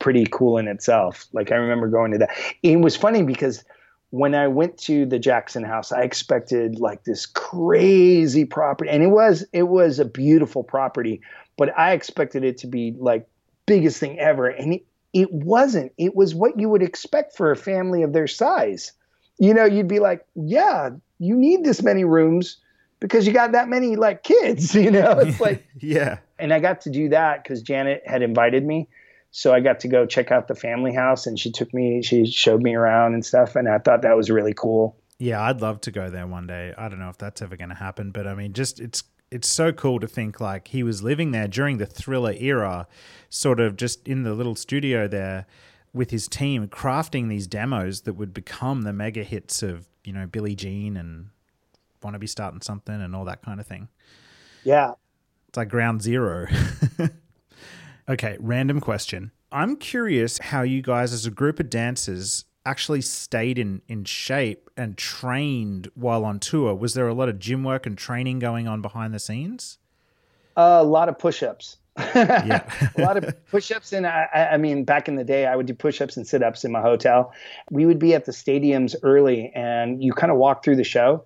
pretty cool in itself. Like I remember going to that. It was funny because when I went to the Jackson house, I expected like this crazy property, and it was it was a beautiful property, but I expected it to be like biggest thing ever, and it, it wasn't. It was what you would expect for a family of their size. You know, you'd be like, yeah, you need this many rooms because you got that many like kids. You know, it's like yeah and I got to do that because Janet had invited me. So I got to go check out the family house and she took me, she showed me around and stuff. And I thought that was really cool. Yeah, I'd love to go there one day. I don't know if that's ever going to happen, but I mean, just it's it's so cool to think like he was living there during the thriller era, sort of just in the little studio there with his team, crafting these demos that would become the mega hits of you know Billie Jean and Want to Be Starting Something and all that kind of thing. Yeah, it's like ground zero. okay, random question. I'm curious how you guys, as a group of dancers, actually stayed in, in shape and trained while on tour. Was there a lot of gym work and training going on behind the scenes? Uh, a lot of push ups. yeah. a lot of push ups. And I, I mean, back in the day, I would do push ups and sit ups in my hotel. We would be at the stadiums early and you kind of walk through the show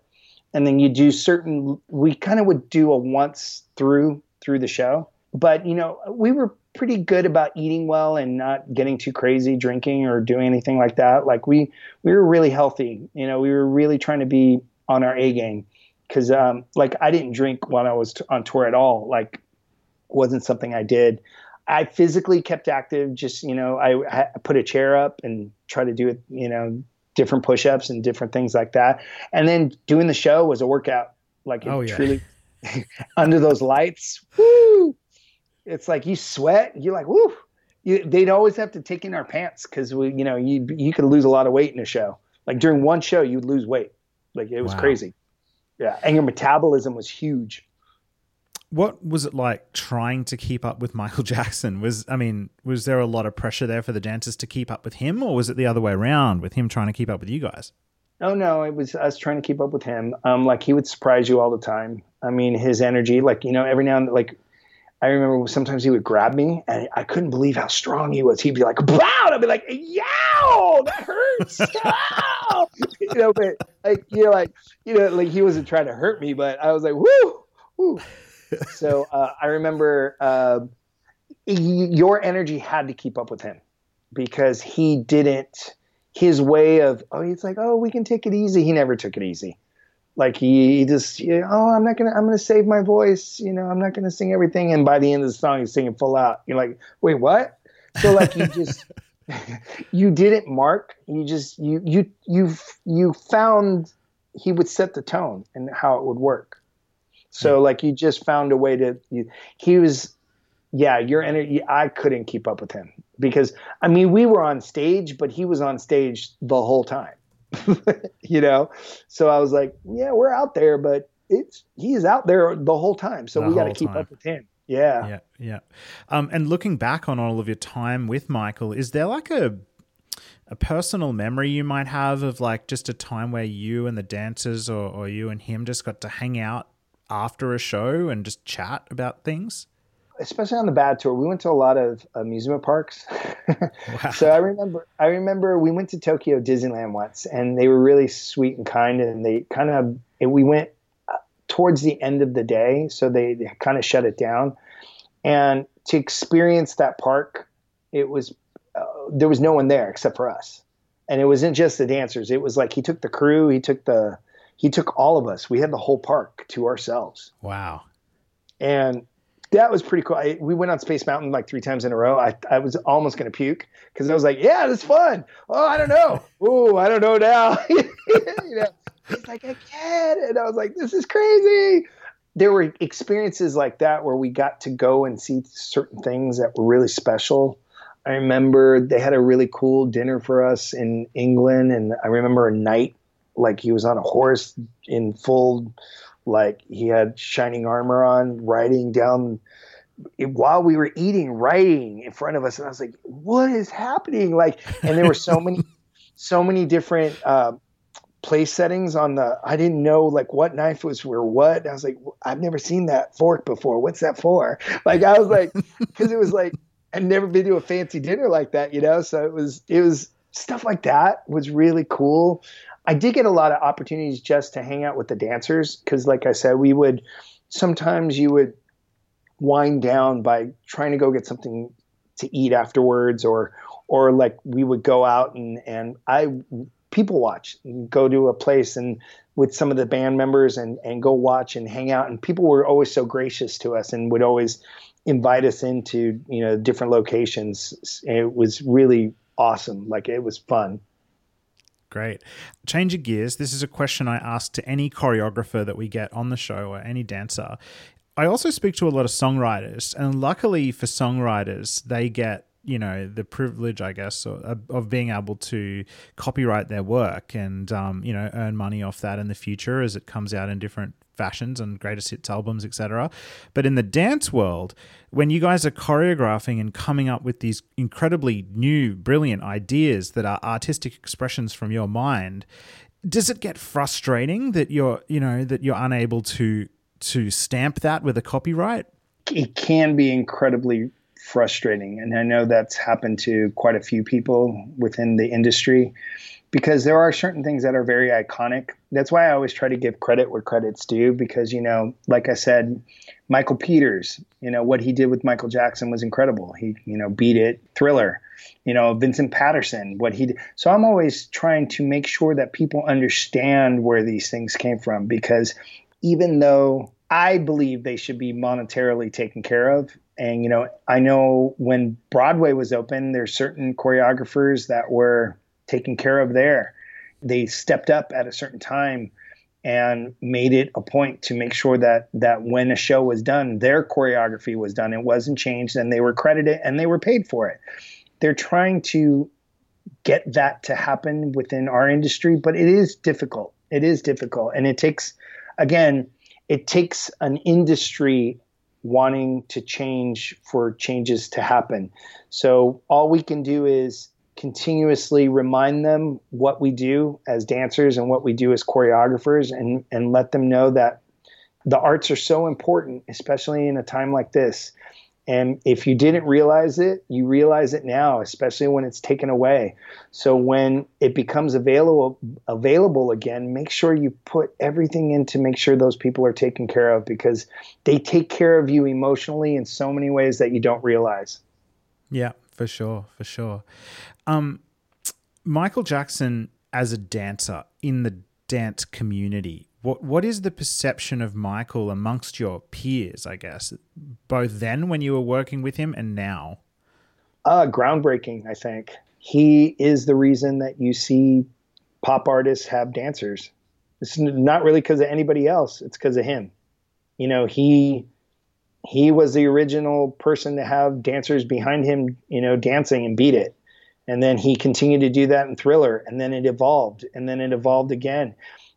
and then you do certain we kind of would do a once through through the show. But you know we were pretty good about eating well and not getting too crazy drinking or doing anything like that. Like we we were really healthy you know we were really trying to be on our a game. Because um, like i didn't drink while i was t- on tour at all. Like wasn't something i did. I physically kept active just you know I, I put a chair up and try to do it you know different push-ups and different things like that. And then doing the show was a workout. Like it oh, yeah. truly under those lights, woo! It's like you sweat. You're like, woo! You, they'd always have to take in our pants because we, you know, you you could lose a lot of weight in a show. Like during one show, you'd lose weight. Like it was wow. crazy. Yeah, and your metabolism was huge what was it like trying to keep up with Michael Jackson? Was I mean, was there a lot of pressure there for the dancers to keep up with him, or was it the other way around with him trying to keep up with you guys? Oh no, it was us trying to keep up with him. Um, like he would surprise you all the time. I mean, his energy, like you know, every now and then, like I remember sometimes he would grab me, and I couldn't believe how strong he was. He'd be like, "Wow!" I'd be like, "Yow, that hurts!" you know, but like you know, like you know, like he wasn't trying to hurt me, but I was like, "Woo, woo." so uh, I remember uh, your energy had to keep up with him because he didn't. His way of oh, he's like oh, we can take it easy. He never took it easy. Like he, he just you know, oh, I'm not gonna I'm gonna save my voice. You know, I'm not gonna sing everything. And by the end of the song, he's singing full out. You're like, wait, what? So like you just. you didn't mark you just you you you you found he would set the tone and how it would work so like you just found a way to you, he was yeah, your energy I couldn't keep up with him because I mean we were on stage but he was on stage the whole time. you know? So I was like, yeah, we're out there but it's he's out there the whole time, so The we got to keep time. up with him. Yeah. Yeah, yeah. Um, and looking back on all of your time with Michael, is there like a a personal memory you might have of like just a time where you and the dancers or, or you and him just got to hang out after a show and just chat about things? especially on the bad tour, we went to a lot of amusement parks. so I remember, I remember we went to Tokyo Disneyland once, and they were really sweet and kind, and they kind of we went uh, towards the end of the day, so they, they kind of shut it down. And to experience that park, it was uh, there was no one there except for us, and it wasn't just the dancers. It was like he took the crew, he took the he took all of us. We had the whole park to ourselves Wow. and that was pretty cool. I, we went on Space Mountain like three times in a row. I, I was almost going to puke because I was like, yeah, this is fun. Oh, I don't know. Oh, I don't know now. you know, he's like, I can't. And I was like, this is crazy. There were experiences like that where we got to go and see certain things that were really special. I remember they had a really cool dinner for us in England. And I remember a night like he was on a horse in full like he had shining armor on riding down. While we were eating writing in front of us and i was like what is happening? Like and there were so many so many different uh, place settings on the i didn't know like what knife was for what. And i was like i've never seen that fork before. What's that for? Like i was like because it was like i'd never been to a fancy dinner like that you know? So it was it was stuff like that was really cool I did get a lot of opportunities just to hang out with the dancers because, like I said, we would sometimes you would wind down by trying to go get something to eat afterwards, or or like we would go out and and I people watch, and go to a place and with some of the band members and and go watch and hang out, and people were always so gracious to us and would always invite us into you know different locations. It was really awesome. Like it was fun. Great. Change of gears. This is a question I ask to any choreographer that we get on the show or any dancer. I also speak to a lot of songwriters, and luckily for songwriters, they get you know the privilege, I guess, of, being able to copyright their work and um, you know earn money off that in the future as it comes out in different fashions and greatest hits albums, etc. But in the dance world, when you guys are choreographing and coming up with these incredibly new, brilliant ideas that are artistic expressions from your mind, does it get frustrating that you're, you know, that you're unable to to stamp that with a copyright? It can be incredibly frustrating, and I know that's happened to quite a few people within the industry because there are certain things that are very iconic. That's why I always try to give credit where credit's due because, you know, like I said, Michael Peters, you know, what he did with Michael Jackson was incredible. He, you know, beat it, thriller, you know, Vincent Patterson, what he did. So I'm always trying to make sure that people understand where these things came from because even though I believe they should be monetarily taken care of, and, you know, I know when Broadway was open, there's certain choreographers that were taken care of there. They stepped up at a certain time and made it a point to make sure that that when a show was done, their choreography was done. It wasn't changed, and they were credited and they were paid for it. They're trying to get that to happen within our industry, but it is difficult. It is difficult, and it takes, again, it takes an industry wanting to change for changes to happen. So all we can do is continuously remind them what we do as dancers and what we do as choreographers and and let them know that the arts are so important especially in a time like this. And if you didn't realize it you realize it now especially when it's taken away. So when it becomes available available again make sure you put everything in to make sure those people are taken care of because they take care of you emotionally in so many ways that you don't realize. Yeah for sure for sure um, Michael Jackson as a dancer in the dance community, what what is the perception of Michael amongst your peers? I guess both then when you were working with him and now. Uh, groundbreaking. I think he is the reason that you see pop artists have dancers. It's not really because of anybody else. It's because of him. You know, he he was the original person to have dancers behind him. You know, dancing and beat it and then he continued to do that in thriller and then it evolved and then it evolved again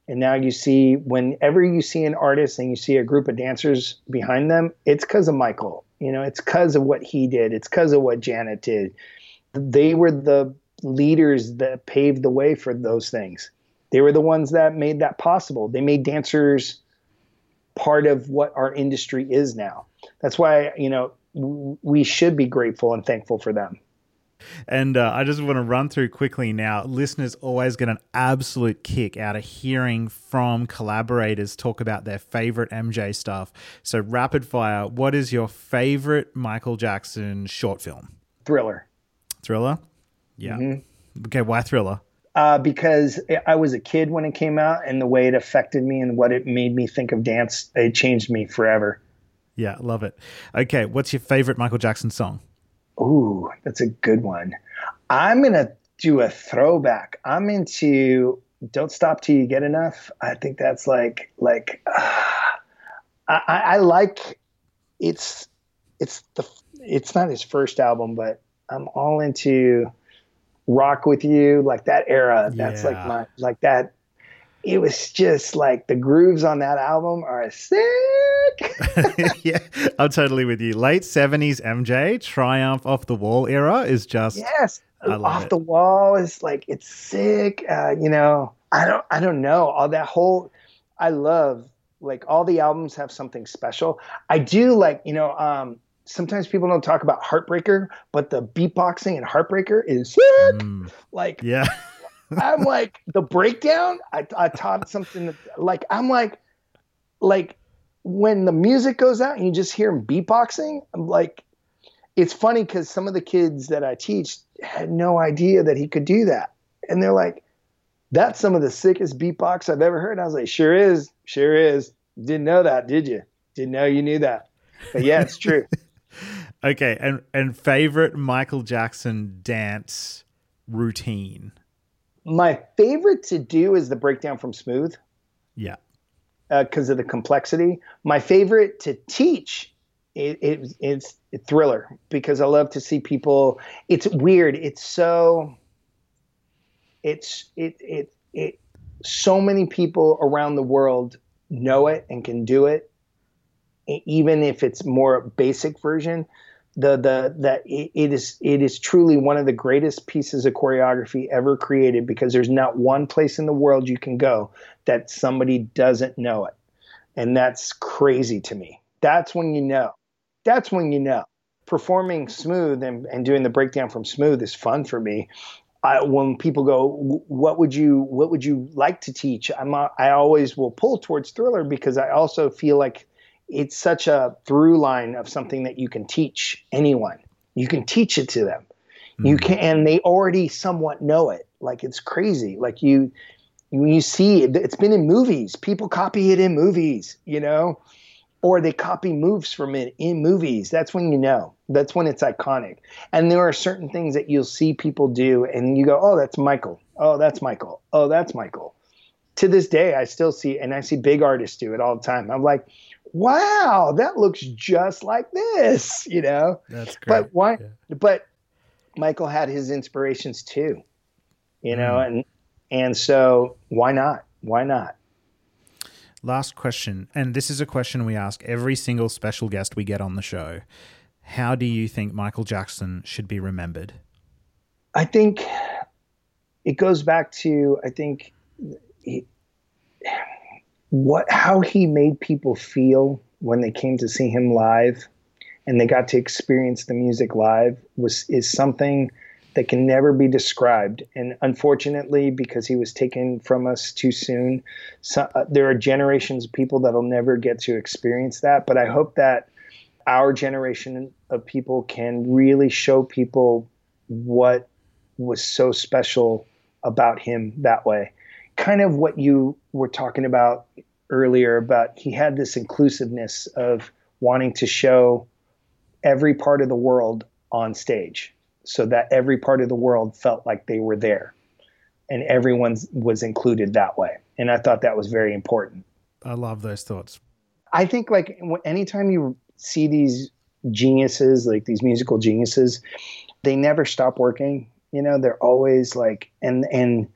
And now you see, whenever you see an artist and you see a group of dancers behind them, it's because of Michael. You know, it's because of what he did. It's because of what Janet did. They were the leaders that paved the way for those things. They were the ones that made that possible. They made dancers part of what our industry is now. That's why, you know, we should be grateful and thankful for them. And uh, I just want to run through quickly now. Listeners always get an absolute kick out of hearing from collaborators talk about their favorite MJ stuff. So, rapid fire, what is your favorite Michael Jackson short film? Thriller. Thriller? Yeah. Mm-hmm. Okay, why Thriller? Uh, because I was a kid when it came out, and the way it affected me and what it made me think of dance, it changed me forever. Yeah, love it. Okay, what's your favorite Michael Jackson song? Ooh, that's a good one. I'm gonna do a throwback. I'm into "Don't Stop Till You Get Enough." I think that's like like uh, I, I like it's it's the it's not his first album, but I'm all into "Rock with You," like that era. That's yeah. like my like that. It was just like the grooves on that album are sick. yeah, I'm totally with you. Late 70s MJ, Triumph off the wall era is just Yes. Off it. the wall is like it's sick. Uh, you know, I don't I don't know. All that whole I love like all the albums have something special. I do like, you know, um sometimes people don't talk about Heartbreaker, but the beatboxing and Heartbreaker is sick. Mm. Like Yeah. I'm like the breakdown. I, I taught something that, like I'm like like when the music goes out and you just hear him beatboxing, I'm like, it's funny because some of the kids that I teach had no idea that he could do that. And they're like, that's some of the sickest beatbox I've ever heard. And I was like, sure is, sure is. Didn't know that, did you? Didn't know you knew that. But yeah, it's true. okay, and and favorite Michael Jackson dance routine. My favorite to do is the breakdown from Smooth. Yeah because uh, of the complexity. My favorite to teach it, it, it's thriller because I love to see people. It's weird. It's so. It's it it it. So many people around the world know it and can do it, even if it's more basic version the the that it is it is truly one of the greatest pieces of choreography ever created because there's not one place in the world you can go that somebody doesn't know it. And that's crazy to me. That's when you know. That's when you know. Performing smooth and, and doing the breakdown from smooth is fun for me. I, when people go, what would you what would you like to teach? I'm a, I always will pull towards thriller because I also feel like it's such a through line of something that you can teach anyone. You can teach it to them. Mm. You hmm. can, and they already somewhat know it. Like it's crazy. Like you, you, you see it, it's been in movies. People copy it in movies, you know, or they copy moves from it in movies. That's when you know. That's when it's iconic. And there are certain things that you'll see people do, and you go, "Oh, that's Michael. Oh, that's Michael. Oh, that's Michael." To this day, I still see, and I see big artists do it all the time. I'm like, wow, that looks just like this, you know? That's great. But why, yeah. but Michael had his inspirations too, you know, mm. and, and so why not? Why not? Last question. And this is a question we ask every single special guest we get on the show. How do you think Michael Jackson should be remembered? I think it goes back to, I think, what how he made people feel when they came to see him live and they got to experience the music live was is something that can never be described. And unfortunately because he was taken from us too soon so, uh, there are generations of people that'll never get to experience that. But i hope that our generation of people can really show people what was so special about him that way kind of what you were talking about earlier about he had this inclusiveness of wanting to show every part of the world on stage so that every part of the world felt like they were there and everyone was included that way. And i thought that was very important. I love those thoughts. I think like anytime you see these geniuses like these musical geniuses they never stop working you know? They're always like and and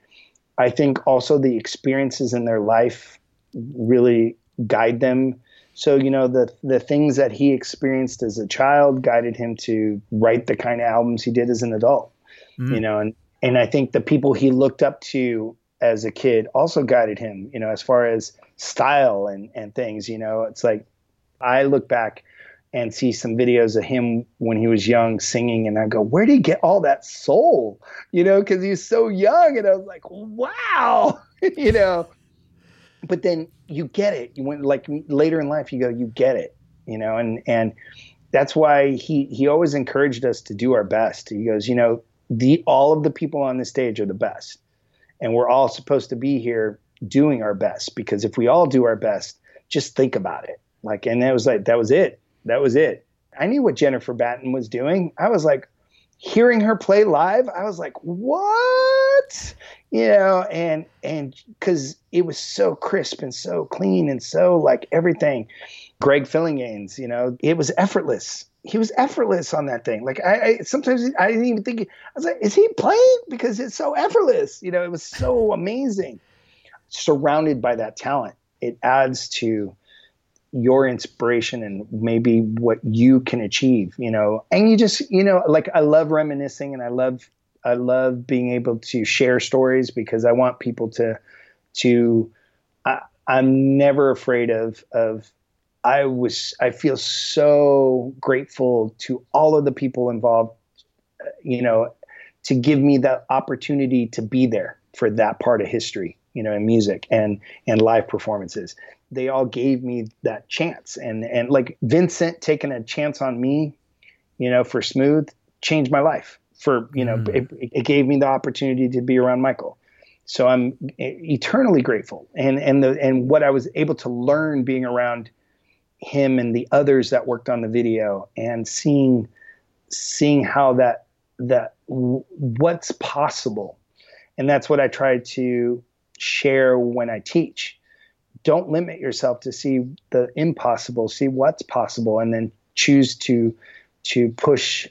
I think also the experiences in their life really guide them. So you know the the things that he experienced as a child guided him to write the kind of albums he did as an adult. Mm-hmm. You know, and and I think the people he looked up to as a kid also guided him. You know, as far as style and and things. You know, it's like I look back and see some videos of him when he was young singing and I go, where did he get all that soul? You know, because he's so young. And I was like, wow, you know. But then you get it. You went like later in life, you go, you get it, you know, and and that's why he he always encouraged us to do our best. He goes, you know, the all of the people on the stage are the best. And we're all supposed to be here doing our best because if we all do our best, just think about it. Like, and that was like, that was it that was it. I knew what Jennifer Batten was doing. I was like, hearing her play live, I was like, what? You know, and and because it was so crisp and so clean and so like everything. Greg Phillinganes, you know, it was effortless. He was effortless on that thing. Like I, I sometimes I didn't even think. I was like, is he playing? Because it's so effortless. You know, it was so amazing. Surrounded by that talent, it adds to your inspiration and maybe what you can achieve you know? And you just you know like i love reminiscing and i love i love being able to share stories because i want people to to I, i'm never afraid of of i was i feel so grateful to all of the people involved uh, you know to give me the opportunity to be there for that part of history you know in music and and live performances they all gave me that chance. And and like Vincent taking a chance on me, you know, for Smooth changed my life. For you know, mm. it, it gave me the opportunity to be around Michael. So I'm eternally grateful. And and the and what I was able to learn being around him and the others that worked on the video and seeing seeing how that that what's possible and that's what i try to share when i teach don't limit yourself to see the impossible see what's possible and then choose to to push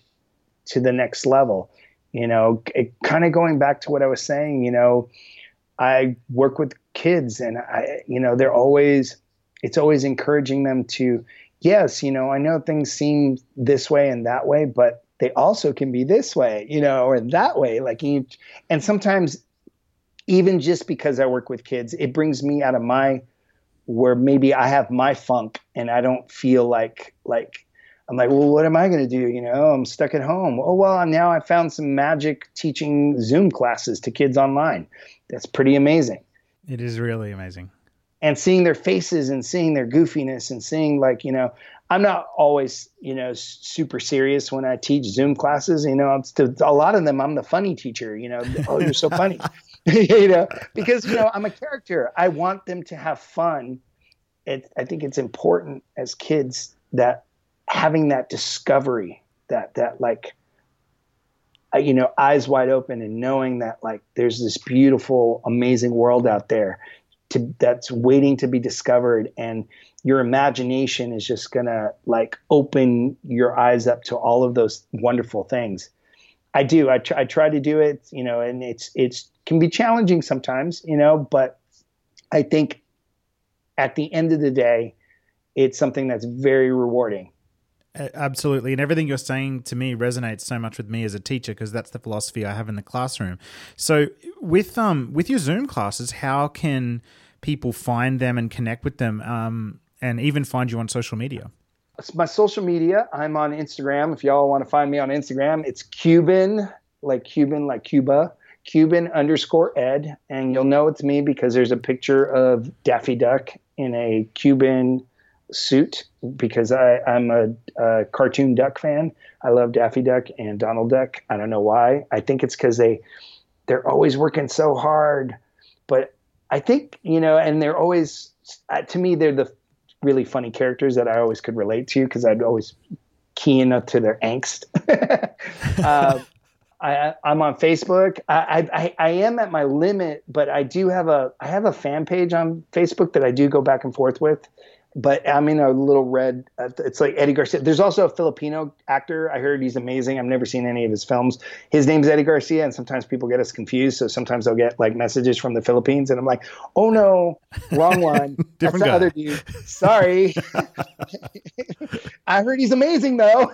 to the next level. You know kind of going back to what i was saying you know i work with kids and i you know they're always it's always encouraging them to yes you know i know things seem this way and that way but they also can be this way you know or that way like you, and sometimes even just because i work with kids it brings me out of my where maybe I have my funk and I don't feel like like I'm like, well, what am I going to do? You know, I'm stuck at home. Oh well, now I found some magic teaching Zoom classes to kids online. That's pretty amazing. It is really amazing. And seeing their faces and seeing their goofiness and seeing like you know, I'm not always you know super serious when I teach Zoom classes. You know, to a lot of them, I'm the funny teacher. You know, oh, you're so funny. you know, because you know I'm a character. I want them to have fun. It, I think it's important as kids that having that discovery, that that like, uh, you know, eyes wide open and knowing that like there's this beautiful, amazing world out there to, that's waiting to be discovered, and your imagination is just gonna like open your eyes up to all of those wonderful things. I do. I, try, I try to do it, you know, and it's it's can be challenging sometimes, you know, but I think at the end of the day, it's something that's very rewarding. Absolutely. And everything you're saying to me resonates so much with me as a teacher because that's the philosophy I have in the classroom. So with um with your Zoom classes, how can people find them and connect with them um, and even find you on social media? It's my social media, I'm on Instagram. If y'all want to find me on Instagram, it's Cuban, like Cuban, like Cuba, Cuban underscore Ed, and you'll know it's me because there's a picture of Daffy Duck in a Cuban suit because I, I'm a, a cartoon duck fan. I love Daffy Duck and Donald Duck. I don't know why. I think it's because they they're always working so hard, but I think you know, and they're always uh, to me they're the really funny characters that I always could relate to because I'd always key into to their angst. uh, I, am on Facebook. I, I, I am at my limit, but I do have a I have a fan page on Facebook that I do go back and forth with. but I'm in a little red. Uh, it's like Eddie Garcia. There's also a Filipino actor. I heard he's amazing. I've never seen any of his films. His name's Eddie Garcia, and sometimes people get us confused. So sometimes I'll get like messages from the Philippines, and I'm like, "Oh no, wrong one. That's the guy. other dude. Sorry. I heard he's amazing though."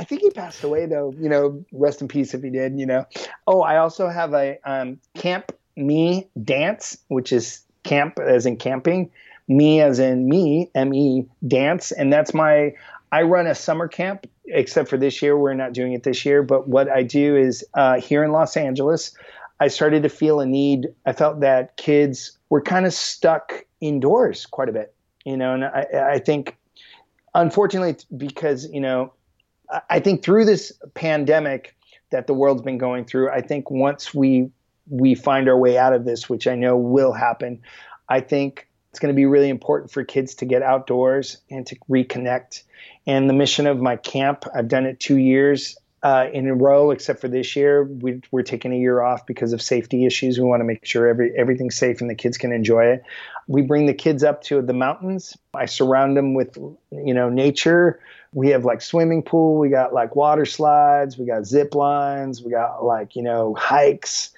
I think he passed away though. You know, rest in peace if he did. You know. Oh, I also have a um, Camp Me Dance, which is camp as in camping, me as in me, M E dance, and that's my. I run a summer camp, except for this year. We're not doing it this year. But what I do is uh, here in Los Angeles, I started to feel a need. I felt that kids were kind of stuck indoors quite a bit, you know, and I, I think, unfortunately, because you know, I think through this pandemic that the world's been going through, I think once we we find our way out of this, which I know will happen, I think it's going to be really important for kids to get outdoors and to reconnect. And the mission of my camp, I've done it two years uh, in a row, except for this year. We, we're taking a year off because of safety issues. We want to make sure every everything's safe and the kids can enjoy it. We bring the kids up to the mountains. I surround them with you know nature. We have like swimming pool. We got like water slides. We got zip lines. We got like you know hikes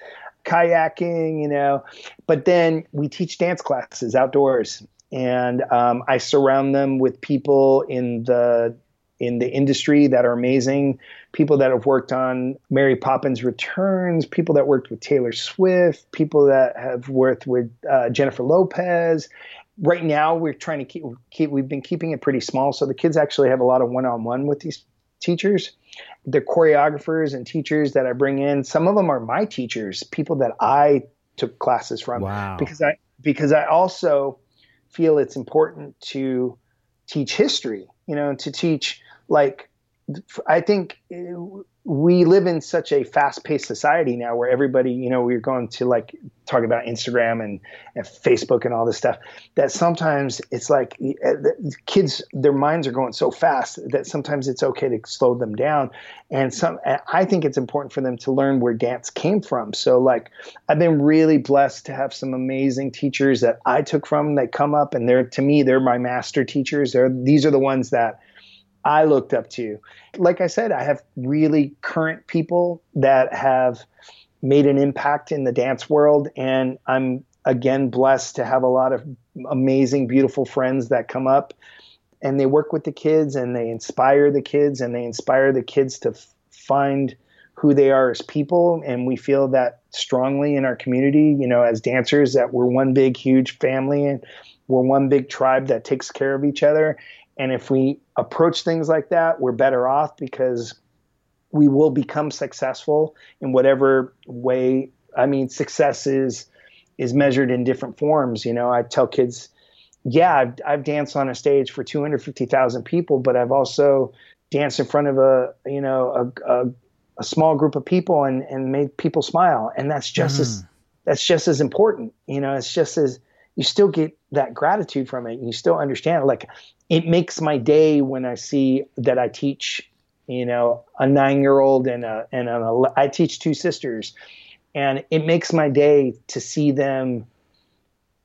kayaking, you know. But then we teach dance classes outdoors, and um, I surround them with people in the in the industry that are amazing. People that have worked on Mary Poppins Returns, people that worked with Taylor Swift, people that have worked with uh, Jennifer Lopez. Right now, we're trying to keep, keep. We've been keeping it pretty small, so the kids actually have a lot of one-on-one with these teachers the choreographers and teachers that I bring in, some of them are my teachers, people that I took classes from. Wow. Because I because I also feel it's important to teach history, you know, to teach like I think we live in such a fast-paced society now where everybody, you know, we're going to like talk about Instagram and, and Facebook and all this stuff that sometimes it's like uh, kids, their minds are going so fast that sometimes it's okay to slow them down. And some, I think it's important for them to learn where dance came from. So like, I've been really blessed to have some amazing teachers that I took from that come up and they're, to me, they're my master teachers. They're, these are the ones that I looked up to. Like I said, I have really current people that have made an impact in the dance world, and I'm again blessed to have a lot of amazing, beautiful friends that come up and they work with the kids and they inspire the kids and they inspire the kids to f- find who they are as people and we feel that strongly in our community you know as dancers that we're one big huge family and we're one big tribe that takes care of each other and if we approach things like that, we're better off because we will become successful in whatever way. I mean, success is is measured in different forms. You know, I tell kids, yeah, I've, I've danced on a stage for 250,000 people, but I've also danced in front of a you know a, a, a small group of people and and made people smile, and that's just mm. as that's just as important. You know, it's just as you still get that gratitude from it. You still understand. Like it makes my day when I see that I teach, you know, a nine year old and a and a, I teach two sisters, and it makes my day to see them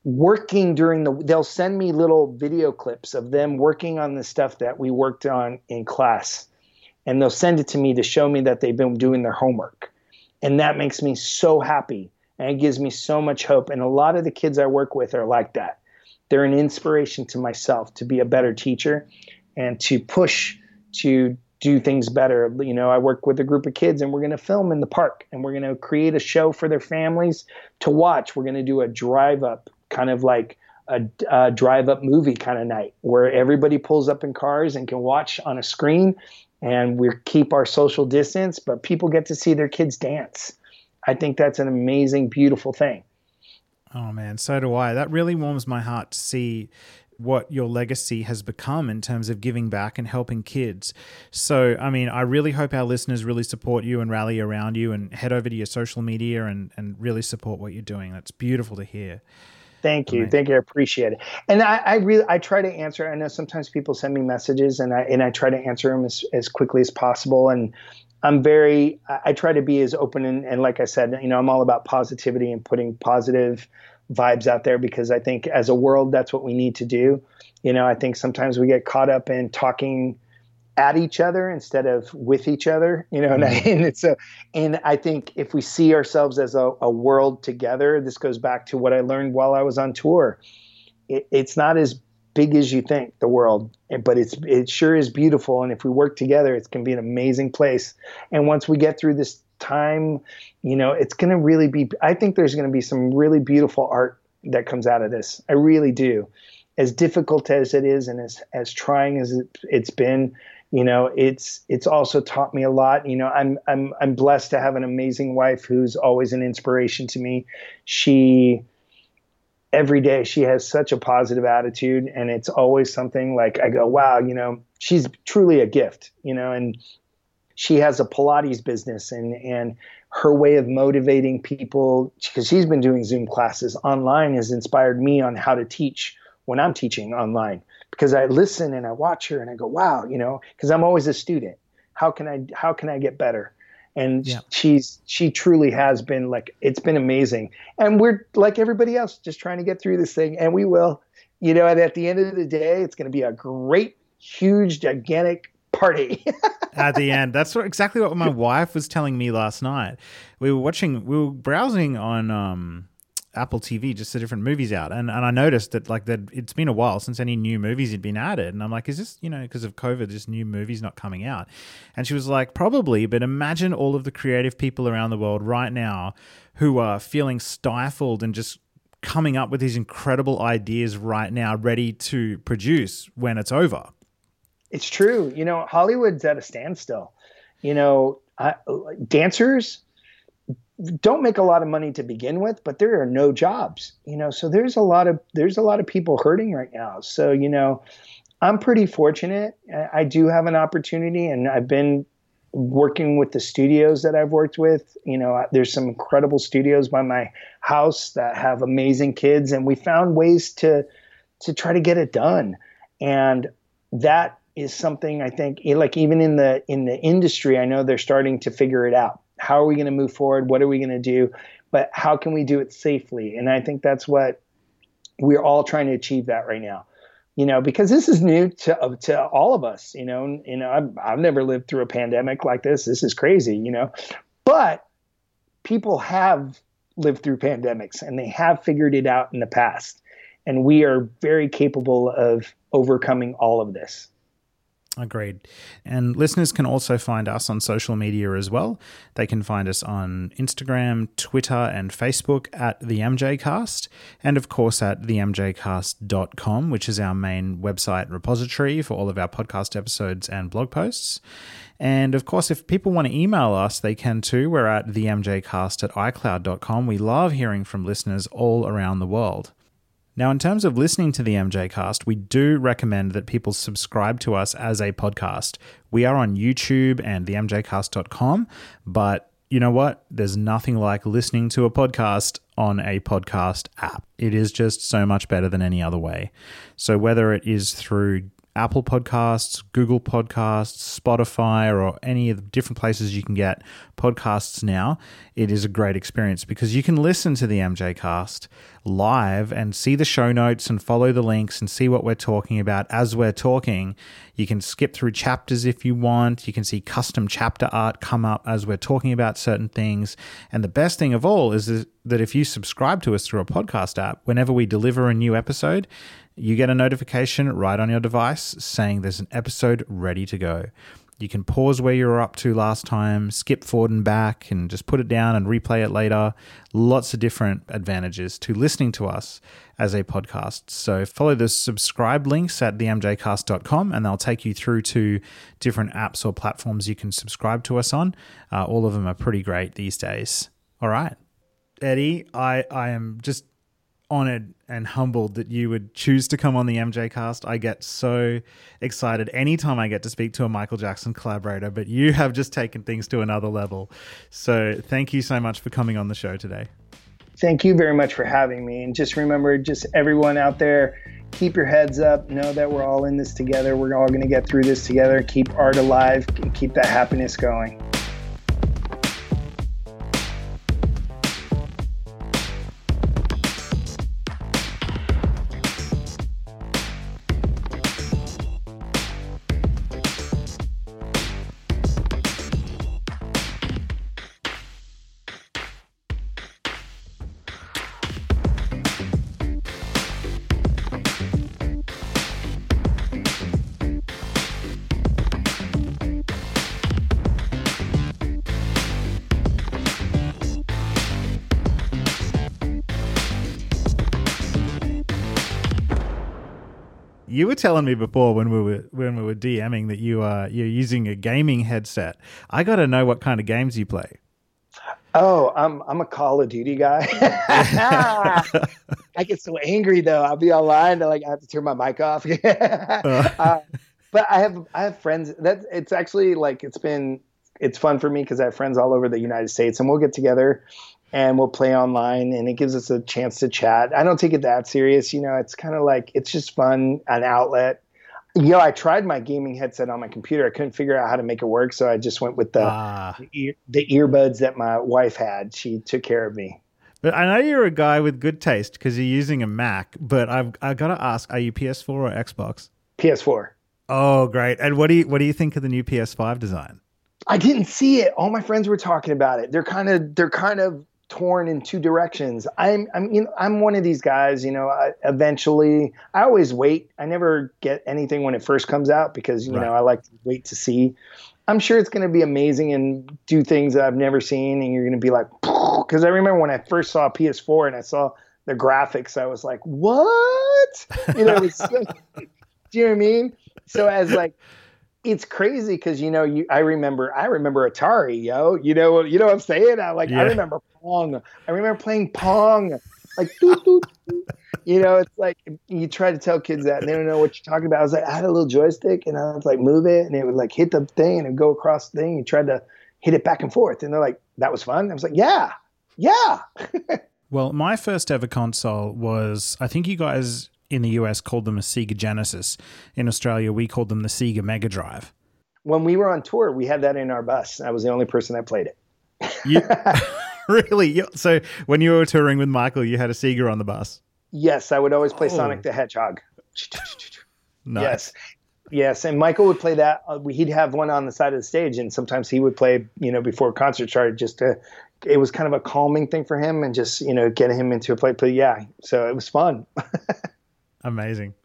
working during the. They'll send me little video clips of them working on the stuff that we worked on in class, and they'll send it to me to show me that they've been doing their homework, and that makes me so happy and it gives me so much hope. And a lot of the kids I work with are like that. They're an inspiration to myself to be a better teacher and to push to do things better. You know, I work with a group of kids and we're going to film in the park and we're going to create a show for their families to watch. We're going to do a drive up, kind of like a, a drive up movie kind of night where everybody pulls up in cars and can watch on a screen and we keep our social distance, but people get to see their kids dance. I think that's an amazing, beautiful thing. Oh man, so do I. That really warms my heart to see what your legacy has become in terms of giving back and helping kids. So, I mean, I really hope our listeners really support you and rally around you and head over to your social media and, and really support what you're doing. That's beautiful to hear. Thank you. Thank you. I appreciate it. And I, I really, I try to answer. I know sometimes people send me messages and I, and I try to answer them as, as quickly as possible. And I'm very, I try to be as open and, and like I said, you know, I'm all about positivity and putting positive vibes out there because I think as a world, that's what we need to do. You know, I think sometimes we get caught up in talking at each other instead of with each other. You know, mm-hmm. and it's a, and I think if we see ourselves as a, a, world together, this goes back to what I learned while I was on tour. It, it's not as big as you think the world, but it's it sure is beautiful. And if we work together, it's going to be an amazing place. And once we get through this time, you know, it's going to really be. I think there's going to be some really beautiful art that comes out of this. I really do. As difficult as it is, and as as trying as it, it's been, you know it's it's also taught me a lot you know i'm i'm i'm blessed to have an amazing wife who's always an inspiration to me she every day she has such a positive attitude and it's always something like i go wow you know she's truly a gift you know and she has a pilates business and and her way of motivating people because she's been doing zoom classes online has inspired me on how to teach when i'm teaching online because I listen and I watch her and I go, wow, you know, because I'm always a student. How can I how can I get better? And yeah. she's she truly has been like it's been amazing. And we're like everybody else, just trying to get through this thing, and we will. You know, and at the end of the day, it's going to be a great, huge, gigantic party. at the end, that's what, exactly what my wife was telling me last night. We were watching, we were browsing on um, Apple TV, just the different movies out, and and I noticed that like that it's been a while since any new movies had been added, and I'm like, is this you know because of COVID, just new movies not coming out? And she was like, probably, but imagine all of the creative people around the world right now who are feeling stifled and just coming up with these incredible ideas right now, ready to produce when it's over. It's true. You know, Hollywood's at a standstill. You know, I, dancers don't make a lot of money to begin with, but there are no jobs, you know. So there's a lot of there's a lot of people hurting right now. So you know, I'm pretty fortunate. I do have an opportunity, and I've been working with the studios that I've worked with. You know, there's some incredible studios by my house that have amazing kids, and we found ways to to try to get it done. And that is something I think, like even in the in the industry, I know they're starting to figure it out how are we going to move forward? What are we going to do? But how can we do it safely? And I think that's what we're all trying to achieve that right now. You know, because this is new to uh, to all of us. You know, you know, I've, I've never lived through a pandemic like this. This is crazy. You know, but people have lived through pandemics and they have figured it out in the past, and we are very capable of overcoming all of this. Agreed. And listeners can also find us on social media as well. They can find us on Instagram, Twitter, and Facebook at the MJCast, and of course at themjcast.com, which is our main website repository for all of our podcast episodes and blog posts. And of course, if people want to email us, they can too. We're at themjcast at icloud.com. We love hearing from listeners all around the world. Now, in terms of listening to the MJ Cast, we do recommend that people subscribe to us as a podcast. We are on YouTube and themjcast.com, but you know what? There's nothing like listening to a podcast on a podcast app. It is just so much better than any other way. So, whether it is through Apple Podcasts, Google Podcasts, Spotify, or any of the different places you can get podcasts now, it is a great experience because you can listen to the MJ Cast live and see the show notes and follow the links and see what we're talking about as we're talking. You can skip through chapters if you want. You can see custom chapter art come up as we're talking about certain things. And the best thing of all is that if you subscribe to us through a podcast app, whenever we deliver a new episode, you get a notification right on your device saying there's an episode ready to go. You can pause where you were up to last time, skip forward and back, and just put it down and replay it later. Lots of different advantages to listening to us as a podcast. So follow the subscribe links at themjcast.com and they'll take you through to different apps or platforms you can subscribe to us on. Uh, all of them are pretty great these days. All right. Eddie, I, I am just honored and humbled that you would choose to come on the MJ cast. I get so excited anytime I get to speak to a Michael Jackson collaborator, but you have just taken things to another level. So thank you so much for coming on the show today. Thank you very much for having me. And just remember, just everyone out there, keep your heads up. Know that we're all in this together. We're all going to get through this together. Keep art alive. and Keep that happiness going. Telling me before when we were when we were DMing that you are you're using a gaming headset. I got to know what kind of games you play. Oh, I'm I'm a Call of Duty guy. I get so angry though. I'll be online, like I have to turn my mic off. uh, but I have I have friends that it's actually like it's been it's fun for me because I have friends all over the United States, and we'll get together and we'll play online, and it gives us a chance to chat. I don't take it that serious, you know. It's kind of like it's just fun, an outlet. You know, I tried my gaming headset on my computer. I couldn't figure out how to make it work, so I just went with the Ah. the, ear, the earbuds that my wife had. She took care of me. But I know you're a guy with good taste because you're using a Mac. But I've I got to ask: Are you PS4 or Xbox? PS4. Oh, great! And what do you what do you think of the new PS5 design? I didn't see it. All my friends were talking about it. They're kind of they're kind of torn in two directions. I'm I'm you know I'm one of these guys. You know, I, eventually I always wait. I never get anything when it first comes out because you Right. know I like to wait to see. I'm sure it's going to be amazing and do things that I've never seen, and you're going to be like, because I remember when I first saw PS4 and I saw the graphics, I was like, what? You know, it was so, do you know what I mean? So as like it's crazy because you know you I remember I remember Atari, yo. You know you know what I'm saying? I like Yeah. I remember Pong. I remember playing Pong. Like you know, it's like you try to tell kids that and they don't know what you're talking about. I was like, I had a little joystick and I was like move it and it would like hit the thing and it would go across the thing. You tried to hit it back and forth and they're like, that was fun. I was like, yeah, yeah. Well, my first ever console was I think you guys in the US called them a Sega Genesis. In Australia, we called them the Sega Mega Drive. When we were on tour, we had that in our bus. I was the only person that played it. You, really? So when you were touring with Michael, you had a Sega on the bus. Yes, I would always play Oh. Sonic the Hedgehog. Nice. Yes. Yes, and Michael would play that. Uh, he'd have one on the side of the stage, and sometimes he would play, you know, before a concert started, just to. It was kind of a calming thing for him, and just you know, get him into a play. But yeah, so it was fun. Amazing.